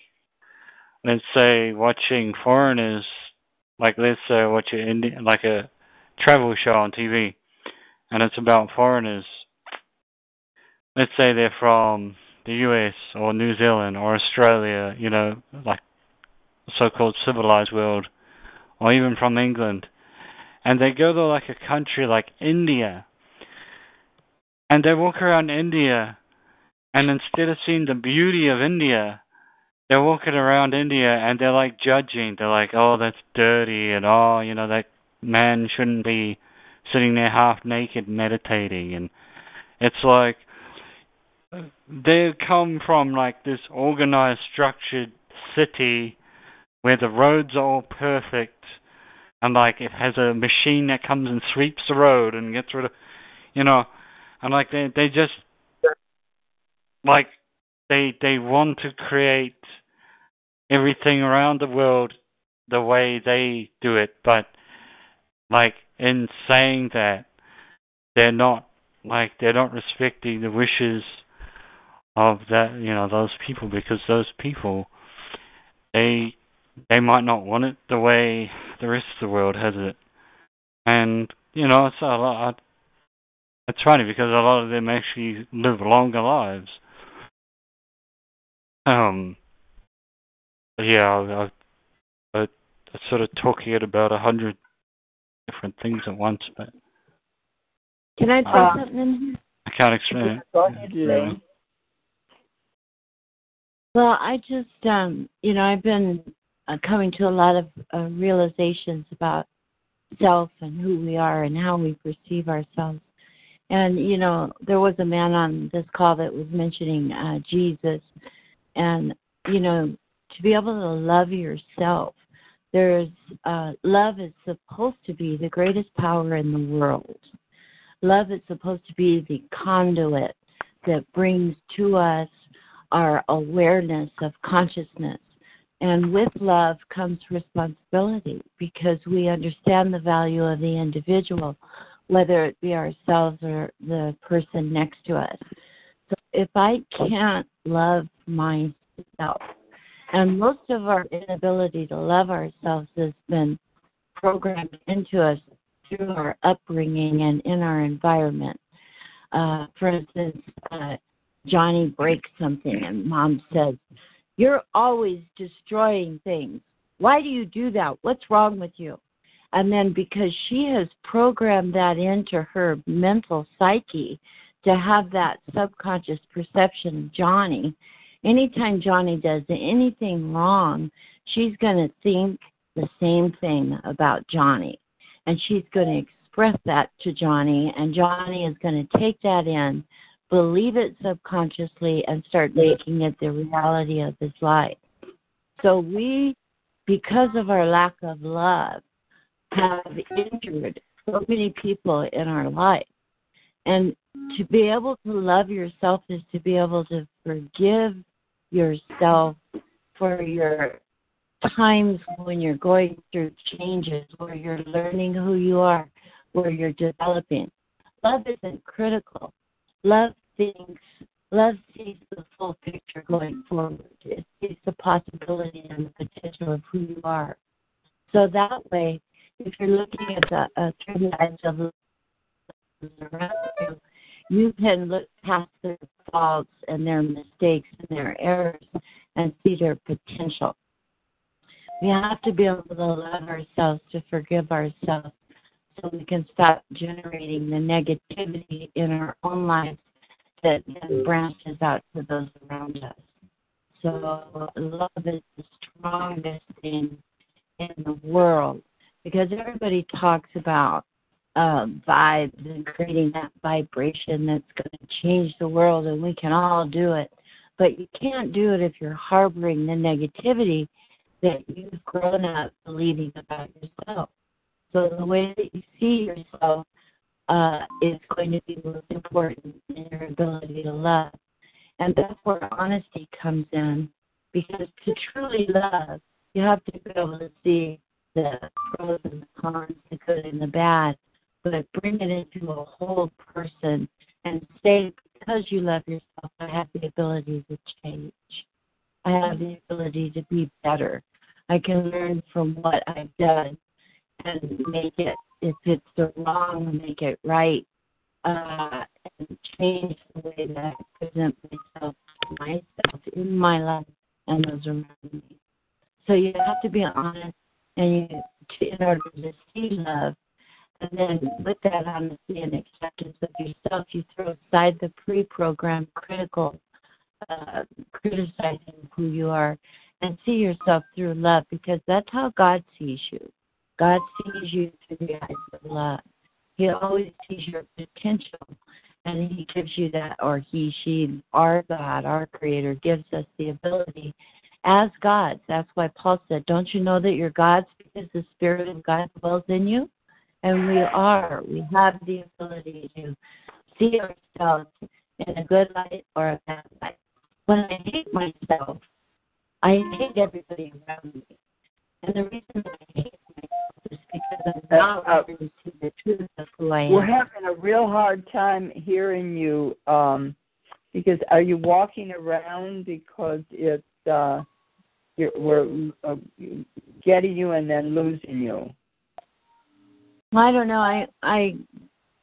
let's say watching foreigners like let's say watch a Indi- like a travel show on TV and it's about foreigners. Let's say they're from the US or New Zealand or Australia, you know, like so called civilized world, or even from England. And they go to like a country like India and they walk around India and instead of seeing the beauty of India, they're walking around India and they're like judging. They're like, oh, that's dirty, and oh, you know, that man shouldn't be sitting there half naked meditating. And it's like, they come from like this organized, structured city where the roads are all perfect and like it has a machine that comes and sweeps the road and gets rid of, you know, and like they they just like they they want to create everything around the world the way they do it, but like in saying that they're not like they're not respecting the wishes of that you know those people because those people they they might not want it the way the rest of the world has it. And you know it's a lot it's funny because a lot of them actually live longer lives um yeah I, I, I sort of talking at about a hundred different things at once but Can I throw Uh, something in here? I can't explain it Go ahead, Yeah. Lynn. Well, I just, um, you know, I've been uh, coming to a lot of uh, realizations about self and who we are and how we perceive ourselves. And, you know, there was a man on this call that was mentioning uh, Jesus. And, you know, to be able to love yourself, there's uh, love is supposed to be the greatest power in the world. Love is supposed to be the conduit that brings to us our awareness of consciousness. And with love comes responsibility because we understand the value of the individual, whether it be ourselves or the person next to us. So if I can't love myself, and most of our inability to love ourselves has been programmed into us through our upbringing and in our environment. Uh, for instance, uh, Johnny breaks something, and mom says, You're always destroying things. Why do you do that? What's wrong with you? And then because she has programmed that into her mental psyche to have that subconscious perception of Johnny, anytime Johnny does anything wrong, she's going to think the same thing about Johnny. And she's going to express that to Johnny, and Johnny is going to take that in believe it subconsciously and start making it the reality of his life. So we, because of our lack of love, have injured so many people in our life. And to be able to love yourself is to be able to forgive yourself for your times when you're going through changes, where you're learning who you are, where you're developing. Love isn't critical love thinks love sees the full picture going forward. It sees the possibility and the potential of who you are. So that way, if you're looking at the uh, through the eyes of around you, you can look past their faults and their mistakes and their errors and see their potential. We have to be able to love ourselves to forgive ourselves so we can stop generating the negativity in our own lives that then branches out to those around us. So love is the strongest thing in the world because everybody talks about um, vibes and creating that vibration that's going to change the world, and we can all do it. But you can't do it if you're harboring the negativity that you've grown up believing about yourself. So the way that you see yourself uh, is going to be most important in your ability to love. And that's where honesty comes in. Because to truly love, you have to be able to see the pros and the cons, the good and the bad, but bring it into a whole person and say, because you love yourself, I have the ability to change. I have the ability to be better. I can learn from what I've done and make it if it's the wrong, make it right, uh, and change the way that I present myself to myself in my life and those around me. So you have to be honest, and you, in order to see love, and then with that honesty and acceptance of yourself, you throw aside the pre-programmed critical, uh, criticizing who you are, and see yourself through love, because that's how God sees you. God sees you through the eyes of love. He always sees your potential, and He gives you that, or He, she, our God, our Creator, gives us the ability as gods. That's why Paul said, Don't you know that you're gods? is the Spirit of God dwells in you. And we are, we have the ability to see ourselves in a good light or a bad light. When I hate myself, I hate everybody around me. And the reason I hate myself is because I'm not Uh, living to the truth of who I am. We're having a real hard time hearing you um, because are you walking around because it's uh, you're, we're uh, getting you and then losing you. I don't know. I I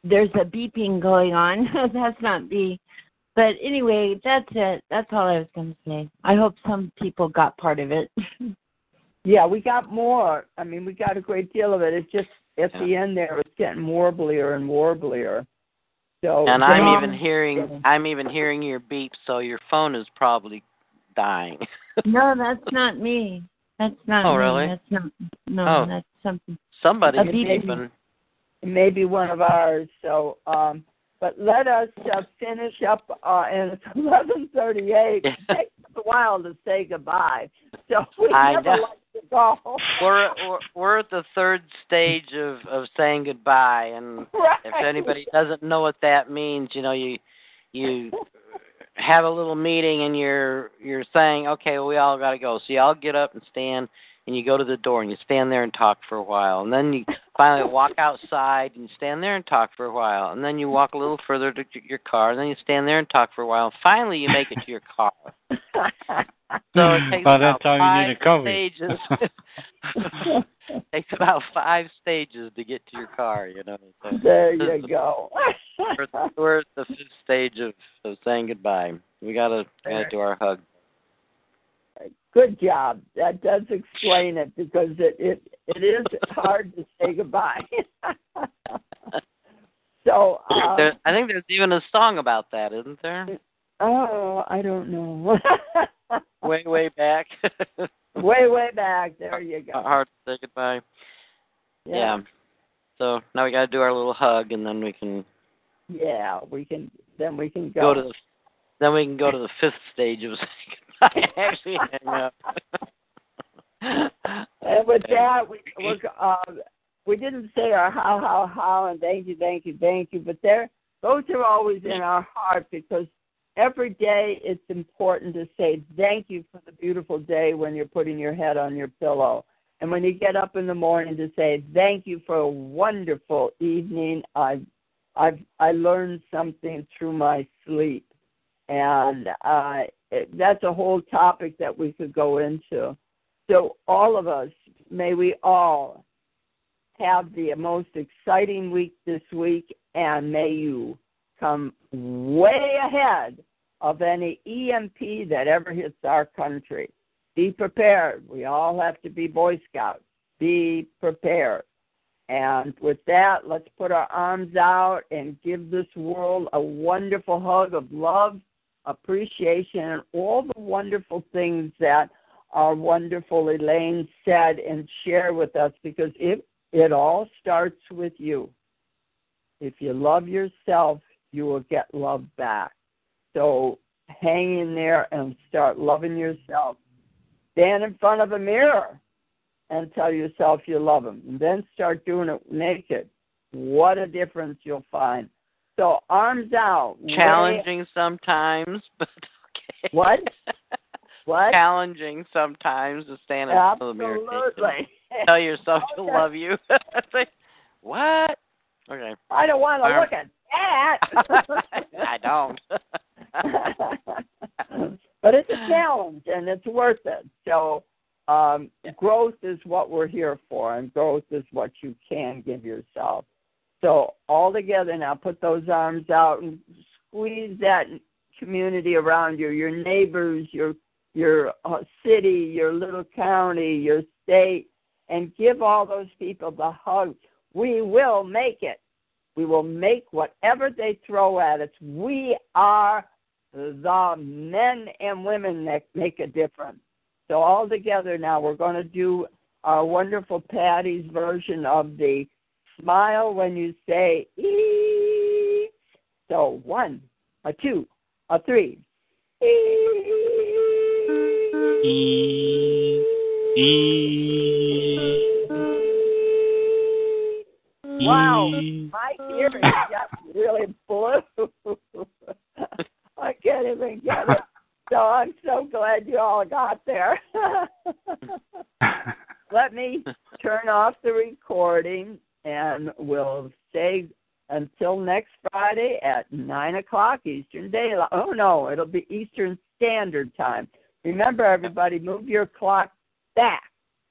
there's a beeping going on. (laughs) That's not me. But anyway, that's it. That's all I was going to say. I hope some people got part of it. (laughs) Yeah, we got more. I mean, we got a great deal of it. It's just at the end there, it's getting warblier and warblier. So And I'm yeah. even hearing I'm even hearing your beep, so your phone is probably dying. (laughs) no, that's not me. That's not Oh, me. really? That's not. No, Oh. that's something. Somebody A is beeping. Maybe one of ours. So, um, but let us uh, finish up. Uh, and it's (laughs) eleven thirty-eight. (laughs) It takes a while to say goodbye, so (laughs) we I never know. like to go. We're, we're we're at the third stage of of saying goodbye, and right. if anybody doesn't know what that means, you know, you you have a little meeting and you're you're saying, okay, well, we all got to go. So you all get up and stand, and you go to the door and you stand there and talk for a while, and then you finally walk outside and you stand there and talk for a while, and then you walk a little further to your car, and then you stand there and talk for a while, and finally you make it to your car. (laughs) So it takes By about that time, five you need a coffee. stages. (laughs) (laughs) takes about five stages to get to your car, you know. So there you go. we're, we're at the fifth stage of, of saying goodbye. We gotta gotta do our hug. Good job. That does explain it because it it, it is hard to say goodbye. (laughs) so, um, There, I think there's even a song about that, isn't there? oh, I don't know. (laughs) Way way back. (laughs) way way back. There you go. Hard to say goodbye. Yeah. So now we gotta do our little hug, and then we can Yeah, we can. Then we can go go. to the then we can go to the fifth stage of saying goodbye. Actually, hang up. And with that, we we're, uh, we didn't say our how how how and thank you thank you thank you, but there those are always in our heart because every day it's important to say thank you for the beautiful day when you're putting your head on your pillow. And when you get up in the morning to say thank you for a wonderful evening. I've I've I learned something through my sleep. And uh that's a whole topic that we could go into. So, all of us, may we all have the most exciting week this week, and may you come way ahead of any EMP that ever hits our country. Be prepared. We all have to be Boy Scouts. Be prepared. And with that, let's put our arms out and give this world a wonderful hug of love, appreciation, and all the wonderful things that our wonderful Elaine said and share with us because it it all starts with you. If you love yourself, you will get love back. So hang in there and start loving yourself. Stand in front of a mirror and tell yourself you love them. And then start doing it naked. What a difference you'll find. So arms out. way- Challenging sometimes, (laughs) but okay. What? (laughs) What? Challenging sometimes to stand in front of the mirror. Absolutely. Tell yourself to (laughs) love you. Like, what? Okay. I don't want to Arm- look at that. I don't. but it's a challenge and it's worth it. So um, growth is what we're here for, and growth is what you can give yourself. So all together now, put those arms out and squeeze that community around you, your neighbors, your your uh, city, your little county, your state, and give all those people the hug. We will make it. We will make whatever they throw at us. We are the men and women that make a difference. So all together now, we're going to do our wonderful Patty's version of the smile when you say eat. So one, a two, a three. E, e, wow, my hearing got really blue. (laughs) I can't even get it. So I'm so glad you all got there. (laughs) (laughs) Let me turn off the recording and we'll say until next Friday at 9 o'clock Eastern Daylight. Oh, no, it'll be Eastern Standard Time. Remember, everybody, move your clock back.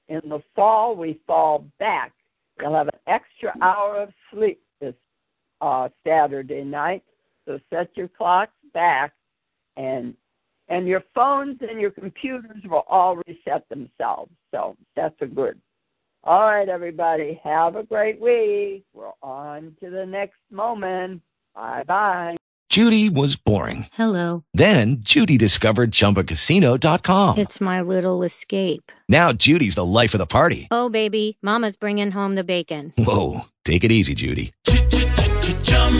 In the fall, we fall back. You'll have an extra hour of sleep this uh, Saturday night. So set your clocks back, and and your phones and your computers will all reset themselves. So that's a good. All right, everybody, have a great week. We're on to the next moment. Bye bye. Judy was boring. Hello. Then Judy discovered ChumbaCasino.com. It's my little escape. Now Judy's the life of the party. Oh, baby, Mama's bringing home the bacon. Whoa, take it easy, Judy.